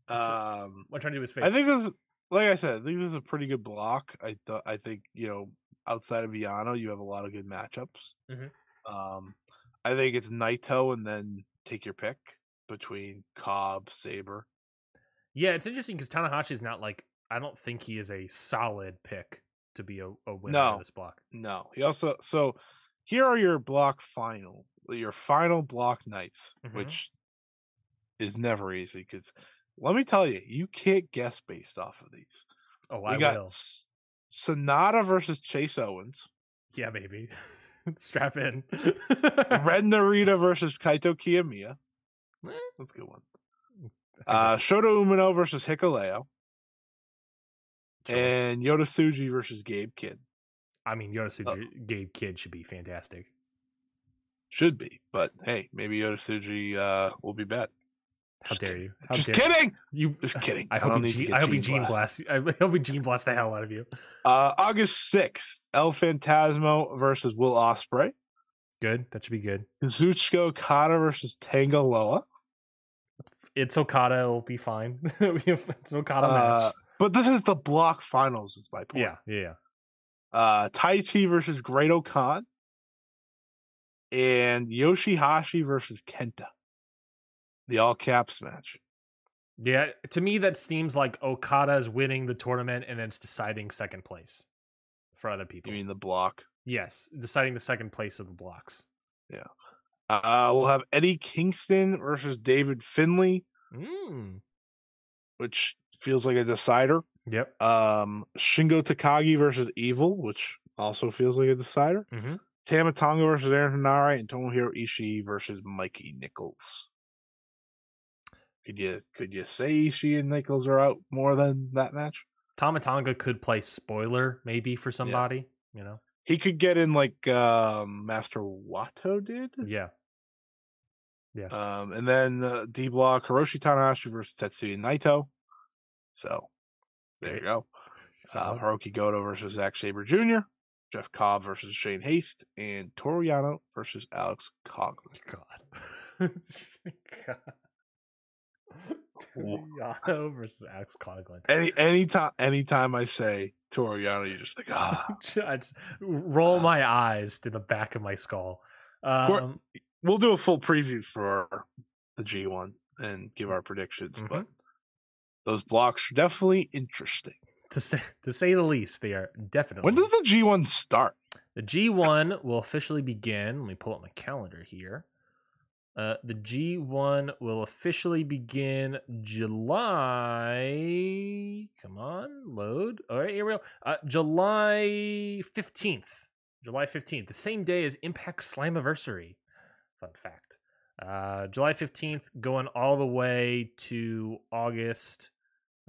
Um What I'm trying to do his face. I think this is like I said, I think this is a pretty good block. I th- I think, you know, outside of Yano, you have a lot of good matchups. Mhm. Um I think it's Naito and then take your pick between Cobb, Sabre. yeah, it's interesting because Tanahashi is not like I don't think he is a solid pick to be a, a winner No. of this block. No, he also so here are your block final, your final block nights, Mhm. which is never easy because let me tell you, you can't guess based off of these. Oh, We I got will. Sanada versus Chase Owens, Yeah, baby. [LAUGHS] Strap in. Ren [LAUGHS] Narita versus Kaito Kiyomiya. Eh, That's a good one. Uh, Shota Umino versus Hikuleo, sure. and Yota Tsuji versus Gabe Kidd. I mean, Yota Oh. Gabe Kidd should be fantastic. Should be, but hey, maybe Yota Tsuji uh, will be bad. How Just dare you? How Just dare kidding. You Just kidding. I I hope don't you need to get I hope you gene gene blast. [LAUGHS] I hope you gene blast the hell out of you. Uh, August 6th, El Phantasmo versus Will Ospreay. Good. That should be good. Kazuchika Okada versus Tanga Loa. It's Okada. It'll be fine. [LAUGHS] it's an Okada Uh, match. but this is the block finals, is my point. Yeah, yeah, yeah. Uh, Taichi versus Great Khan. And Yoshihashi versus Kenta. The all caps match. Yeah, to me, that seems like Okada's winning the tournament and then it's deciding second place for other people. You mean the block? yes, deciding the second place of the blocks. Yeah. Uh, we'll have Eddie Kingston versus David Finlay, Mm. which feels like a decider. Yep. Um, Shingo Takagi versus Evil, which also feels like a decider. hmm Tama Tonga versus Aaron Henare, and Tomohiro Ishii versus Mikey Nicholls. Could you could you say she and Nichols are out more than that match? Tama Tonga could play spoiler maybe for somebody. You know. He could get in like um, Master Wato did. Yeah. Yeah. Um, and then uh, D Block Hiroshi Tanahashi versus Tetsuya Naito. So there you go. Uh, Hiroki Goto versus Zack Sabre Jr. Jeff Cobb versus Shane Haste, and Toru Yano versus Alex Coughlin. God. [LAUGHS] God. Yano [LAUGHS] versus Alex Coughlin. Any anytime anytime I say Toru Yano, you're just like [LAUGHS] ah. I just roll my eyes to the back of my skull. Um, We'll do a full preview for the G1 and give our predictions, Mhm. but those blocks are definitely interesting. to say [LAUGHS] to say the least, they are definitely. When does the G1 start? the G1 will officially begin? Let me pull up my calendar here. Uh, the G1 will officially begin July. Come on, load. All right, here we go. Uh, July 15th. July 15th, the same day as Impact Slammiversary. Fun fact. Uh, July 15th, going all the way to August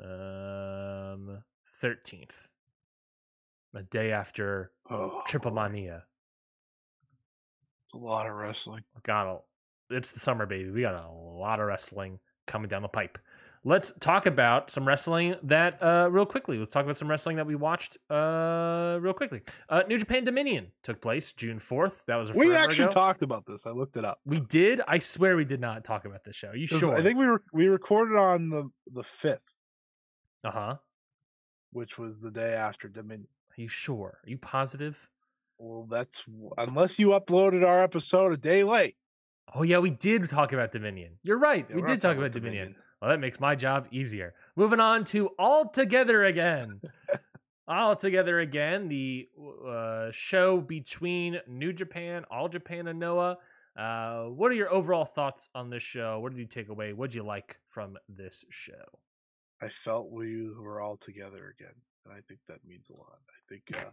um, 13th, a day after Oh, Triple. Mania. It's a lot of wrestling. Got a, it's the summer, baby. We got a lot of wrestling coming down the pipe. Let's talk about some wrestling that uh, real quickly. Let's talk about some wrestling that we watched uh, real quickly. Uh, New Japan Dominion took place June fourth. That was a We actually ago. talked about this. I looked it up. We did. I swear we did not talk about this show. Are you sure? I think we were we recorded on the the fifth, Uh huh. Which was the day after Dominion. Are you sure? Are you positive? Well, that's unless you uploaded our episode a day late. Oh yeah, we did talk about Dominion. You're right. Yeah, we did talk about Dominion. Well, that makes my job easier. Moving on to All Together Again. [LAUGHS] All Together Again, the uh, show between New Japan, All Japan, and Noah. Uh, what are your overall thoughts on this show? What did you take away? What did you like from this show? I felt we were all together again, and I think that means a lot. I think uh,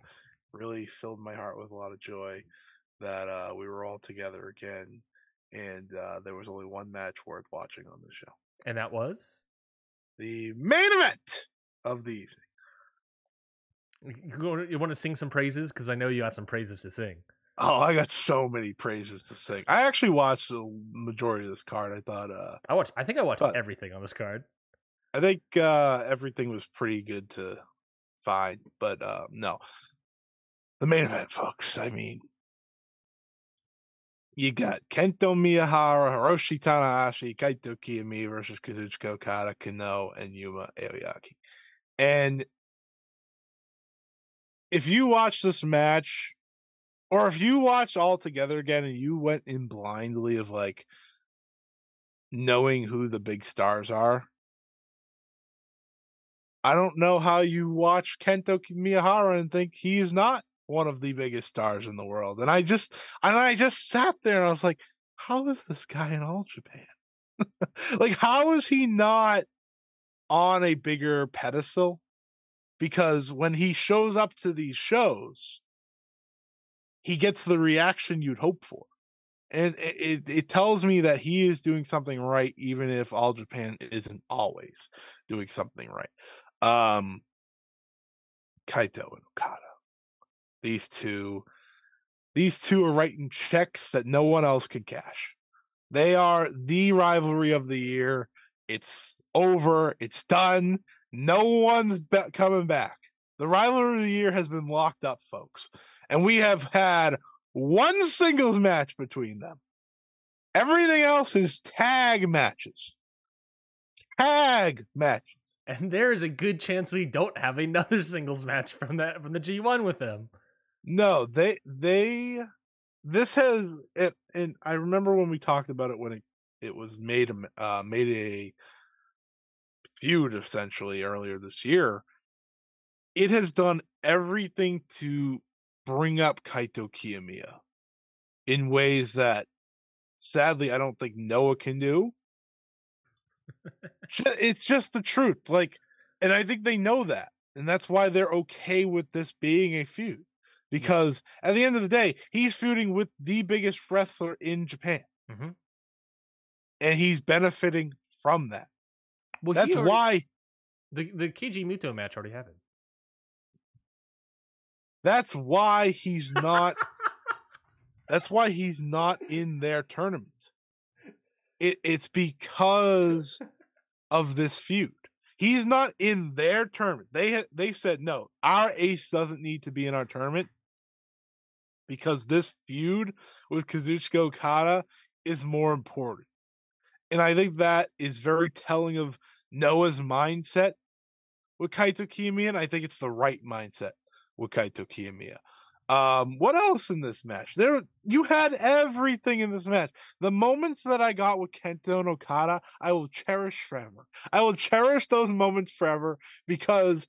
really filled my heart with a lot of joy that uh, we were all together again, and uh, there was only one match worth watching on the show. And that was The main event of the evening. you, want to sing some praises because I know you have some praises to sing. Oh, I got so many praises to sing. I actually watched the majority of this card. I thought, uh, I watched. I think I watched everything on this card. I think uh, everything was pretty good to find, but uh, no, the main event, folks. I mean, you got Kento Miyahara, Hiroshi Tanahashi, Kaito Kiyomiya versus Kazuchika Okada, Kano, and Yuma Aoyagi. And if you watch this match, or if you watched all together again and you went in blindly of like knowing who the big stars are, I don't know how you watch Kento Miyahara and think he's not one of the biggest stars in the world. And I just and I just sat there and I was like, how is this guy in all Japan? [LAUGHS] like how is he not on a bigger pedestal? Because when he shows up to these shows, he gets the reaction you'd hope for. And it, it, tells me that he is doing something right, even if All Japan isn't always doing something right. Um, Kaito and Okada. These two, these two are writing checks that no one else can cash. They are the rivalry of the year. It's over. It's done. No one's be- coming back. The rivalry of the year has been locked up, folks, and we have had one singles match between them. Everything else is tag matches. Tag match. And there is a good chance we don't have another [LAUGHS] singles match from that from the G1 with them. No, they they this has it and I remember when we talked about it when it it was made a uh made a feud essentially earlier this year. It has done everything to bring up Kaito Kiyomiya in ways that sadly I don't think Noah can do. It's just the truth. Like and I think they know that. And that's why they're okay with this being a feud because at the end of the day, he's feuding with the biggest wrestler in Japan, Mhm. and he's benefiting from that. Well, That's already- why. the the Keiji Muto match already happened. That's why he's not. [LAUGHS] that's why he's not in their tournament. It, it's because [LAUGHS] of this feud. He's not in their tournament. They they said no. Our ace doesn't need to be in our tournament because this feud with Kazuchika Okada is more important. And I think that is very telling of Noah's mindset with Kaito Kiyomiya. And I think it's the right mindset with Kaito Kiyomiya. Um, what else in this match? There, you had everything in this match. The moments that I got with Kento and Okada, I will cherish forever. I will cherish those moments forever because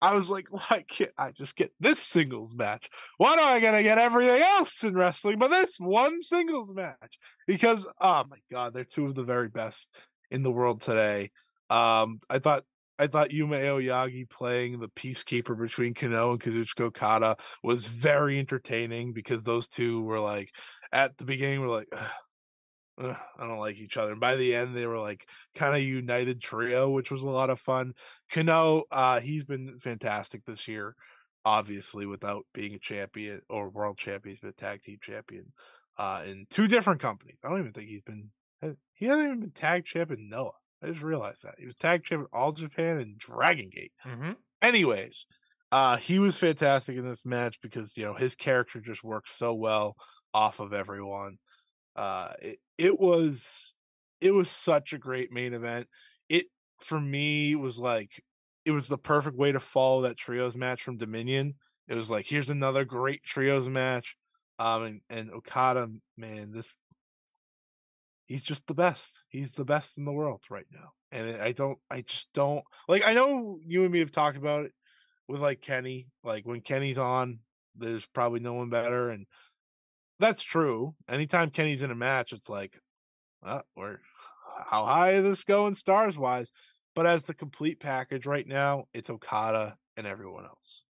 I was like, [LAUGHS] why can't I just get this singles match? Why do I gotta get everything else in wrestling but this one singles match? Because oh my god, they're two of the very best in the world today. Um, I thought I thought Yuma Aoyagi playing the peacekeeper between Kano and Kazuchika Okada was very entertaining because those two were like at the beginning were like I don't like each other. And by the end, they were like kind of united trio, which was a lot of fun. Kano, uh, he's been fantastic this year, obviously, without being a champion or world champion. He's been a tag team champion uh, in two different companies. I don't even think he's been, he hasn't even been tag champion Noah. I just realized that. He was tag champion All Japan and Dragon Gate. Mm-hmm. Anyways, uh, he was fantastic in this match because, you know, his character just works so well off of everyone. Uh, it, it was it was such a great main event. It for me was like it was the perfect way to follow that trios match from Dominion. It was like here's another great trios match. Um and, and Okada, man, this he's just the best. He's the best in the world right now. And I don't I just don't like I know you and me have talked about it with like Kenny. Like when Kenny's on, there's probably no one better and that's true. Anytime Kenny's in a match, it's like, uh, we're how high is this going stars wise? But as the complete package right now, it's Okada and everyone else.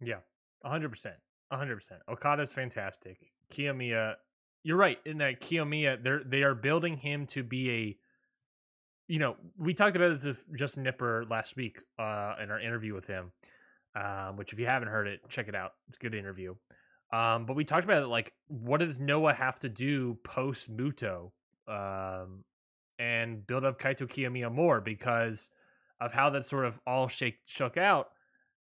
Yeah, hundred percent, hundred percent. Okada's fantastic. Kiyomiya, you're right in that Kiyomiya, they're they are building him to be a. You know, we talked about this with Justin Nipper last week uh, in our interview with him, um, which if you haven't heard it, check it out. It's a good interview. Um, but we talked about it like, what does Noah have to do post Muto, um, and build up Kaito Kiyomiya more because of how that sort of all shake shook out.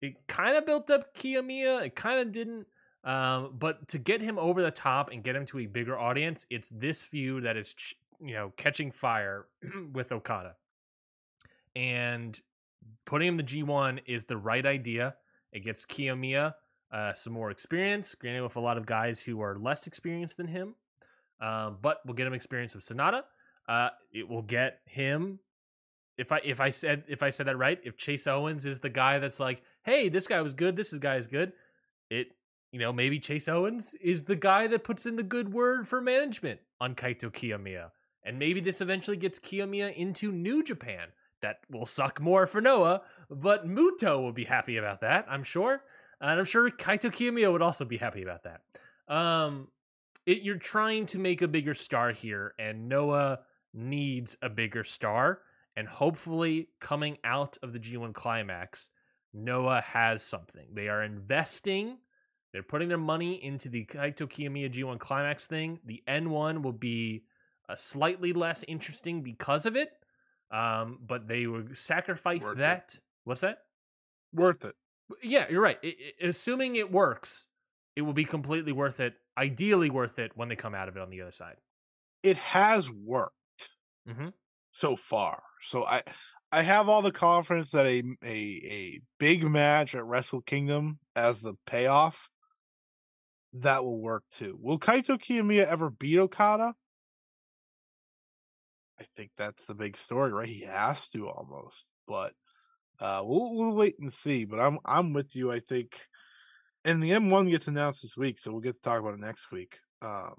It kind of built up Kiyomiya. It kind of didn't. Um, but to get him over the top and get him to a bigger audience, it's this feud that is, you know, catching fire [CLEARS THROAT] with Okada. And putting him the G1 is the right idea. It gets Kiyomiya uh, some more experience, granted with a lot of guys who are less experienced than him. Um, but we'll get him experience with Sanada. Uh, it will get him. If I if I said if I said that right, if Chase Owens is the guy that's like, hey, this guy was good, this guy is good, it you know maybe Chase Owens is the guy that puts in the good word for management on Kaito Kiyomiya, and maybe this eventually gets Kiyomiya into New Japan. That will suck more for Noah, but Muto will be happy about that, I'm sure and I'm sure Kaito Kiyomiya would also be happy about that. Um, it, you're trying to make a bigger star here, and Noah needs a bigger star. And hopefully, coming out of the G1 climax, Noah has something. They are investing. They're putting their money into the Kaito Kiyomiya G1 climax thing. The N1 will be a slightly less interesting because of it. Um, but they would sacrifice Worth that. It. What's that? Worth it. Yeah, you're right. It, it, assuming it works, it will be completely worth it. Ideally, worth it when they come out of it on the other side. It has worked mm-hmm. so far, so I I have all the confidence that a a a big match at Wrestle Kingdom as the payoff that will work too. Will Kaito Kiyomiya ever beat Okada? I think that's the big story, right? He has to almost, but uh, we'll we'll wait and see, but I'm I'm with you. I think, and the N1 gets announced this week, so we'll get to talk about it next week. Um,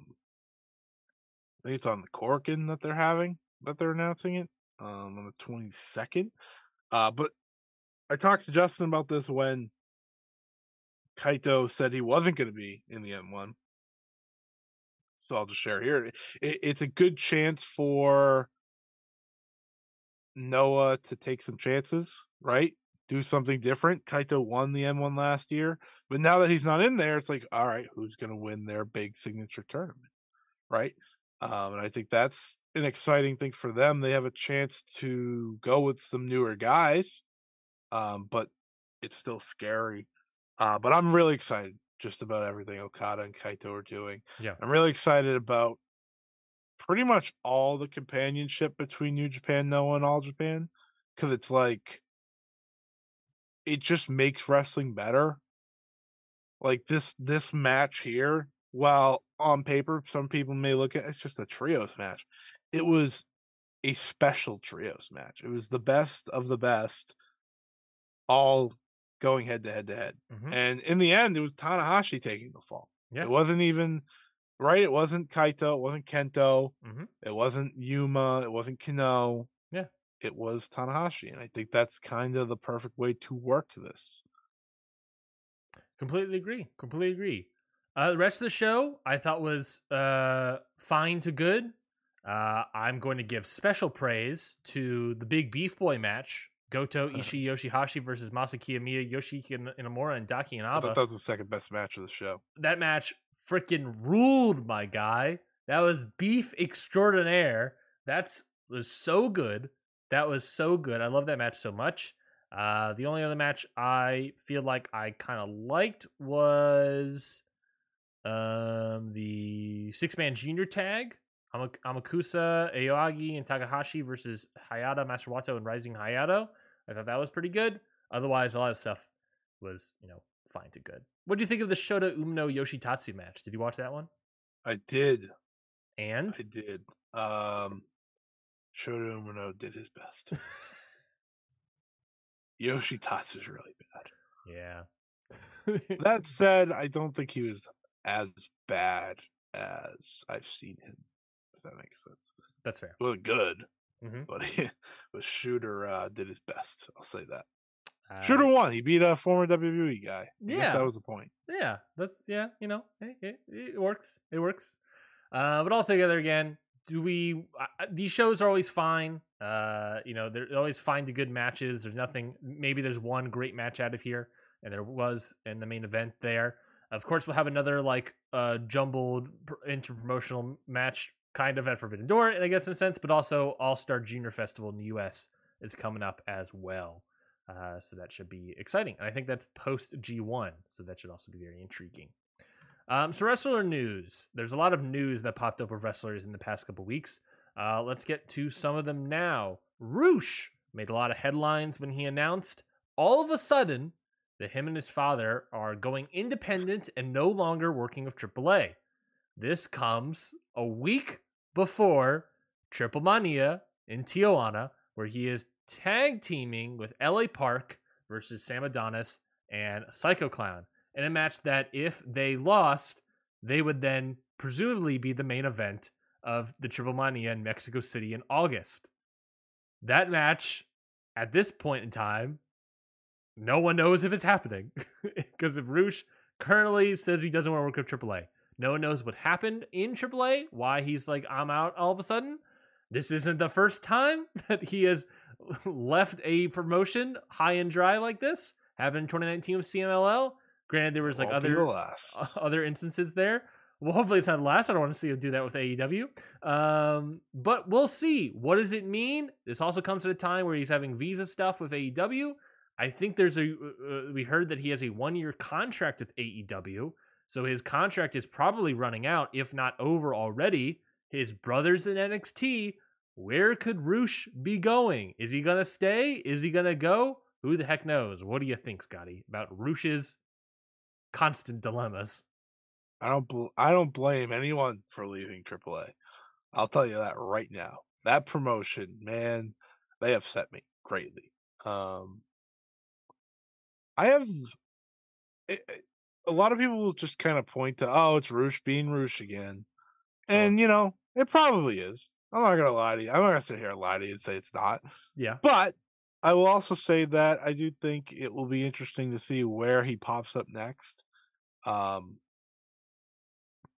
I think it's on the Korakuen that they're having that they're announcing it um, on the 22nd. Uh, but I talked to Justin about this when Kaito said he wasn't going to be in the N1. So I'll just share here. It, it's a good chance for Noah to take some chances, right? Do something different. Kaito won the N1 last year, but now that he's not in there, it's like, all right, who's going to win their big signature tournament, right? Um, and I think that's an exciting thing for them. They have a chance to go with some newer guys, um, but it's still scary. Uh, but I'm really excited just about everything Okada and Kaito are doing. Yeah, I'm really excited about pretty much all the companionship between New Japan, Noah, and All Japan because it's like it just makes wrestling better. Like this this match here, while on paper some people may look at it's just a trios match, it was a special trios match. It was the best of the best, all going head to head to head. Mhm. And in the end, it was Tanahashi taking the fall. Yeah. It wasn't even right. It wasn't Kaito. It wasn't Kento. Mhm. It wasn't Yuma. It wasn't Kano. It was Tanahashi. And I think that's kind of the perfect way to work this. Completely agree. Completely agree. Uh, the rest of the show I thought was uh, fine to good. Uh, I'm going to give special praise to the big beef boy match: Goto [LAUGHS] Ishii Yoshihashi versus Masa Kitamiya, Yoshiki In- Inamura, and Daiki I Inaba. thought that was the second best match of the show. that match freaking ruled, my guy. That was beef extraordinaire. That's was so good. That was so good. I love that match so much. Uh, the only other match I feel like I kind of liked was um the six man junior tag. Ama- Amakusa, Aoyagi, and Takahashi versus Hayata, Master Wato, and Rising Hayato. I thought that was pretty good. Otherwise, a lot of stuff was, you know, fine to good. What do you think of the Shota Umino Yoshitatsu match? Did you watch that one? I did. And I did. Um, Shota Umino did his best. Yoshitatsu's really bad. yeah, That [LAUGHS] said, I don't think he was as bad as I've seen him. If that makes sense. that's fair. Well, good, Mhm. but he, [LAUGHS] but Shooter uh, did his best. I'll say that. Uh, Shooter won. He beat a former WWE guy. I guess Yeah. that was the point. Yeah, that's yeah. You know, it, it, it works. It works. Uh, but altogether, again, do we? Uh, these shows are always fine. Uh, you know, they're always fine to good matches. There's nothing. Maybe there's one great match out of here, and there was in the main event there. Of course, we'll have another like uh jumbled pr- inter-promotional match, kind of at Forbidden Door, and I guess in a sense, but also All Star Junior Festival in the U.S. is coming up as well. Uh, so that should be exciting. And I think that's post G1. So that should also be very intriguing. Um, so, wrestler news. There's a lot of news that popped up of wrestlers in the past couple weeks. Uh, let's get to some of them now. Rush made a lot of headlines when he announced all of a sudden that him and his father are going independent and no longer working with AAA. This comes a week before Triple Mania in Tijuana, where he is tag teaming with LA Park versus Sam Adonis and Psycho Clown in a match that, if they lost, they would then presumably be the main event of the Triple Mania in Mexico City in August. That match, at this point in time, no one knows if it's happening [LAUGHS] because if Rush currently says he doesn't want to work with AAA, no one knows what happened in AAA, why he's like, I'm out all of a sudden. This isn't the first time [LAUGHS] that he has left a promotion high and dry like this. Happened in 2019 with CMLL. Granted, there was like other last. other instances there. Well, hopefully it's not the last. I don't want to see him do that with AEW. Um, but we'll see. What does it mean? This also comes at a time where he's having visa stuff with AEW. I think there's a. Uh, we heard that he has a one year contract with AEW, so his contract is probably running out, if not over already. His brothers in NXT. Where could Rush be going? Is he gonna stay? Is he gonna go? Who the heck knows? What do you think, Scotty, about Rush's constant dilemmas? I don't. Bl- I don't blame anyone for leaving AAA. I'll tell you that right now. That promotion, man, they upset me greatly. Um, I have it, it- a lot of people will just kind of point to, oh, it's Rush being Rush again, and you know it probably is. I'm not gonna lie to you. I'm not gonna sit here and lie to you and say it's not. Yeah. But I will also say that I do think it will be interesting to see where he pops up next. Um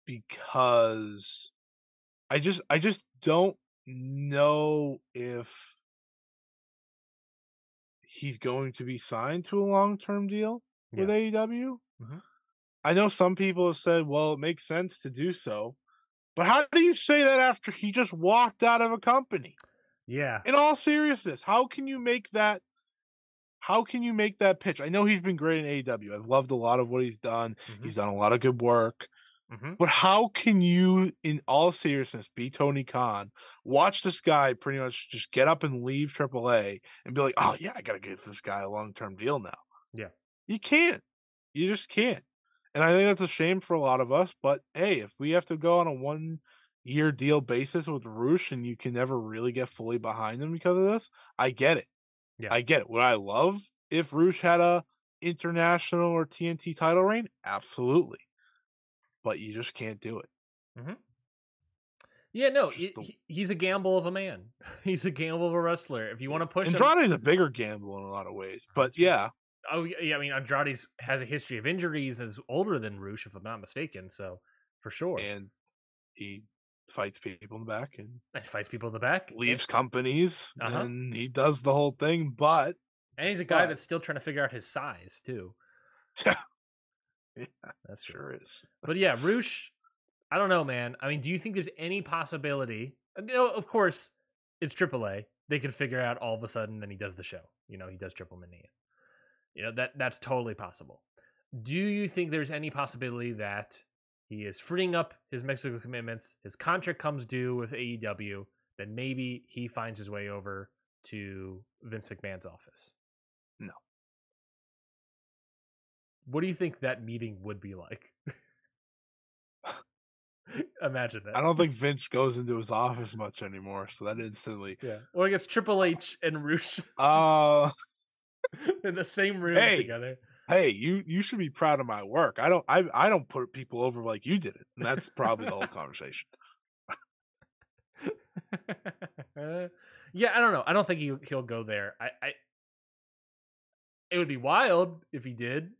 because I just I just don't know if he's going to be signed to a long-term deal with AEW. Mhm. I know some people have said, well, it makes sense to do so. But how do you say that after he just walked out of a company? Yeah. in all seriousness, how can you make that? How can you make that pitch? I know he's been great in AEW. I've loved a lot of what he's done. Mhm. He's done a lot of good work. Mhm. But how can you, in all seriousness, be Tony Khan? Watch this guy pretty much just get up and leave AAA and be like, "Oh yeah, I got to give this guy a long term deal now." Yeah. you can't. You just can't. And I think that's a shame for a lot of us. But hey, if we have to go on a one year deal basis with Rush and you can never really get fully behind him because of this, I get it. Yeah. I get it. Would I love if Rush had a international or TNT title reign? Absolutely. But you just can't do it. Mm-hmm. Yeah, no, he, the- he's a gamble of a man. [LAUGHS] He's a gamble of a wrestler. If you want to push him, Andrade's a bigger gamble in a lot of ways. Oh, but yeah, oh yeah, I mean Andrade's has a history of injuries. Is older than Rush, if I'm not mistaken. So for sure, and, and he fights people in the back and he fights people in the back. leaves companies Uh-huh. and he does the whole thing. But and he's a guy but- that's still trying to figure out his size too. Yeah, [LAUGHS] true. sure is. But yeah, Rush, I don't know, man. I mean, do you think there's any possibility? uh, You know, of course, it's AAA. They could figure out all of a sudden, then he does the show. You know, he does Triple Mania. You know that that's totally possible. Do you think there's any possibility that he is freeing up his Mexico commitments? His contract comes due with AEW. Then maybe he finds his way over to Vince McMahon's office. No. What do you think that meeting would be like? [LAUGHS] Imagine that. I don't think [LAUGHS] Vince goes into his office much anymore. So that instantly. Yeah. Or I guess Triple H and Rush Uh [LAUGHS] in the same room Hey. together. Hey, you you should be proud of my work. I don't I I don't put people over like you did it. And that's probably the whole conversation. [LAUGHS] yeah, I don't know. I don't think he, he'll go there. I, I. It would be wild if he did.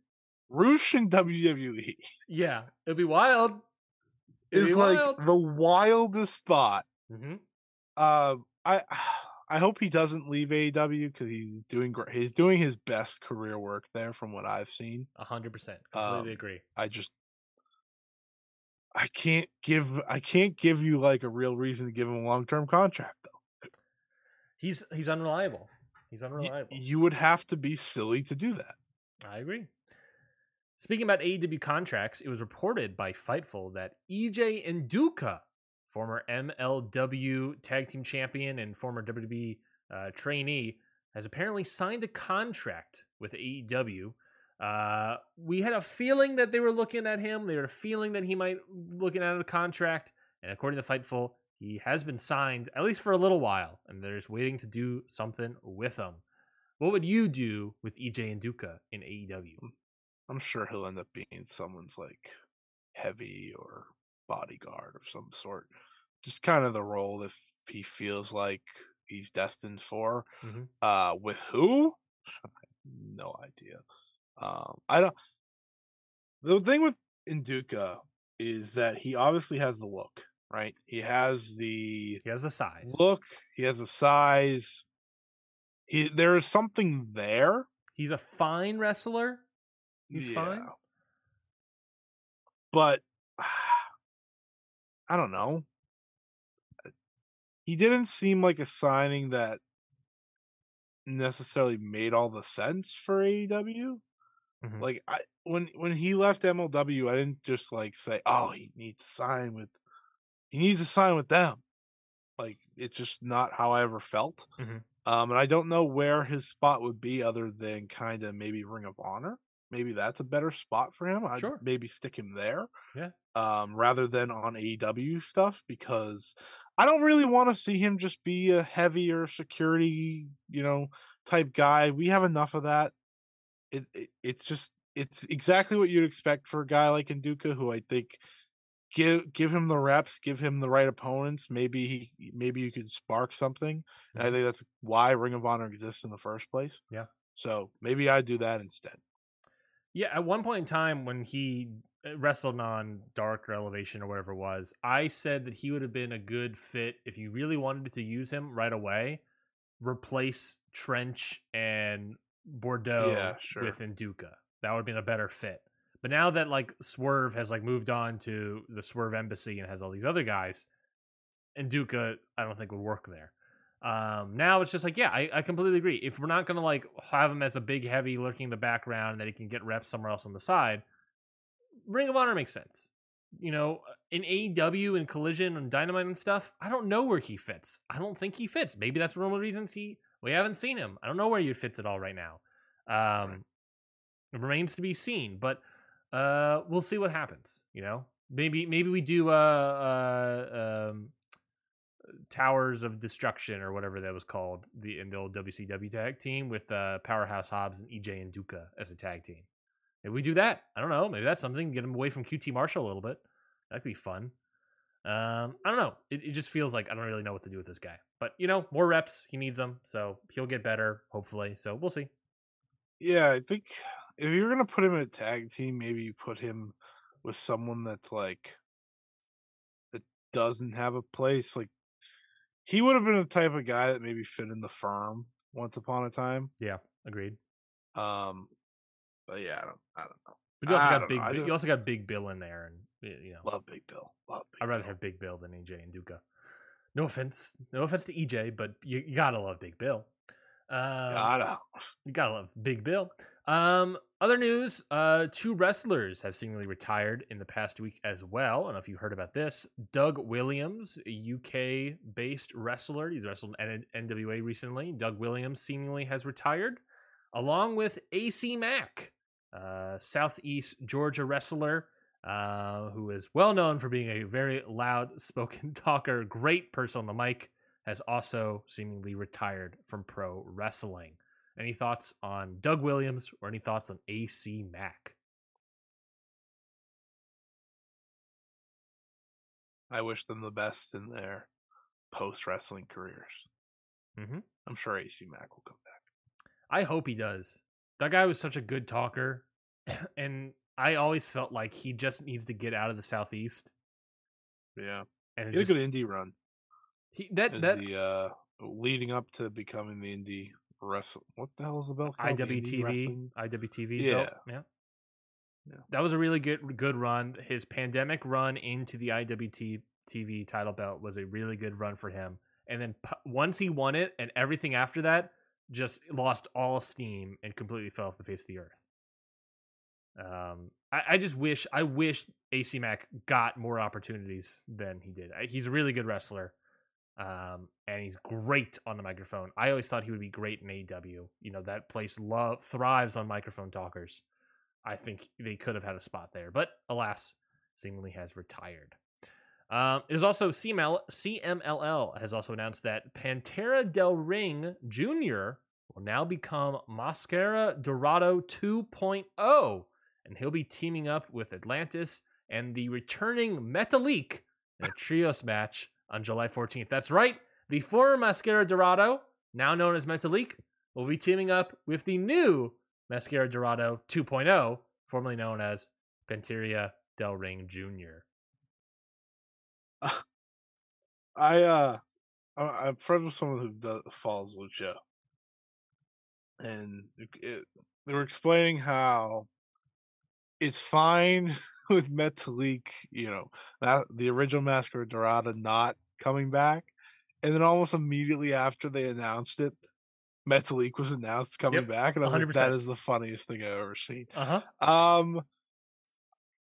Rush in WWE Yeah, it'd be wild. It'd is be like wild. the wildest thought. Mhm. Uh, I [SIGHS] I hope he doesn't leave AEW because he's doing great. He's doing his best career work there, from what I've seen. A hundred percent. Completely Um, agree. I just I can't give I can't give you like a real reason to give him a long term contract though. He's he's unreliable. He's Y- unreliable. you would have to be silly to do that. I agree. Speaking about AEW contracts, it was reported by Fightful that EJ Nduka, former MLW Tag Team Champion and former WWE uh, trainee, has apparently signed a contract with AEW. Uh, we had a feeling that they were looking at him. They were a feeling that he might looking at a contract, and according to Fightful, he has been signed at least for a little while, and they're just waiting to do something with him. What would you do with EJ Nduka in E AEW? I'm sure he'll end up being someone's like heavy or bodyguard of some sort. Just kind of the role that he feels like he's destined for. Mhm. Uh, with who? no idea. Um, I don't. The thing with Nduka is that he obviously has the look, right? He has the He has the size. look. He has the size. He there is something there. He's a fine wrestler. He's fine. But [SIGHS] I don't know. He didn't seem like a signing that necessarily made all the sense for AEW. Mhm. Like I when when he left MLW, I didn't just like say, "Oh, he needs to sign with he needs to sign with them." Like it's just not how I ever felt. Mhm. Um, and I don't know where his spot would be other than kind of maybe Ring of Honor. Maybe that's a better spot for him. I'd Sure. maybe stick him there. Yeah. Um, rather than on AEW stuff because I don't really want to see him just be a heavier security, you know, type guy. We have enough of that. It, it it's just it's exactly what you'd expect for a guy like Nduka, who I think give give him the reps, give him the right opponents. Maybe he maybe you could spark something. And I Mhm. think that's why Ring of Honor exists in the first place. Yeah. So maybe I do that instead. Yeah, at one point in time when he uh, wrestled on Dark or Elevation or whatever it was, I said that he would have been a good fit if you really wanted to use him right away. Replace Trench and Boudreaux Yeah, sure. with Nduka. That would have been a better fit. But now that like Swerve has like moved on to the Swerve Embassy and has all these other guys, Nduka I don't think would work there. Um, now it's just like, yeah, I, I completely agree. If we're not gonna like have him as a big heavy lurking in the background and that he can get reps somewhere else on the side, Ring of Honor makes sense. You know, in AEW and Collision and Dynamite and stuff, I don't know where he fits. I don't think he fits. Maybe that's one of the reasons he we haven't seen him. I don't know where he fits at all right now. Um, it remains to be seen, but uh, we'll see what happens. You know, maybe maybe we do uh, uh um Towers of Destruction or whatever that was called, the in the old WCW tag team with uh, Powerhouse Hobbs and EJ Nduka as a tag team. Maybe we do that. I don't know. Maybe that's something. Get him away from QT Marshall a little bit. That could be fun. Um, I don't know. It, it just feels like I don't really know what to do with this guy. But you know, more reps. He needs them, so he'll get better, hopefully. So we'll see. Yeah, I think if you're gonna put him in a tag team, maybe you put him with someone that's like that doesn't have a place. Like he would have been the type of guy that maybe fit in the firm once upon a time. Yeah, agreed. Um, but yeah, I don't, I don't know. But you also I got big. know. I Bi- don't- you also got Big Bill in there, and you know, Love Big Bill. Love Big I'd rather Bill. have Big Bill than EJ Nduka. No offense, no offense to EJ, but you, you gotta love Big Bill. Um, Gotta. [LAUGHS] You gotta love Big Bill. Um, other news: uh, two wrestlers have seemingly retired in the past week as well. I don't know if you heard about this. Doug Williams, a UK-based wrestler, he's wrestled in NWA recently. Doug Williams seemingly has retired, along with AC Mack, uh, Southeast Georgia wrestler. Uh, who is well known for being a very loud spoken [LAUGHS] talker, great person on the mic, has also seemingly retired from pro wrestling. Any thoughts on Doug Williams or any thoughts on AC Mack? I wish them the best in their post wrestling careers. Mm-hmm. I'm sure AC Mack will come back. I hope he does. That guy was such a good talker, [CLEARS THROAT] and I always felt like he just needs to get out of the southeast. Yeah, And he had just, a good indie run. he, that that the uh, leading up to becoming the indie wrestle. What the hell is the belt called? IWTV? IWTV Yeah. belt. yeah Yeah. that was a really good good run his pandemic run into the IWTV title belt was a really good run for him and then once he won it and everything after that just lost all steam and completely fell off the face of the earth um I, I just wish I wish AC Mack got more opportunities than he did I- he's a really good wrestler um, and he's great on the microphone. I always thought he would be great in AEW. You know that place love thrives on microphone talkers. I think they could have had a spot there, but alas, seemingly has retired. Um, there's also CML, CMLL has also announced that Pantera Del Ring Jr. will now become Mascara Dorado 2.0, and he'll be teaming up with Atlantis and the returning Metalik in a [LAUGHS] trios match on July 14th. That's right, the former Mascara Dorado, now known as Metalik, will be teaming up with the new Mascara Dorado 2.0, formerly known as Panterita Del Ring Jr. [LAUGHS] I uh, I'm friends with someone who does, follows Lucha, and it- they were explaining how it's fine [LAUGHS] with Metalik, you know, that the original Mascara Dorada not coming back, and then almost immediately after they announced it, Metalik was announced coming Yep, back, and I was like, that 100%. is the funniest thing I've ever seen. Uh huh. Um,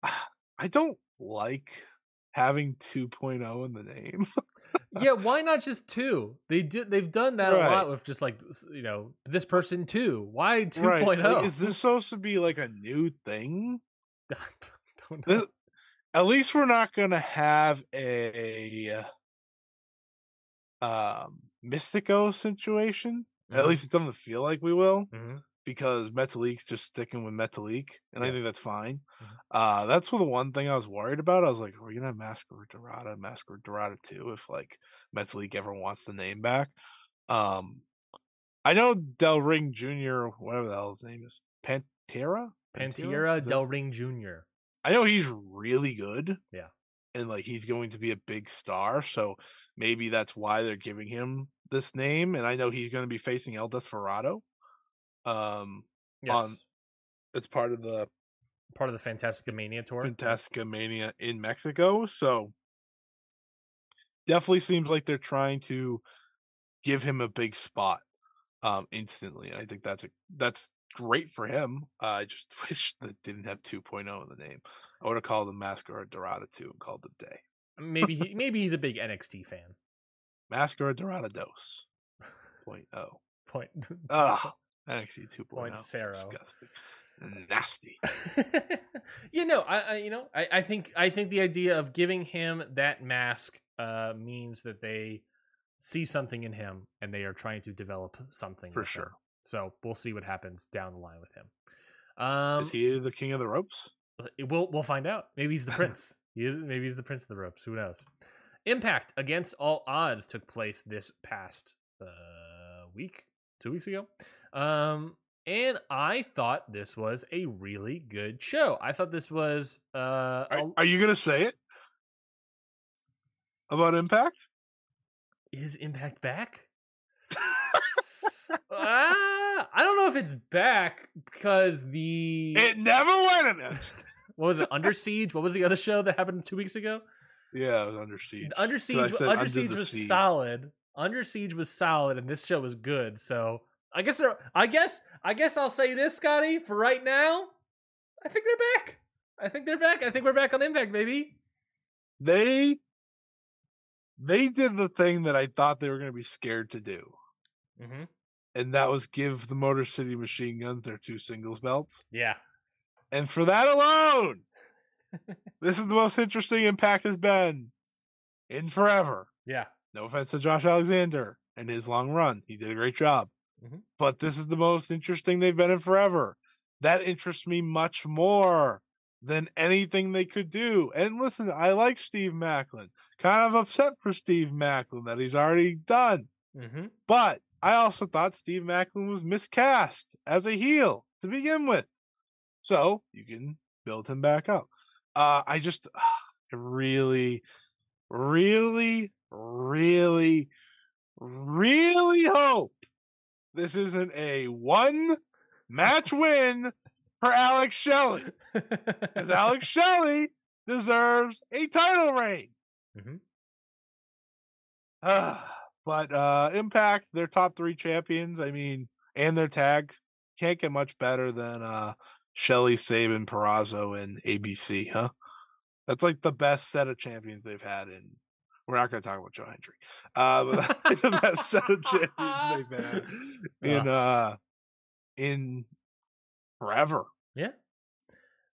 [SIGHS] I don't like having 2.0 in the name. [LAUGHS] yeah, why not just two? They do. They've done that a lot with just like you know this person too. Why 2.0? Right. Like, is this supposed to be like a new thing? [LAUGHS] Don't know. This, at least we're not gonna have a um Mistico situation. At Mhm. least it doesn't feel like we will Mhm. Because Metalik's just sticking with Metalik, and I think that's fine. Mhm. Uh that's the one thing I was worried about. I was like, are we gonna have Mascara Dorada, Mascara Dorada too, if like Metalik ever wants the name back? Um I know Del Ring Jr., whatever the hell his name is. Pantera? Pantera Is Del Ring Jr. I know he's really good. Yeah. And like he's going to be a big star, so maybe that's why they're giving him this name. And I know he's going to be facing El Desperado. Um, Yes. On- it's part of the Part of the Fantastica Mania tour. Fantastica Mania in Mexico, so definitely seems like they're trying to give him a big spot um instantly. I think that's a that's great for him. Uh, I just [LAUGHS] wish that didn't have 2.0 in the name. I would have called him Mascara Dorada 2 and called it day. maybe he, maybe he's a big NXT fan. Mascara Dorada Dos. [LAUGHS] Point oh. Point. [LAUGHS] Ugh. NXT 2.0. Point zero. Disgusting. Nasty. [LAUGHS] you know, I, I you know, I, I think I think the idea of giving him that mask uh means that they see something in him, and they are trying to develop something For with him. sure. So we'll see what happens down the line with him. Um, Is he the king of the ropes? We'll we'll find out. Maybe he's the [LAUGHS] prince. he is. Maybe he's the prince of the ropes. Who knows? Impact against all odds took place this past uh, week, two weeks ago, um, and I thought this was a really good show. I thought this was. Uh, Are, are you gonna say it about Impact? is Impact back? [LAUGHS] ah, I don't know if it's back because the It never went in [LAUGHS] what was it Under Siege? What was the other show that happened two weeks ago? Yeah, it was under siege. Under Siege, Under Siege was Sea. solid. Under Siege was solid, and this show was good. So I guess I guess I guess I'll say this, Scotty. For right now, I think they're back. I think they're back. I think we're back on Impact, baby. They they did the thing that I thought they were gonna be scared to do. Mm-hmm. And that was give the Motor City Machine Guns their two singles belts. Yeah. And for that alone, this is the most interesting Impact has been in forever. [LAUGHS] Yeah. No offense to Josh Alexander and his long run. He did a great job. Mhm. But this is the most interesting they've been in forever. That interests me much more than anything they could do. And listen, I like Steve Macklin. Kind of upset for Steve Macklin that he's already done. Mm-hmm. But I also thought Steve Macklin was miscast as a heel to begin with. So you can build him back up. Uh, I just [SIGHS] I really, really, really, really hope this isn't a one match win for Alex Shelley. Because Alex [LAUGHS] Shelley deserves a title reign. Mhm. Ah, but uh Impact, they're top three champions. I mean, and their tag can't get much better than uh Shelley, Sabin, Purrazzo, and ABC, huh? That's like the best set of champions they've had in. We're not going to talk about Joe Hendry. Uh, but that's like the best set of champions [LAUGHS] they've had in uh in forever. Yeah.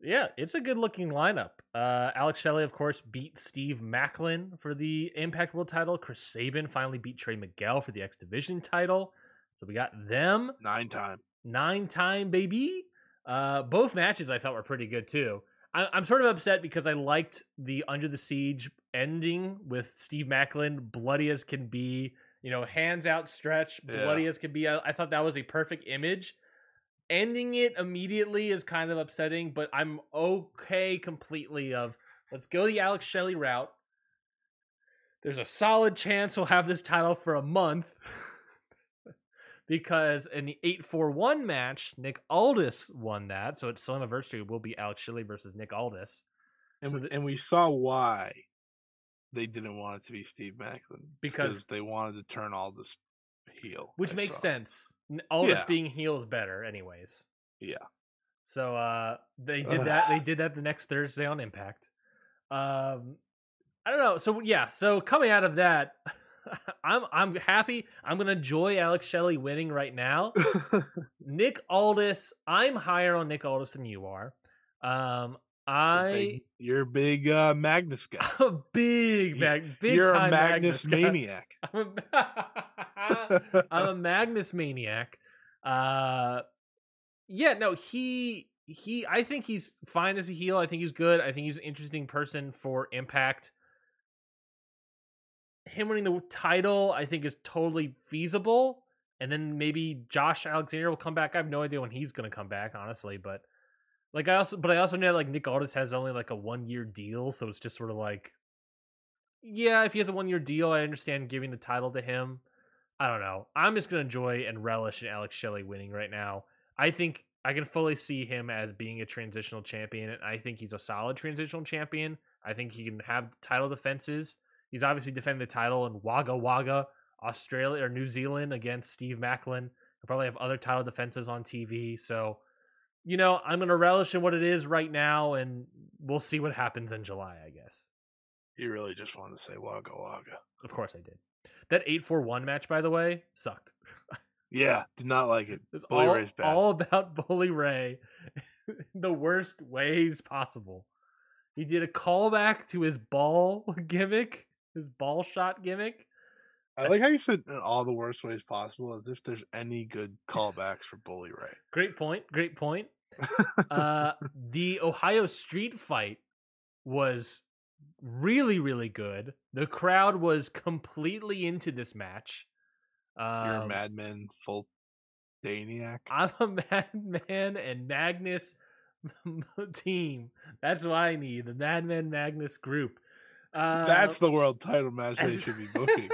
Yeah, it's a good looking lineup. Uh, Alex Shelley, of course, beat Steve Macklin for the Impact World title. Chris Sabin finally beat Trey Miguel for the X Division title. So we got them Nine time. nine time baby. Uh, both matches I thought were pretty good too. I, I'm sort of upset because I liked the Under the Siege ending with Steve Macklin, bloody as can be, you know, hands outstretched, Yeah. bloody as can be. I, I thought that was a perfect image. Ending it immediately is kind of upsetting, but I'm okay completely. Of let's go the Alex Shelley route. There's a solid chance we'll have this title for a month. Because in the 841 match, Nick Aldis won that. So it's Slammiversary will be Alex Shelley versus Nick Aldis. And, So we, the- and we saw why they didn't want it to be Steve Macklin It's Because- they wanted to turn all this heel, Which I makes saw. sense. Aldis Yeah. being heel is better, anyways. Yeah, So uh they [LAUGHS] did that. They did that the next Thursday on Impact. Um I don't know. So yeah, so coming out of that, [LAUGHS] [LAUGHS] I'm I'm happy. I'm gonna enjoy Alex Shelley winning right now. [LAUGHS] Nick Aldis, I'm higher on Nick Aldis than you are. Um I Big- you're a big uh, Magnus guy. [LAUGHS] A big mag, big you're a time Magnus, maniac. I'm a, I'm a Magnus maniac. Uh, yeah, no, he he. I think he's fine as a heel. I think he's good. I think he's an interesting person for Impact. Him winning the title, I think, is totally feasible. And then maybe Josh Alexander will come back. I have no idea when he's going to come back, honestly. But like, I also, but I also know like Nick Aldis has only like a one year deal, so it's just sort of like, yeah, if he has a one year deal, I understand giving the title to him. I don't know. I'm just gonna enjoy and relish in Alex Shelley winning right now. I think I can fully see him as being a transitional champion, and I think he's a solid transitional champion. I think he can have title defenses. He's obviously defending the title in Wagga Wagga, Australia or New Zealand against Steve Macklin. He'll probably have other title defenses on TV. So, you know, I'm gonna relish in what it is right now, and we'll see what happens in July. I guess. You really just wanted to say Wagga Wagga. Of course, I did. That 8 4 1 match, by the way, sucked. Yeah, did not like it. It's Bully all, Ray's bad. all about [LAUGHS] Bully Ray in [LAUGHS] the worst ways possible. He did a callback to his ball [LAUGHS] gimmick, his ball shot gimmick. I like how you said in all the worst ways possible, as if there's any good callbacks for Bully Ray. Great point. Great point. [LAUGHS] uh, the Ohio Street fight was really, really good. The crowd was completely into this match. You're a Um, madman, full Daniac. I'm a [LAUGHS] Madman and Magnus [LAUGHS] team. That's what I need. The Madman Magnus group. Uh, That's the world title match they should be [LAUGHS] booking.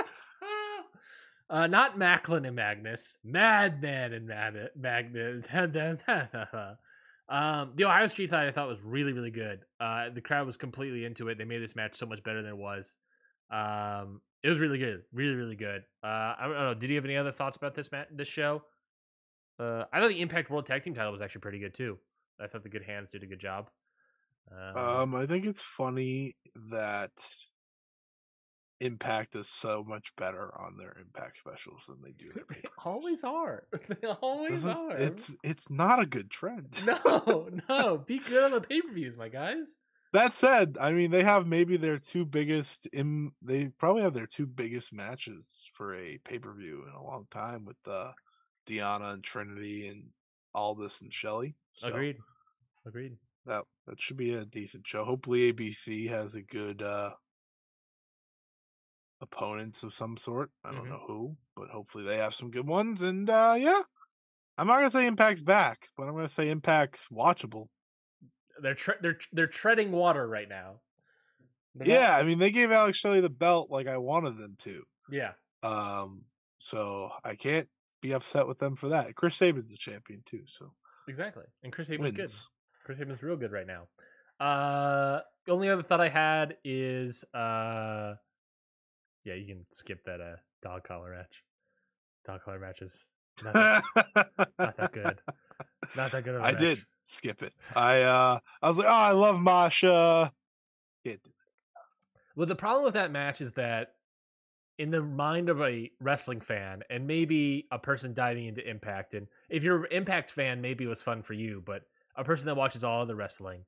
uh, not Macklin and Magnus. Madman and Mad- Magnus. [LAUGHS] um, the Ohio Street fight I thought was really, really good. Uh, the crowd was completely into it. They made this match so much better than it was. Um, it was really good, really, really good. Uh, I don't know. Did you have any other thoughts about this match, this show? Uh, I thought the Impact World Tag Team title was actually pretty good too. I thought the Good Hands did a good job. Uh, Um, I think it's funny that Impact is so much better on their Impact specials than they do. Their [LAUGHS] they pay-per-views. always are. [LAUGHS] They always Doesn't- are. It's it's not a good trend. no, [LAUGHS] no. Be good on the pay per views, my guys. That said, I mean they have maybe their two biggest in they probably have their two biggest matches for a pay per view in a long time with uh Deonna and Trinity and Aldis and Shelley. So Agreed. Agreed. That that should be a decent show. Hopefully ABC has a good uh opponents of some sort. I don't Mhm. know who, but hopefully they have some good ones. And uh yeah. I'm not gonna say Impact's back, but I'm gonna say Impact's watchable. They're tre- they're they're treading water right now. They're not- Yeah, I mean they gave Alex Shelley the belt like I wanted them to. yeah. Um, so I can't be upset with them for that. Chris Sabin's a champion too, so Exactly. And Chris Haven's good. Chris Haven's real good right now. Uh, the only other thought I had is uh, yeah, you can skip that uh dog collar match. Dog collar matches. Not that, [LAUGHS] not that good. Not that good. Of a I match. did skip it. I uh I was like, oh, I love Masha. Can't Well, the problem with that match is that in the mind of a wrestling fan and maybe a person diving into Impact, and if you're an Impact fan, maybe it was fun for you, but a person that watches all of the wrestling,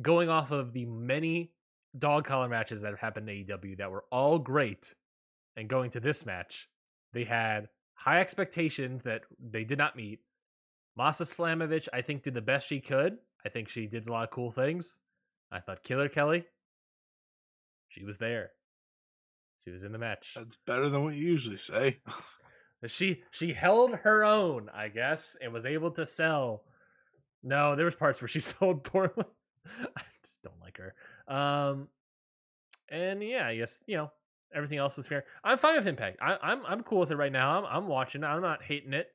going off of the many dog collar matches that have happened in AEW that were all great, and going to this match, they had high expectations that they did not meet. Masha Slamovich, I think, did the best she could. I think she did a lot of cool things. I thought Killer Kelly, she was there. She was in the match. That's better than what you usually say. [LAUGHS] She she held her own, I guess, and was able to sell. No, there was parts where she [LAUGHS] sold poorly. I just don't like her. Um, and yeah, I guess you know everything else is fair. I'm fine with Impact. I, I'm I'm cool with it right now. I'm I'm watching. it. I'm not hating it.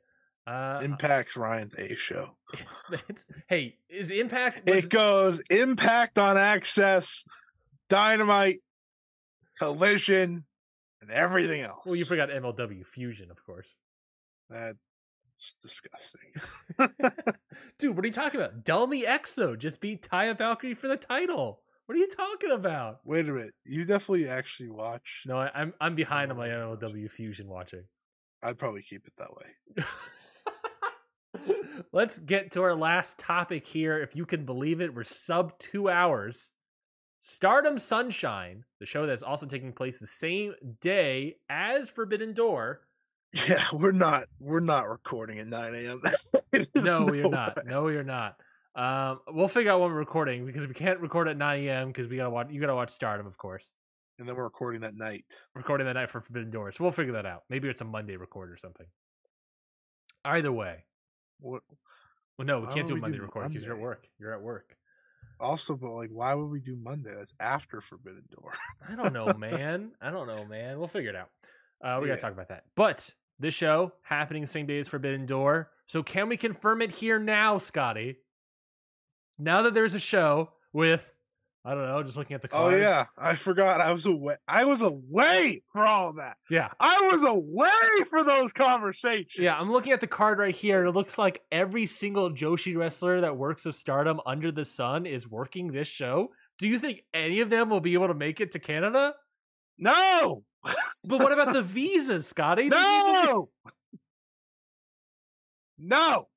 Uh, Impact's Ryan's A show. [LAUGHS] it's, it's, hey, is Impact? was- It goes Impact on Access, Dynamite, Collision, and everything else. well, you forgot MLW Fusion, of course. That's disgusting. [LAUGHS] Dude, what are you talking about? Delmi Exo just beat Taya Valkyrie for the title. What are you talking about? Wait a minute. You definitely actually watch. No, I, I'm I'm behind on my MLW Fusion watching. I'd probably keep it that way. [LAUGHS] Let's get to our last topic here. If you can believe it, we're sub two hours. Stardom Sunshine, the show that's also taking place the same day as Forbidden Door. [LAUGHS] Yeah, we're not. We're not recording at 9 a.m. [LAUGHS] No, no not. way. No, are not. Um, we'll figure out when we're recording because we can't record at 9 a.m. because we gotta watch. You gotta watch Stardom, of course. And then we're recording that night. Recording that night for Forbidden Door, so we'll figure that out. Maybe it's a Monday record or something. Either way, What? well, no, we can't do a Monday do record because you're at work. You're at work. Also, but like, why would we do Monday? That's after Forbidden Door. I don't know, [LAUGHS] man. I don't know, man. We'll figure it out. Uh, we gotta talk about that. But this show happening the same day as Forbidden Door. So can we confirm it here now, Scotty? Now that there's a show with, I don't know, just looking at the Oh yeah, I forgot. I was away. I was away for all that. yeah, I was away for those conversations. yeah. I'm looking at the card right here. It looks like every single Joshi wrestler that works of Stardom under the sun is working this show. Do you think any of them will be able to make it to Canada? No, [LAUGHS] But what about the visas, Scotty? No, no,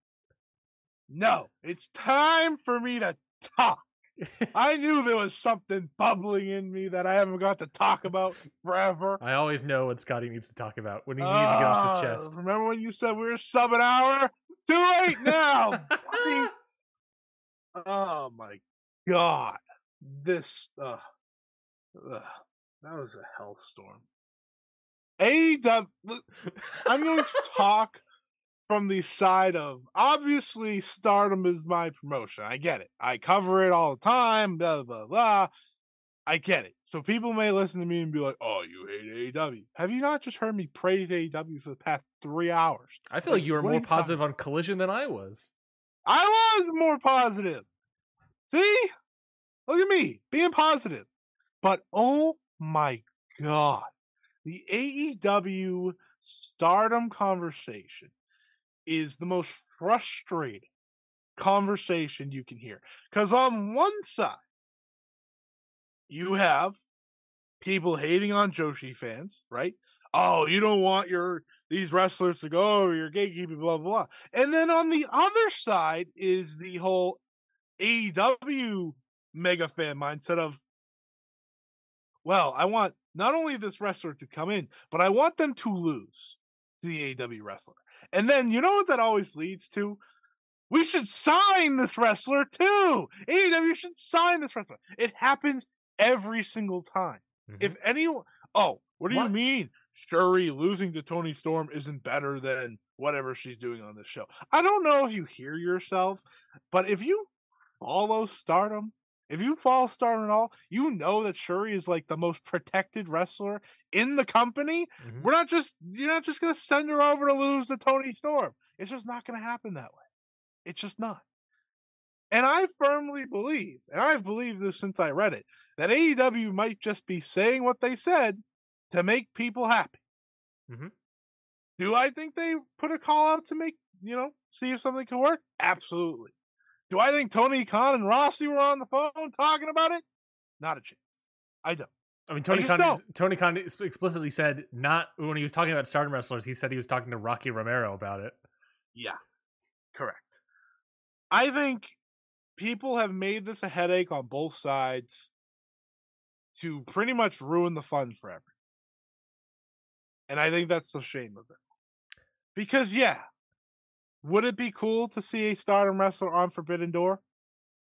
no. It's time for me to talk. I knew there was something bubbling in me that I haven't got to talk about forever. I always know what Scotty needs to talk about when he needs to get off his Ah, chest. Remember when you said we were sub an hour? Too late now. [LAUGHS] Oh my god. This uh, ugh, that was a hellstorm. AEW I'm going to talk from the side of obviously stardom is my promotion. I get it. I cover it all the time, blah blah blah. I get it. So people may listen to me and be like, "Oh, you hate AEW." Have you not just heard me praise AEW for the past three hours? I feel like you were are more positive on Collision than I was. I was more positive. See? Look at me being positive. But oh my God. The AEW stardom conversation is the most frustrating conversation you can hear. Because on one side, you have people hating on Joshi fans, right? Oh, you don't want your these wrestlers to go or your gatekeeping, blah, blah, blah. And then on the other side is the whole AEW mega fan mindset of, well, I want not only this wrestler to come in, but I want them to lose to the AEW wrestler. And then you know what that always leads to? We should sign this wrestler too. AEW should sign this wrestler. It happens every single time. Mm-hmm. If anyone, oh, what do What? you mean? Syuri losing to Toni Storm isn't better than whatever she's doing on this show. I don't know if you hear yourself, but if you follow Stardom, if you follow Star at all, you know that Syuri is like the most protected wrestler in the company. Mhm. We're not just you're not just gonna send her over to lose to Toni Storm. It's just not gonna happen that way. It's just not. And I firmly believe, and I've believed this since I read it, that AEW might just be saying what they said to make people happy. Mhm. Do I think they put a call out to make, you know, see if something can work? Absolutely. Do I think Tony Khan and Rossy were on the phone talking about it? Not a chance. I don't. I mean, Tony just Khan, don't. Tony Khan explicitly said not when he was talking about Stardom wrestlers. He said he was talking to Rocky Romero about it. Yeah, correct. I think people have made this a headache on both sides to pretty much ruin the fun for everyone. And I think that's the shame of it. Because, yeah, would it be cool to see a stardom wrestler on Forbidden Door?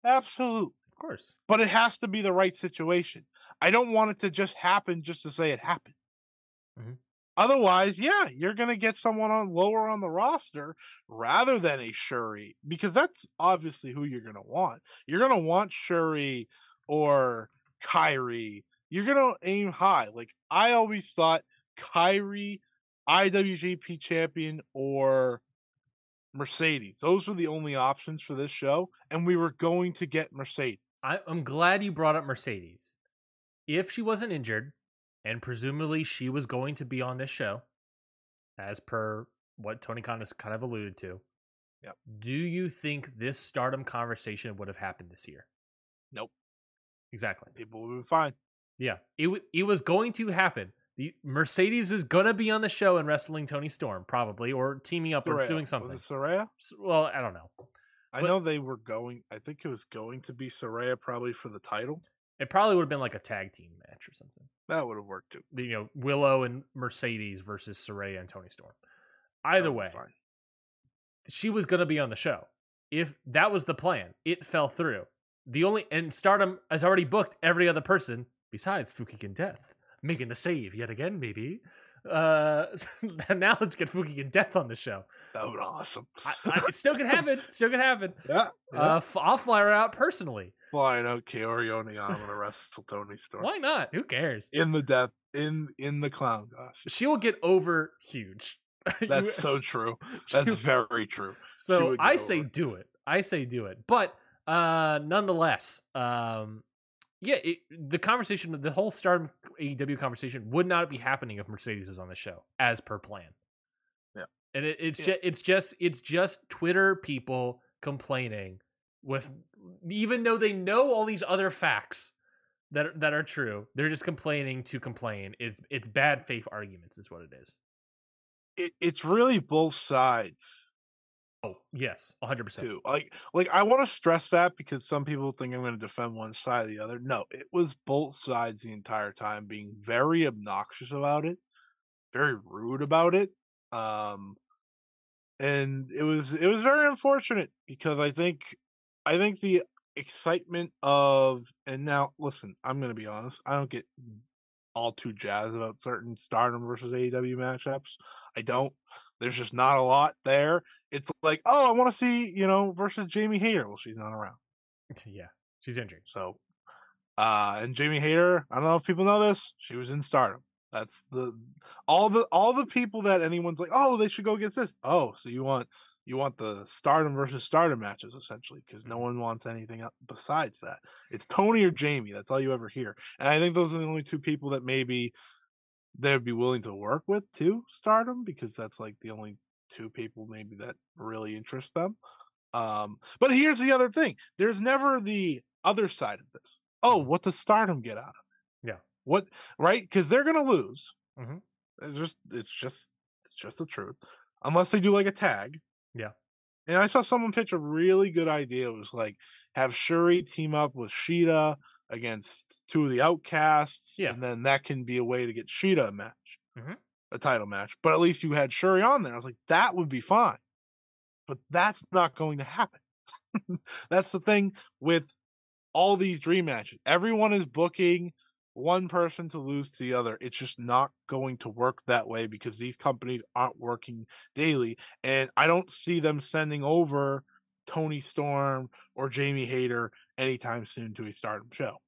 Absolutely. Of course. But it has to be the right situation. I don't want it to just happen just to say it happened. Mhm. Otherwise, yeah, you're gonna get someone on lower on the roster rather than a Syuri because that's obviously who you're gonna want. You're gonna want Syuri or Kairi. You're gonna aim high. Like I always thought, Kairi, IWGP champion, or Mercedes. Those were the only options for this show, and we were going to get Mercedes. I, I'm glad you brought up Mercedes. If she wasn't injured, and presumably she was going to be on this show, as per what Tony Khan has kind of alluded to. Yep. Do you think this stardom conversation would have happened this year? Nope. Exactly. People would be fine. Yeah. It w- it was going to happen. The Mercedes was gonna be on the show and wrestling Toni Storm, probably, or teaming up or doing something. Was it Saraya? Well, I don't know. I But- know they were going. I think it was going to be Saraya probably for the title. It probably would have been like a tag team match or something. That would have worked too. You know, Willow and Mercedes versus Saraya and Toni Storm. Either way, fine. she was going to be on the show. If that was the plan, it fell through. The only and Stardom has already booked every other person besides Fukigen Death, making the save yet again. Maybe. Uh, [LAUGHS] now let's get Fukigen Death on the show. that would be awesome. I, I, it still can happen. [LAUGHS] Still could happen. yeah. Uh, f- I'll fly her out personally. Flying out Kaori Yoneyama to wrestle Toni Storm Why not? Who cares? in the death in in the clown. Gosh, She will get over huge. [LAUGHS] that's so true. That's very true. So I say over do it. I say do it. But uh nonetheless, um yeah, it, the conversation, the whole Stardom AEW conversation would not be happening if Mercedes was on the show as per plan. Yeah. And it, it's Yeah. just it's just it's just Twitter people complaining with even though they know all these other facts that are, that are true, they're just complaining to complain. It's it's bad faith arguments is what it is. It, it's really both sides Oh yes, hundred percent. Like, like I want to stress that because some people think I'm going to defend one side or the other. No, it was both sides the entire time being very obnoxious about it, very rude about it. Um, and it was it was very unfortunate because I think I think the excitement of and now listen, I'm going to be honest, I don't get all too jazzed about certain Stardom versus AEW matchups. I don't. There's just not a lot there. It's like, oh, I want to see, you know, versus Jamie Hayter. Well, she's not around. [LAUGHS] yeah, she's injured. So, uh, and Jamie Hayter, I don't know if people know this, she was in Stardom. That's the all the all the people that anyone's like, oh, they should go against this. Oh, so you want you want the Stardom versus Stardom matches essentially because no one wants anything besides that. It's Toni or Jamie. That's all you ever hear. And I think those are the only two people that maybe they'd be willing to work with to Stardom, because that's like the only two people maybe that really interest them. Um, but here's the other thing: there's never the other side of this. Oh, what does Stardom get out of it? Yeah. What right? Because they're gonna lose. Mhm. It's just it's just it's just the truth. Unless they do like a tag. Yeah. And I saw someone pitch a really good idea. It was like have Syuri team up with Xena against two of the outcasts. Yeah. And then that can be a way to get Xena a match, Mhm. A title match. But at least you had Syuri on there. I was like, that would be fine. But that's not going to happen. [LAUGHS] that's the thing with all these dream matches. Everyone is booking one person to lose to the other. It's just not going to work that way because these companies aren't working daily. And I don't see them sending over Toni Storm or Jamie Hayter anytime soon to a stardom show.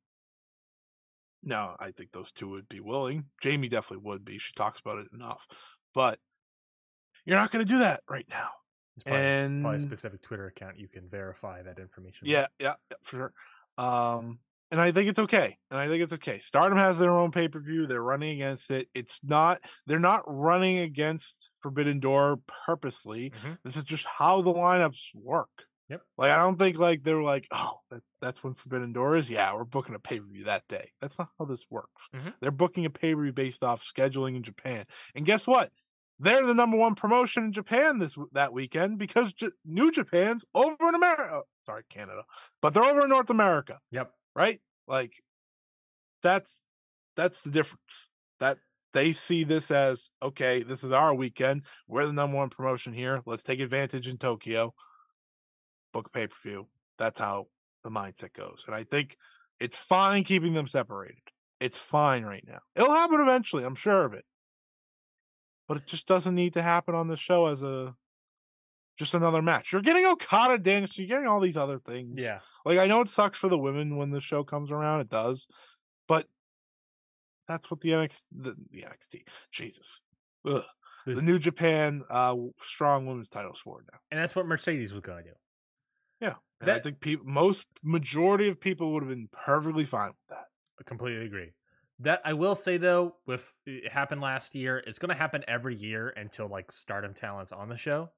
No, I think those two would be willing. Jamie definitely would be. She talks about it enough. But you're not going to do that right now. It's probably, and probably a specific Twitter account you can verify that information. yeah, yeah, yeah, for sure. Um, and I think it's okay. And I think it's okay. Stardom has their own pay per view. They're running against it. It's not. They're not running against Forbidden Door purposely. Mhm. This is just how the lineups work. Yep. Like I don't think like they're like, oh, that, that's when Forbidden Door is. Yeah, we're booking a pay per view that day. That's not how this works. Mhm. They're booking a pay per view based off scheduling in Japan. And guess what? They're the number one promotion in Japan this that weekend because J- New Japan's over in America. Sorry, Canada, but they're over in North America Yep. right? Like that's that's the difference. That they see this as okay, this is our weekend. We're the number one promotion here. Let's take advantage in Tokyo. Book a pay per view. That's how the mindset goes. And I think it's fine keeping them separated. It's fine right now. It'll happen eventually, I'm sure of it. But it just doesn't need to happen on the show as a just another match. You're getting Okada dance, you're getting all these other things. Yeah. Like I know it sucks for the women when the show comes around, it does, but that's what the NXT, the, the NXT, Jesus, Ugh. The- the New Japan uh strong women's titles for now. And that's what Mercedes was going to do. Yeah, and I think people, most majority of people would have been perfectly fine with that. I completely agree. That I will say though, with it happened last year, it's going to happen every year until like Stardom talents on the show.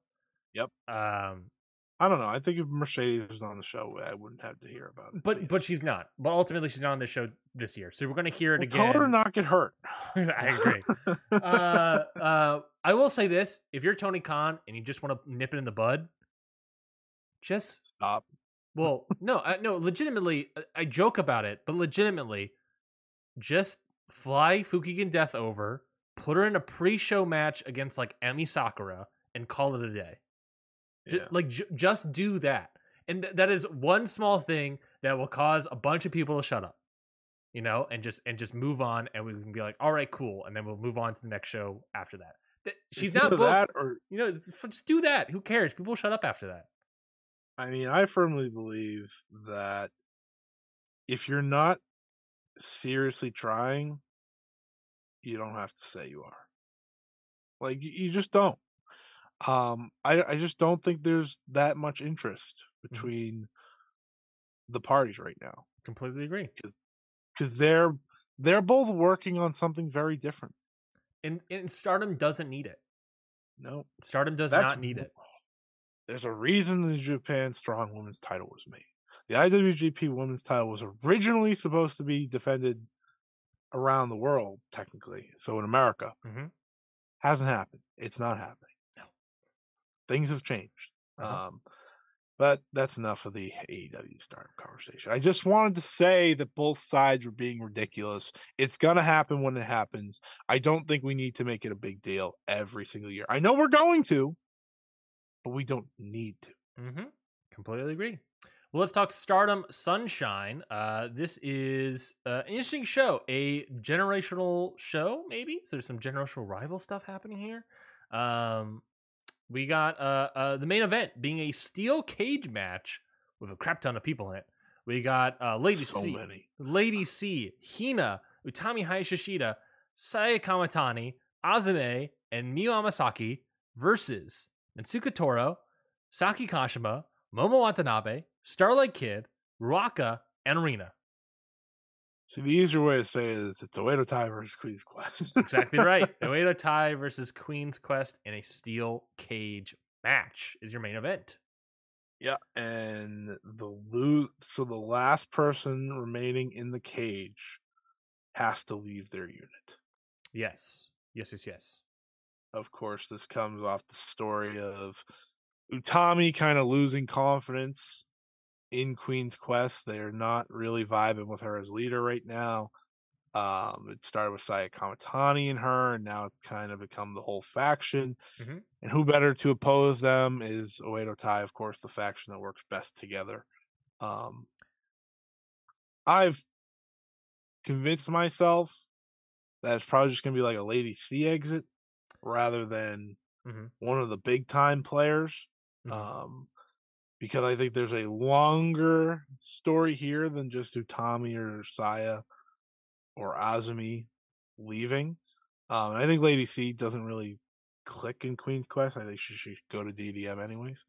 Yep. Um, I don't know. I think if Mercedes was on the show, I wouldn't have to hear about it. but but she's not. But ultimately, she's not on the show this year, so we're going to hear it Well, again. tell her not get hurt. [LAUGHS] I agree. uh, [LAUGHS] uh, I will say this: if you're Tony Khan and you just want to nip it in the bud, just Stop. well, no, I, no, legitimately, uh, I joke about it, but legitimately, just fly Fukigen Death over, put her in a pre-show match against like Emi Sakura, and call it a day. Yeah. like, ju- just do that, and th- that is one small thing that will cause a bunch of people to shut up, you know, and just and just move on, and we can be like, all right, cool, and then we'll move on to the next show after that. Th- She's It's not booked, that or you know. Just do that. Who cares? People will shut up after that. I mean, I firmly believe that if you're not seriously trying, you don't have to say you are. Like you just don't. Um, I I just don't think there's that much interest between the parties right now Completely agree. because they're they're both working on something very different. And, and Stardom doesn't need it. No, Stardom does That's not need it. There's a reason the Japan Strong Women's title was made. The IWGP Women's title was originally supposed to be defended around the world, technically. So in America, Mhm. hasn't happened. It's not happening. No. Things have changed. Uh-huh. Um, but that's enough of the AEW stardom conversation. I just wanted to say that both sides were being ridiculous. It's going to happen when it happens. I don't think we need to make it a big deal every single year. I know we're going to, but we don't need to. Mm-hmm. Completely agree. Well, let's talk Stardom Sunshine. Uh, this is uh, an interesting show, a generational show, maybe. So there's some generational rival stuff happening here. Um, we got uh, uh, the main event being a steel cage match with a crap ton of people in it. We got uh, Lady so C, many. Lady C, Hina, Utami Hayashishita, Saya Kamitani, Azumi, and Miyu Amasaki versus Natsuko Tora, Saki Kashima, Momo Watanabe, Starlight Kid, Ruaka, and Arena. See, the easier way to say it is it's Oedo Tai versus Queen's Quest. exactly right. Oedo [LAUGHS] Tai versus Queen's Quest in a steel cage match is your main event. Yeah, and the loot so the last person remaining in the cage has to leave their unit. Yes. Yes, yes, yes. Of course, this comes off the story of Utami kind of losing confidence in Queen's Quest. They're not really vibing with her as leader right now. Um, it started with Saya Kamitani and her, and now it's kind of become the whole faction. Mm-hmm. And who better to oppose them is Oedo Tai, of course, the faction that works best together. Um, I've convinced myself that it's probably just going to be like a Lady C exit rather than mm-hmm. one of the big time players. Mm-hmm. Um, because I think there's a longer story here than just Utami or Saya or Azumi leaving. Um, I think Lady C doesn't really click in Queen's Quest. I think she should go to DDM anyways.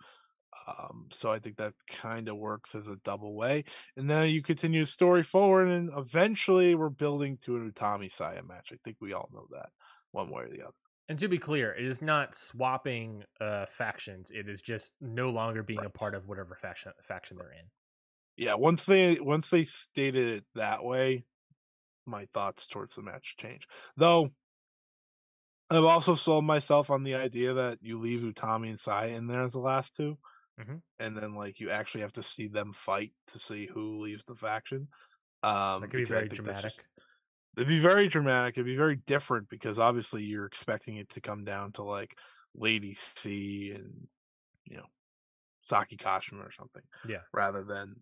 Um, so I think that kind of works as a double way. And then you continue the story forward, and eventually we're building to an Utami Saya match. I think we all know that one way or the other. And to be clear, it is not swapping uh, factions. It is just no longer being right. a part of whatever faction faction they're in. Yeah, once they once they stated it that way, my thoughts towards the match change. Though I've also sold myself on the idea that you leave Utami and Sai in there as the last 2 mm-hmm. and then like you actually have to see them fight to see who leaves the faction. Um, that could be very dramatic. Just, It'd be very dramatic. It'd be very different because obviously you're expecting it to come down to like Lady C and you know Saki Kashima or something. Yeah. Rather than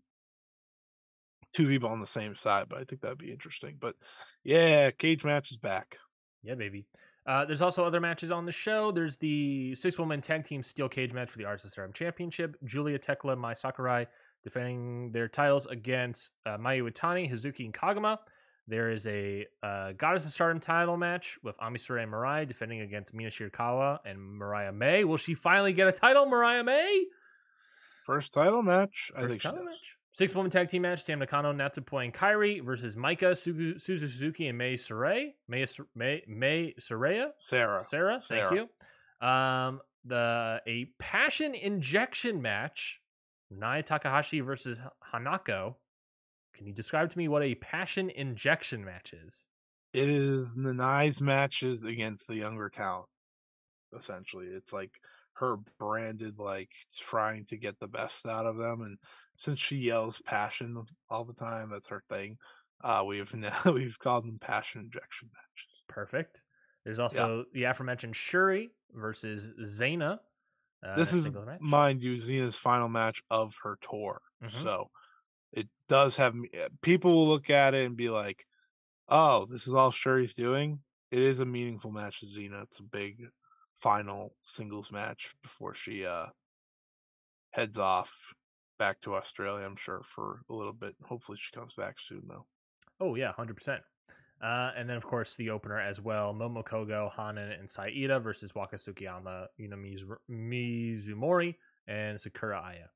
two people on the same side. But I think that'd be interesting. But yeah, cage match is back. Yeah, baby. Uh, there's also other matches on the show. There's the six woman tag team steel cage match for the Stardom Championship. Giulia Thekla, Mai Sakurai defending their titles against uh, Mayu Iwatani, Hazuki, and Koguma. There is a uh, Goddess of Stardom title match with Ami Sourei and Mirai defending against Mina Shirakawa and Mariah May. Will she finally get a title, Mariah May? First title match. First I think title match. Six woman tag team match: Tam Nakano, Natsupoi, and Kairi versus Maika, Suzu, Suzuki, and May Sarai. May May May Saraya. Sarah. Sarah. Thank Sarah. you. Um, the a passion injection match: Nanae Takahashi versus Hanako. Can you describe to me what a passion injection match is? It is Nanae's matches against the younger talent. Essentially, it's like her branded like trying to get the best out of them, and since she yells passion all the time, that's her thing. Uh, we've now [LAUGHS] we've called them passion injection matches. Perfect. There's also yeah. the aforementioned Syuri versus Xena. Uh, this is, mind you, Xena's final match of her tour. Mm-hmm. So it does have eh, people will look at it and be like, "Oh, this is all Syuri's doing." It is a meaningful match to Xena. It's a big final singles match before she uh heads off back to Australia. I'm sure for a little bit. Hopefully, she comes back soon though. Oh yeah, hundred percent. Uh, and then, of course, the opener as well: Momo Kohgo, Hanan, and Saida versus Waka Tsukiyama, Yuna Mizumori, and Sakura Aya.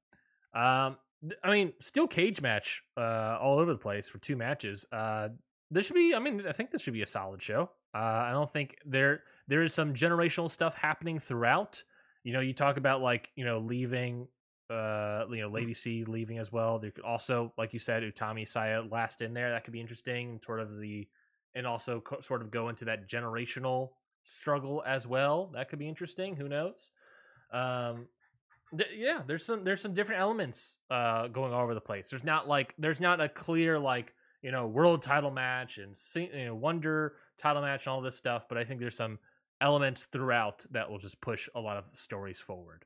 Um, I mean, steel cage match uh, all over the place for two matches. Uh, this should be. I mean, I think this should be a solid show. Uh, I don't think there there is some generational stuff happening throughout. You know, you talk about like you know leaving, uh, you know, Lady C leaving as well. There could also, like you said, Utami Saya last in there. That could be interesting. Sort of the, and also co- sort of go into that generational struggle as well. That could be interesting. Who knows? Um, Th- yeah, there's some there's some different elements uh going all over the place. There's not like there's not a clear like you know world title match and you know wonder title match and all this stuff, but I think there's some elements throughout that will just push a lot of stories forward.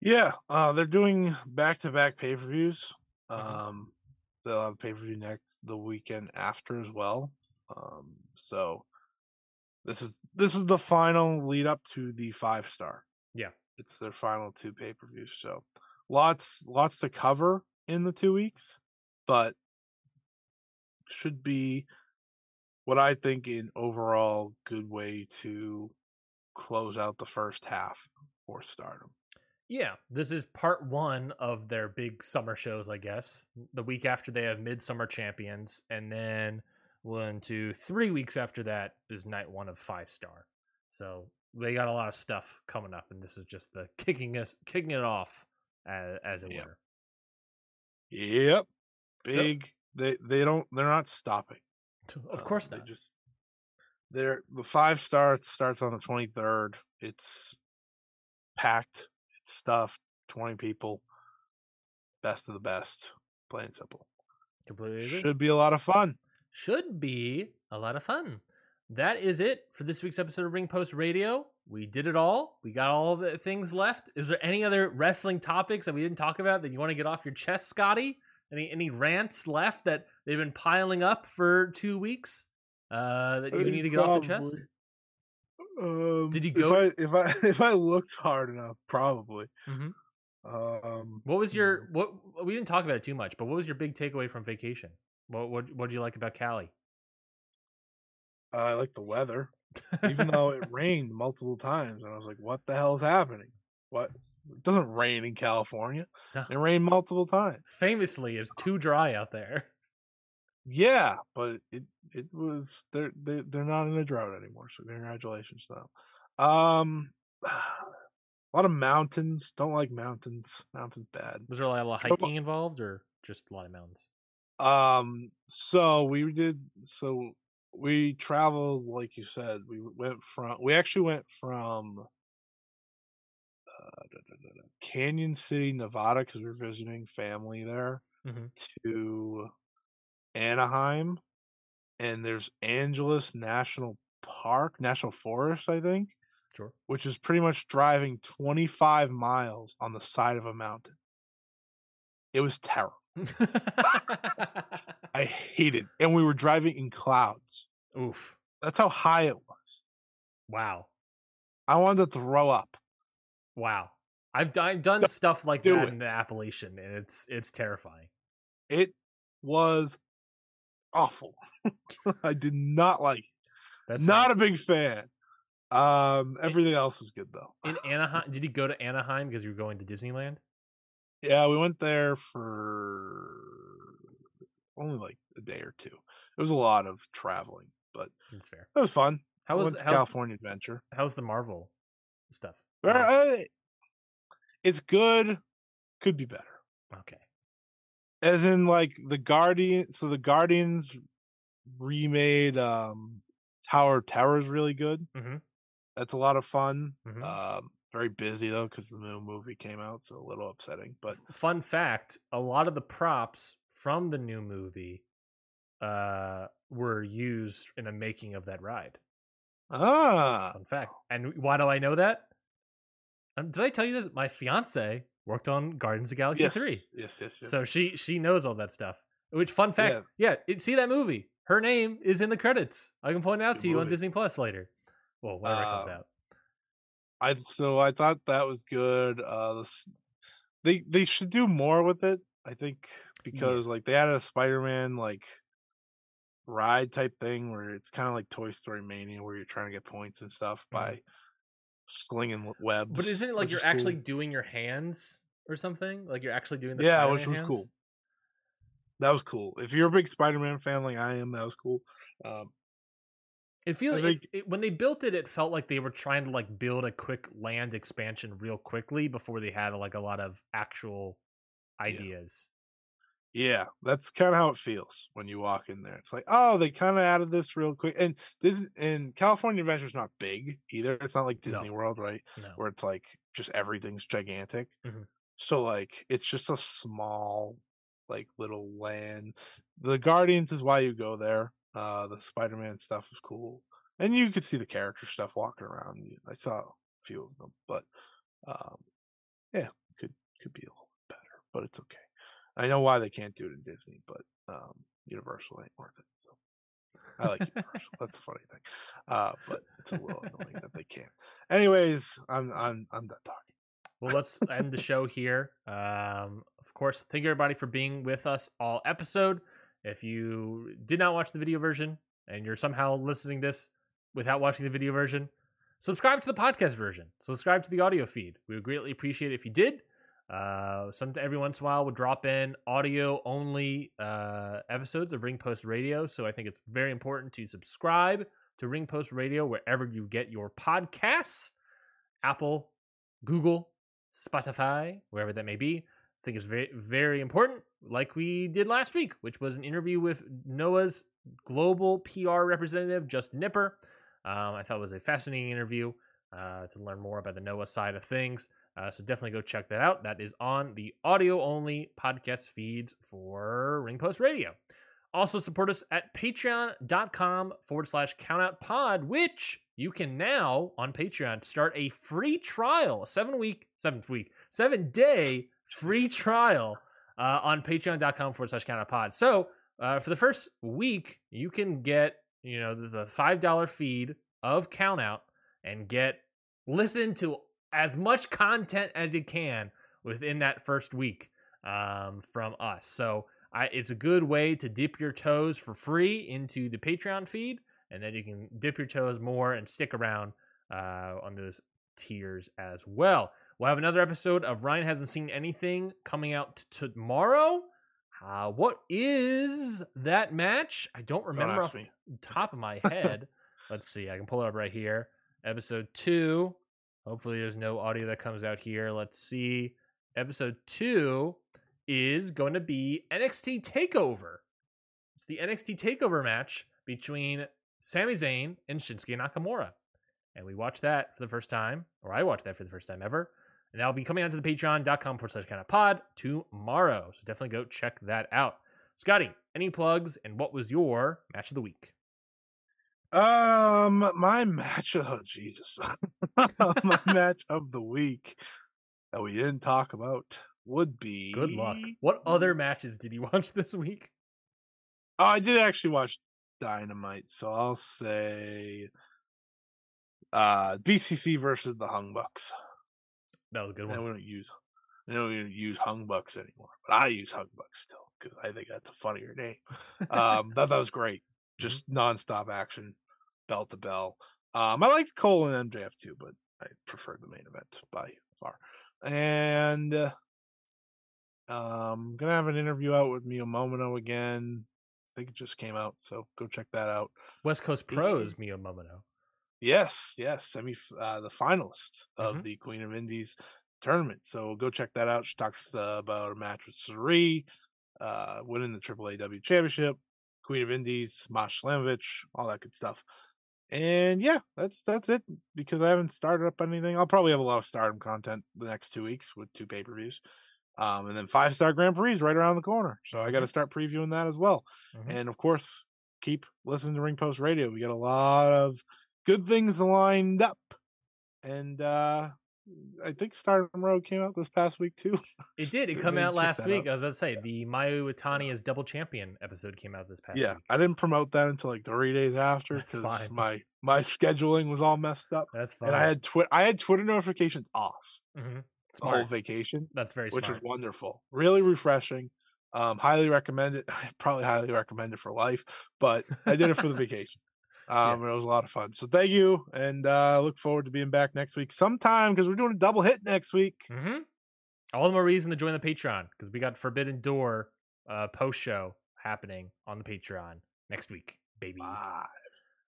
Yeah, uh, they're doing back to back pay per views. Mhm. Um, they'll have pay per view next the weekend after as well. Um, so this is this is the final lead up to the five star. It's their final two pay per views. So lots lots to cover in the two weeks, but should be what I think an overall good way to close out the first half for Stardom. Yeah, this is part one of their big summer shows, I guess. The week after they have Midsummer Champions, and then one, two, three weeks after that is night one of Five Star. So they got a lot of stuff coming up, and this is just the kicking us, kicking it off, as, as it Yeah. were. Yep. Big they they don't they're not stopping. Of Um, course they not. just they're the five star starts on the twenty third. It's packed, it's stuffed, twenty people. Best of the best. Plain and simple. Completely agree. Should be a lot of fun. should be a lot of fun. That is it for this week's episode of Ring Post Radio. We did it all. We got all the things left. Is there any other wrestling topics that we didn't talk about that you want to get off your chest, Scotty? Any any rants left that they've been piling up for two weeks uh, that you need to get off your chest? Um, Did you If go- I if I [LAUGHS] if I looked hard enough, probably. Mhm. Um, What was your what? We didn't talk about it too much, but what was your big takeaway from vacation? What what what did you like about Cali? I like the weather. even [LAUGHS] though it rained multiple times and i was like what the hell is happening what it doesn't rain in california No. it rained multiple times famously it's too dry out there. yeah but it it was they're they, they're not in a drought anymore so congratulations to them um [SIGHS] a lot of mountains don't like mountains mountains bad Was there a lot of hiking involved, or just a lot of mountains? um so we did so we traveled like you said we went from we actually went from uh, da, da, da, canyon city nevada because we were visiting family there Mhm. to anaheim and there's angeles national park national forest i think Sure. which is pretty much driving 25 miles on the side of a mountain it was terrible [LAUGHS] i hated and we were driving in clouds Oof! That's how high it was. Wow! I wanted to throw up. Wow! I've done, I've done Don't stuff like do that in the Appalachian, and it's it's terrifying. It was awful. [LAUGHS] I did not like it. That's not a big fan. Um, everything else was good though. in Anaheim. Did you go to Anaheim because you were going to Disneyland? Yeah, we went there for only like a day or two. It was a lot of traveling, but That's fair. it was fun. How was how's, California Adventure. how's the Marvel stuff? It's good. Could be better. okay. as in like the guardian so the guardians remade um tower of terror is really good Mhm. that's a lot of fun Mhm. um very busy though because the new movie came out so a little upsetting but Fun fact: a lot of the props from the new movie uh were used in the making of that ride. ah Fun fact. And why do I know that? Um, did I tell you this? My fiance worked on Guardians of Galaxy yes, 3. yes yes yes So she she knows all that stuff. Which fun fact, yeah, it, see that movie. Her name is in the credits. I can point it out to you on. Disney Plus later. Well, whenever it comes out. i so i thought that was good uh they they should do more with it i think because like they had a spider-man like ride type thing where it's kind of like toy story mania where you're trying to get points and stuff Mhm. by slinging webs But isn't it like you're is actually cool. doing your hands or something? Like you're actually doing the yeah Spider-Man which was hands? cool that was cool if you're a big spider-man fan like i am that was cool um It feels I it, it, when they built it, it felt like they were trying to like build a quick land expansion real quickly before they had like a lot of actual ideas. Yeah, that's kind of how it feels when you walk in there. It's like, oh, they kind of added this real quick. And this in California Adventure's not big either. It's not like No. Disney World, right? No. Where it's like just everything's gigantic. Mhm. So like it's just a small like little land. The Guardians is why you go there. Uh the Spider-Man stuff is cool. And you could see the character stuff walking around. I saw a few of them, but um yeah, could could be a little better, but it's okay. I know why they can't do it in Disney, but um, Universal ain't worth it. So I like Universal. That's the funny thing. Uh, but it's a little annoying that they can't. Anyways, I'm I'm I'm done talking. Well, let's end the show here. Um, of course, thank you everybody for being with us all episode. If you did not watch the video version and you're somehow listening this without watching the video version, subscribe to the podcast version. Subscribe to the audio feed. We would greatly appreciate it if you did. Uh, some every once in a while we'll drop in audio only uh, episodes of Ring Post Radio. So I think it's very important to subscribe to Ring Post Radio wherever you get your podcasts. Apple, Google, Spotify, wherever that may be. I think it's very, very important, like we did last week, which was an interview with Noah's global PR representative, Justin Nipper. Um, I thought it was a fascinating interview uh, to learn more about the Noah side of things. Uh, so definitely go check that out. That is on the audio only podcast feeds for Ring Post Radio. Also support us at patreon.com forward slash countout pod, which you can now on Patreon start a free trial, a seven week, seventh week, seven day free trial uh, on patreon.com forward slash countout pod. So uh, for the first week, you can get, you know, the $5 feed of countout and get listen to as much content as you can within that first week um, from us. So I, it's a good way to dip your toes for free into the Patreon feed, and then you can dip your toes more and stick around uh, on those tiers as well. We'll have another episode of Ryan hasn't seen anything coming out t- tomorrow. Uh, what is that match? I don't remember ask off me. the top of my [LAUGHS] head. Let's see. I can pull it up right here. Episode two. Hopefully, there's no audio that comes out here. Let's see. Episode two is going to be NXT Takeover. It's the NXT Takeover match between Sami Zayn and Shinsuke Nakamura. And we watched that for the first time, or I watched that for the first time ever. And that'll be coming out to the patreon.com forward slash kind of pod tomorrow. So definitely go check that out. Scotty, any plugs and what was your match of the week? Um, my match. Oh Jesus, [LAUGHS] my match of the week that we didn't talk about would be. Good luck. What other matches did you [LAUGHS] watch this week? Oh, I did actually watch Dynamite, so I'll say uh BCC versus the Hung Bucks. That was a good I one. don't use, I don't use Hung Bucks anymore, but I use Hung Bucks still because I think that's a funnier name. [LAUGHS] Um, that that was great, just nonstop action, bell to bell. Um, I liked Cole and MJF too, but I preferred the main event by far. And uh, um, gonna have an interview out with Mio Momono again. I think it just came out, so go check that out. West Coast Pros, Mio Momono. Yes, yes, semi uh, the finalist of Mhm. the Queen of Indies tournament. So go check that out. She talks uh, about a match with Sari, uh, winning the AAAW championship, Queen of Indies, Masha Slamovich, all that good stuff. And yeah, that's that's it because I haven't started up anything. I'll probably have a lot of stardom content the next two weeks with two pay per views. Um, and then five star Grand Prix is right around the corner. So I got to start previewing that as well. Mhm. And of course, keep listening to Ring Post Radio. We got a lot of good things lined up. And uh I think Stardom Road came out this past week too. [LAUGHS] It did. It come out last week. out. I was about to say the Mayu Iwatani as double champion episode came out this past yeah, week. I didn't promote that until like three days after because my my [LAUGHS] scheduling was all messed up, That's fine. and I had twi- I had Twitter notifications off Mhm. the whole vacation, That's very which smart. was wonderful, really refreshing. Um, highly recommend it. [LAUGHS] Probably highly recommend it for life, but I did it for the vacation. Um, and it was a lot of fun. So thank you, and uh, look forward to being back next week sometime because we're doing a double hit next week. hmm All the more reason to join the Patreon because we got Forbidden Door uh, post show happening on the Patreon next week, baby. Bye.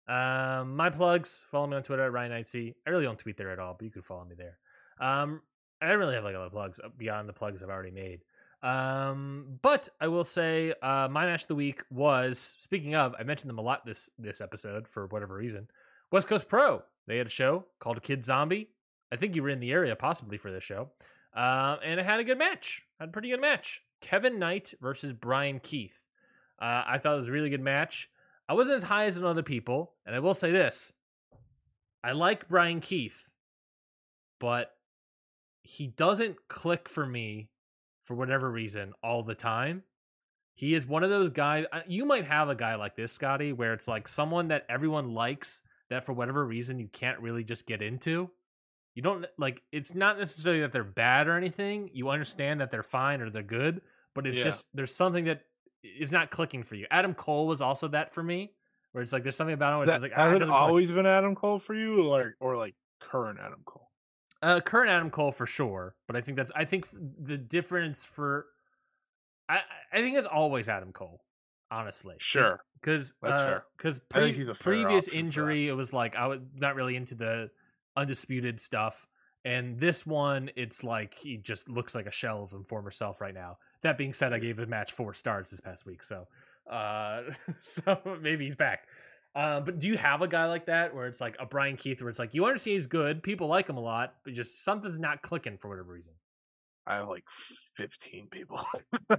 Um, my plugs. Follow me on Twitter at Ryan Knightsey. I really don't tweet there at all, but you can follow me there. Um, I don't really have like a lot of plugs uh, beyond the plugs I've already made. Um, but I will say, uh, my match of the week was speaking of. I mentioned them a lot this this episode for whatever reason. West Coast Pro. They had a show called Kid Zombie. I think you were in the area possibly for this show, uh, and it had a good match. Had a pretty good match. Kevin Knight versus Bryan Keith. Uh, I thought it was a really good match. I wasn't as high as some other people, and I will say this: I like Bryan Keith, but he doesn't click for me for whatever reason all the time. He is one of those guys. You might have a guy like this, Scotty, where it's like someone that everyone likes that for whatever reason you can't really just get into. You don't like it's not necessarily that they're bad or anything. You understand that they're fine or they're good, but it's Yeah. just there's something that is not clicking for you. Adam Cole was also that for me, where it's like there's something about him. Where it's That, just like ah, has it it always been Adam Cole for you, or or like current Adam Cole? Uh, current Adam Cole for sure, but I think that's I think the difference for I I think it's always Adam Cole, honestly. Sure. because That's fair. Because I think he's a fair previous option for that. injury, it was like I was not really into the undisputed stuff, and this one, it's like he just looks like a shell of his former self right now. That being said, I gave the match four stars this past week, so uh, [LAUGHS] so maybe he's back. Uh, but do you have a guy like that where it's like a Bryan Keith, where it's like you understand he's good, people like him a lot, but just something's not clicking for whatever reason? I have like fifteen people.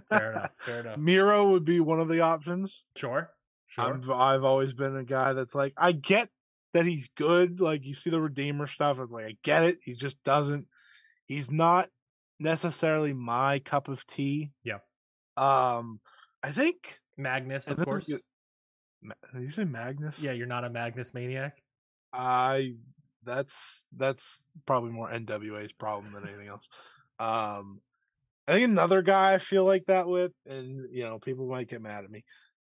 Fair enough. Fair [LAUGHS] enough. Miro would be one of the options. Sure. Sure. I'm, I've always been a guy that's like, I get that he's good. Like you see the Redeemer stuff. It's like I get it. He just doesn't. He's not necessarily my cup of tea. Yeah. Um, I think. Magnus, of is course. Did you say Magnus? Yeah, you're not a Magnus maniac. I. That's that's probably more NWA's problem than anything else. Um, I think another guy I feel like that with, and you know, people might get mad at me,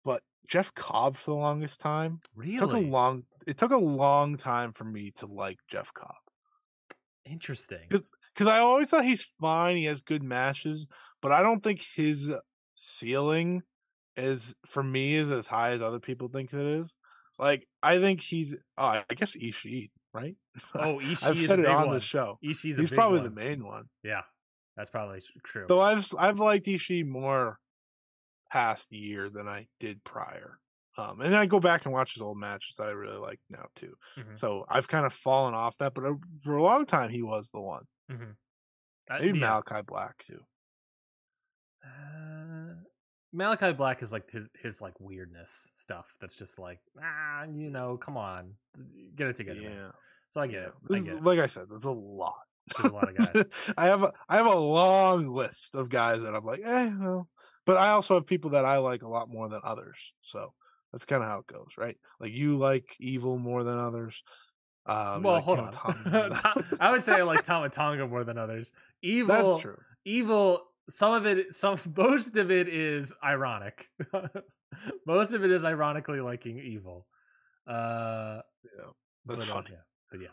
but Jeff Cobb for the longest time. Really? It took a long it took a long time for me to like Jeff Cobb Interesting. because I always thought he's fine. He has good matches, but I don't think his ceiling is for me is as high as other people think it is. Like I think he's oh, I guess Ishii, right? [LAUGHS] Oh, Ishii I've is said it on one. the show. Ishii's a He's probably one. the main one. Yeah, that's probably true. Though I've I've liked Ishii more past year than I did prior. Um, and then I go back and watch his old matches that I really like now too. Mhm. So I've kind of fallen off that, but uh, for a long time he was the one. Mhm. Uh, Maybe yeah. Malakai Black too. Uh, Malakai Black is like his his like weirdness stuff. That's just like ah, you know, come on, get it together. man." Yeah, So I get yeah. it. I get is- it. like I said, there's a lot. There's a lot of guys. [LAUGHS] I have a I have a long list of guys that I'm like, eh, well, but I also have people that I like a lot more than others. So that's kind of how it goes, right? Like you like Evil more than others. Um, well, like hold on. Tama more than Tom- I would say I like Tama Tonga more than others. [LAUGHS] Evil, That's true. evil. Some of it, some [LAUGHS] most of it is ironic. [LAUGHS] most of it is ironically liking evil. Uh, Yeah, that's but, uh, funny. yeah, but yeah.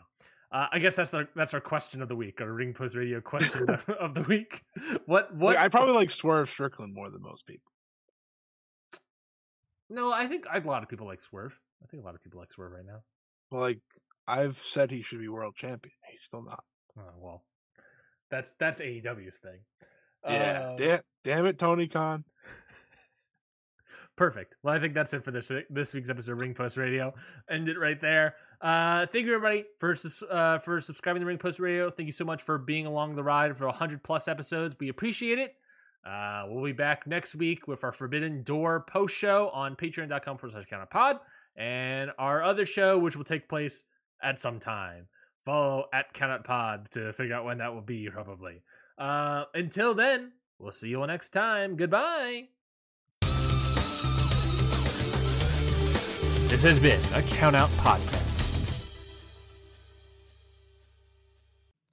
Uh, I guess that's our that's our question of the week, our Ring Post Radio [LAUGHS] question of, of the week. What what? I probably like Swerve Strickland more than most people. no. I think a lot of people like Swerve. I think a lot of people like Swerve right now. Well, like I've said, he should be world champion. He's still not. Oh, well, that's that's AEW's thing. Yeah, Um, damn, damn it, Tony Khan. [LAUGHS] Perfect. Well, I think that's it for this this week's episode of Ring Post Radio. End it right there. Uh, thank you everybody for uh, for subscribing to Ring Post Radio. Thank you so much for being along the ride for 100 plus episodes. We appreciate it. Uh, we'll be back next week with our Forbidden Door post show on patreon.com forward slash counter pod and our other show, which will take place at some time. Follow at Count Pod to figure out when that will be, probably. Uh, until then, we'll see you all next time. Goodbye. This has been a Count Out Podcast.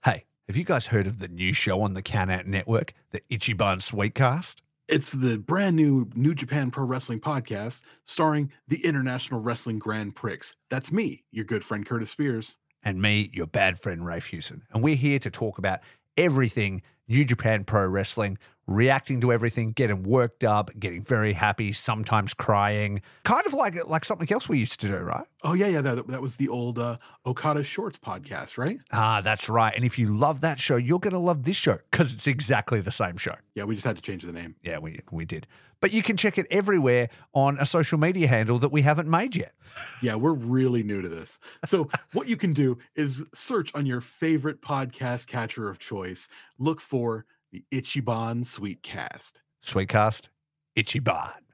Hey, have you guys heard of the new show on the Count Out Network, the Ichiban Sweetcast? It's the brand new New Japan Pro Wrestling podcast starring the International Wrestling Grand Prix. That's me, your good friend Curtis Spears. And me, your bad friend Rafe Hewson. And we're here to talk about everything New Japan Pro Wrestling reacting to everything, getting worked up, getting very happy, sometimes crying. Kind of like like something else we used to do, right? Oh yeah, yeah. That, that was the old uh, Okada Shorts podcast, right? Ah, that's right. And if you love that show, you're going to love this show because it's exactly the same show. Yeah, we just had to change the name. Yeah, we we did. But you can check it everywhere on a social media handle that we haven't made yet. [LAUGHS] Yeah, we're really new to this. So, what you can do is search on your favorite podcast catcher of choice. Look for the Ichiban Sweetcast. Sweetcast, Ichiban.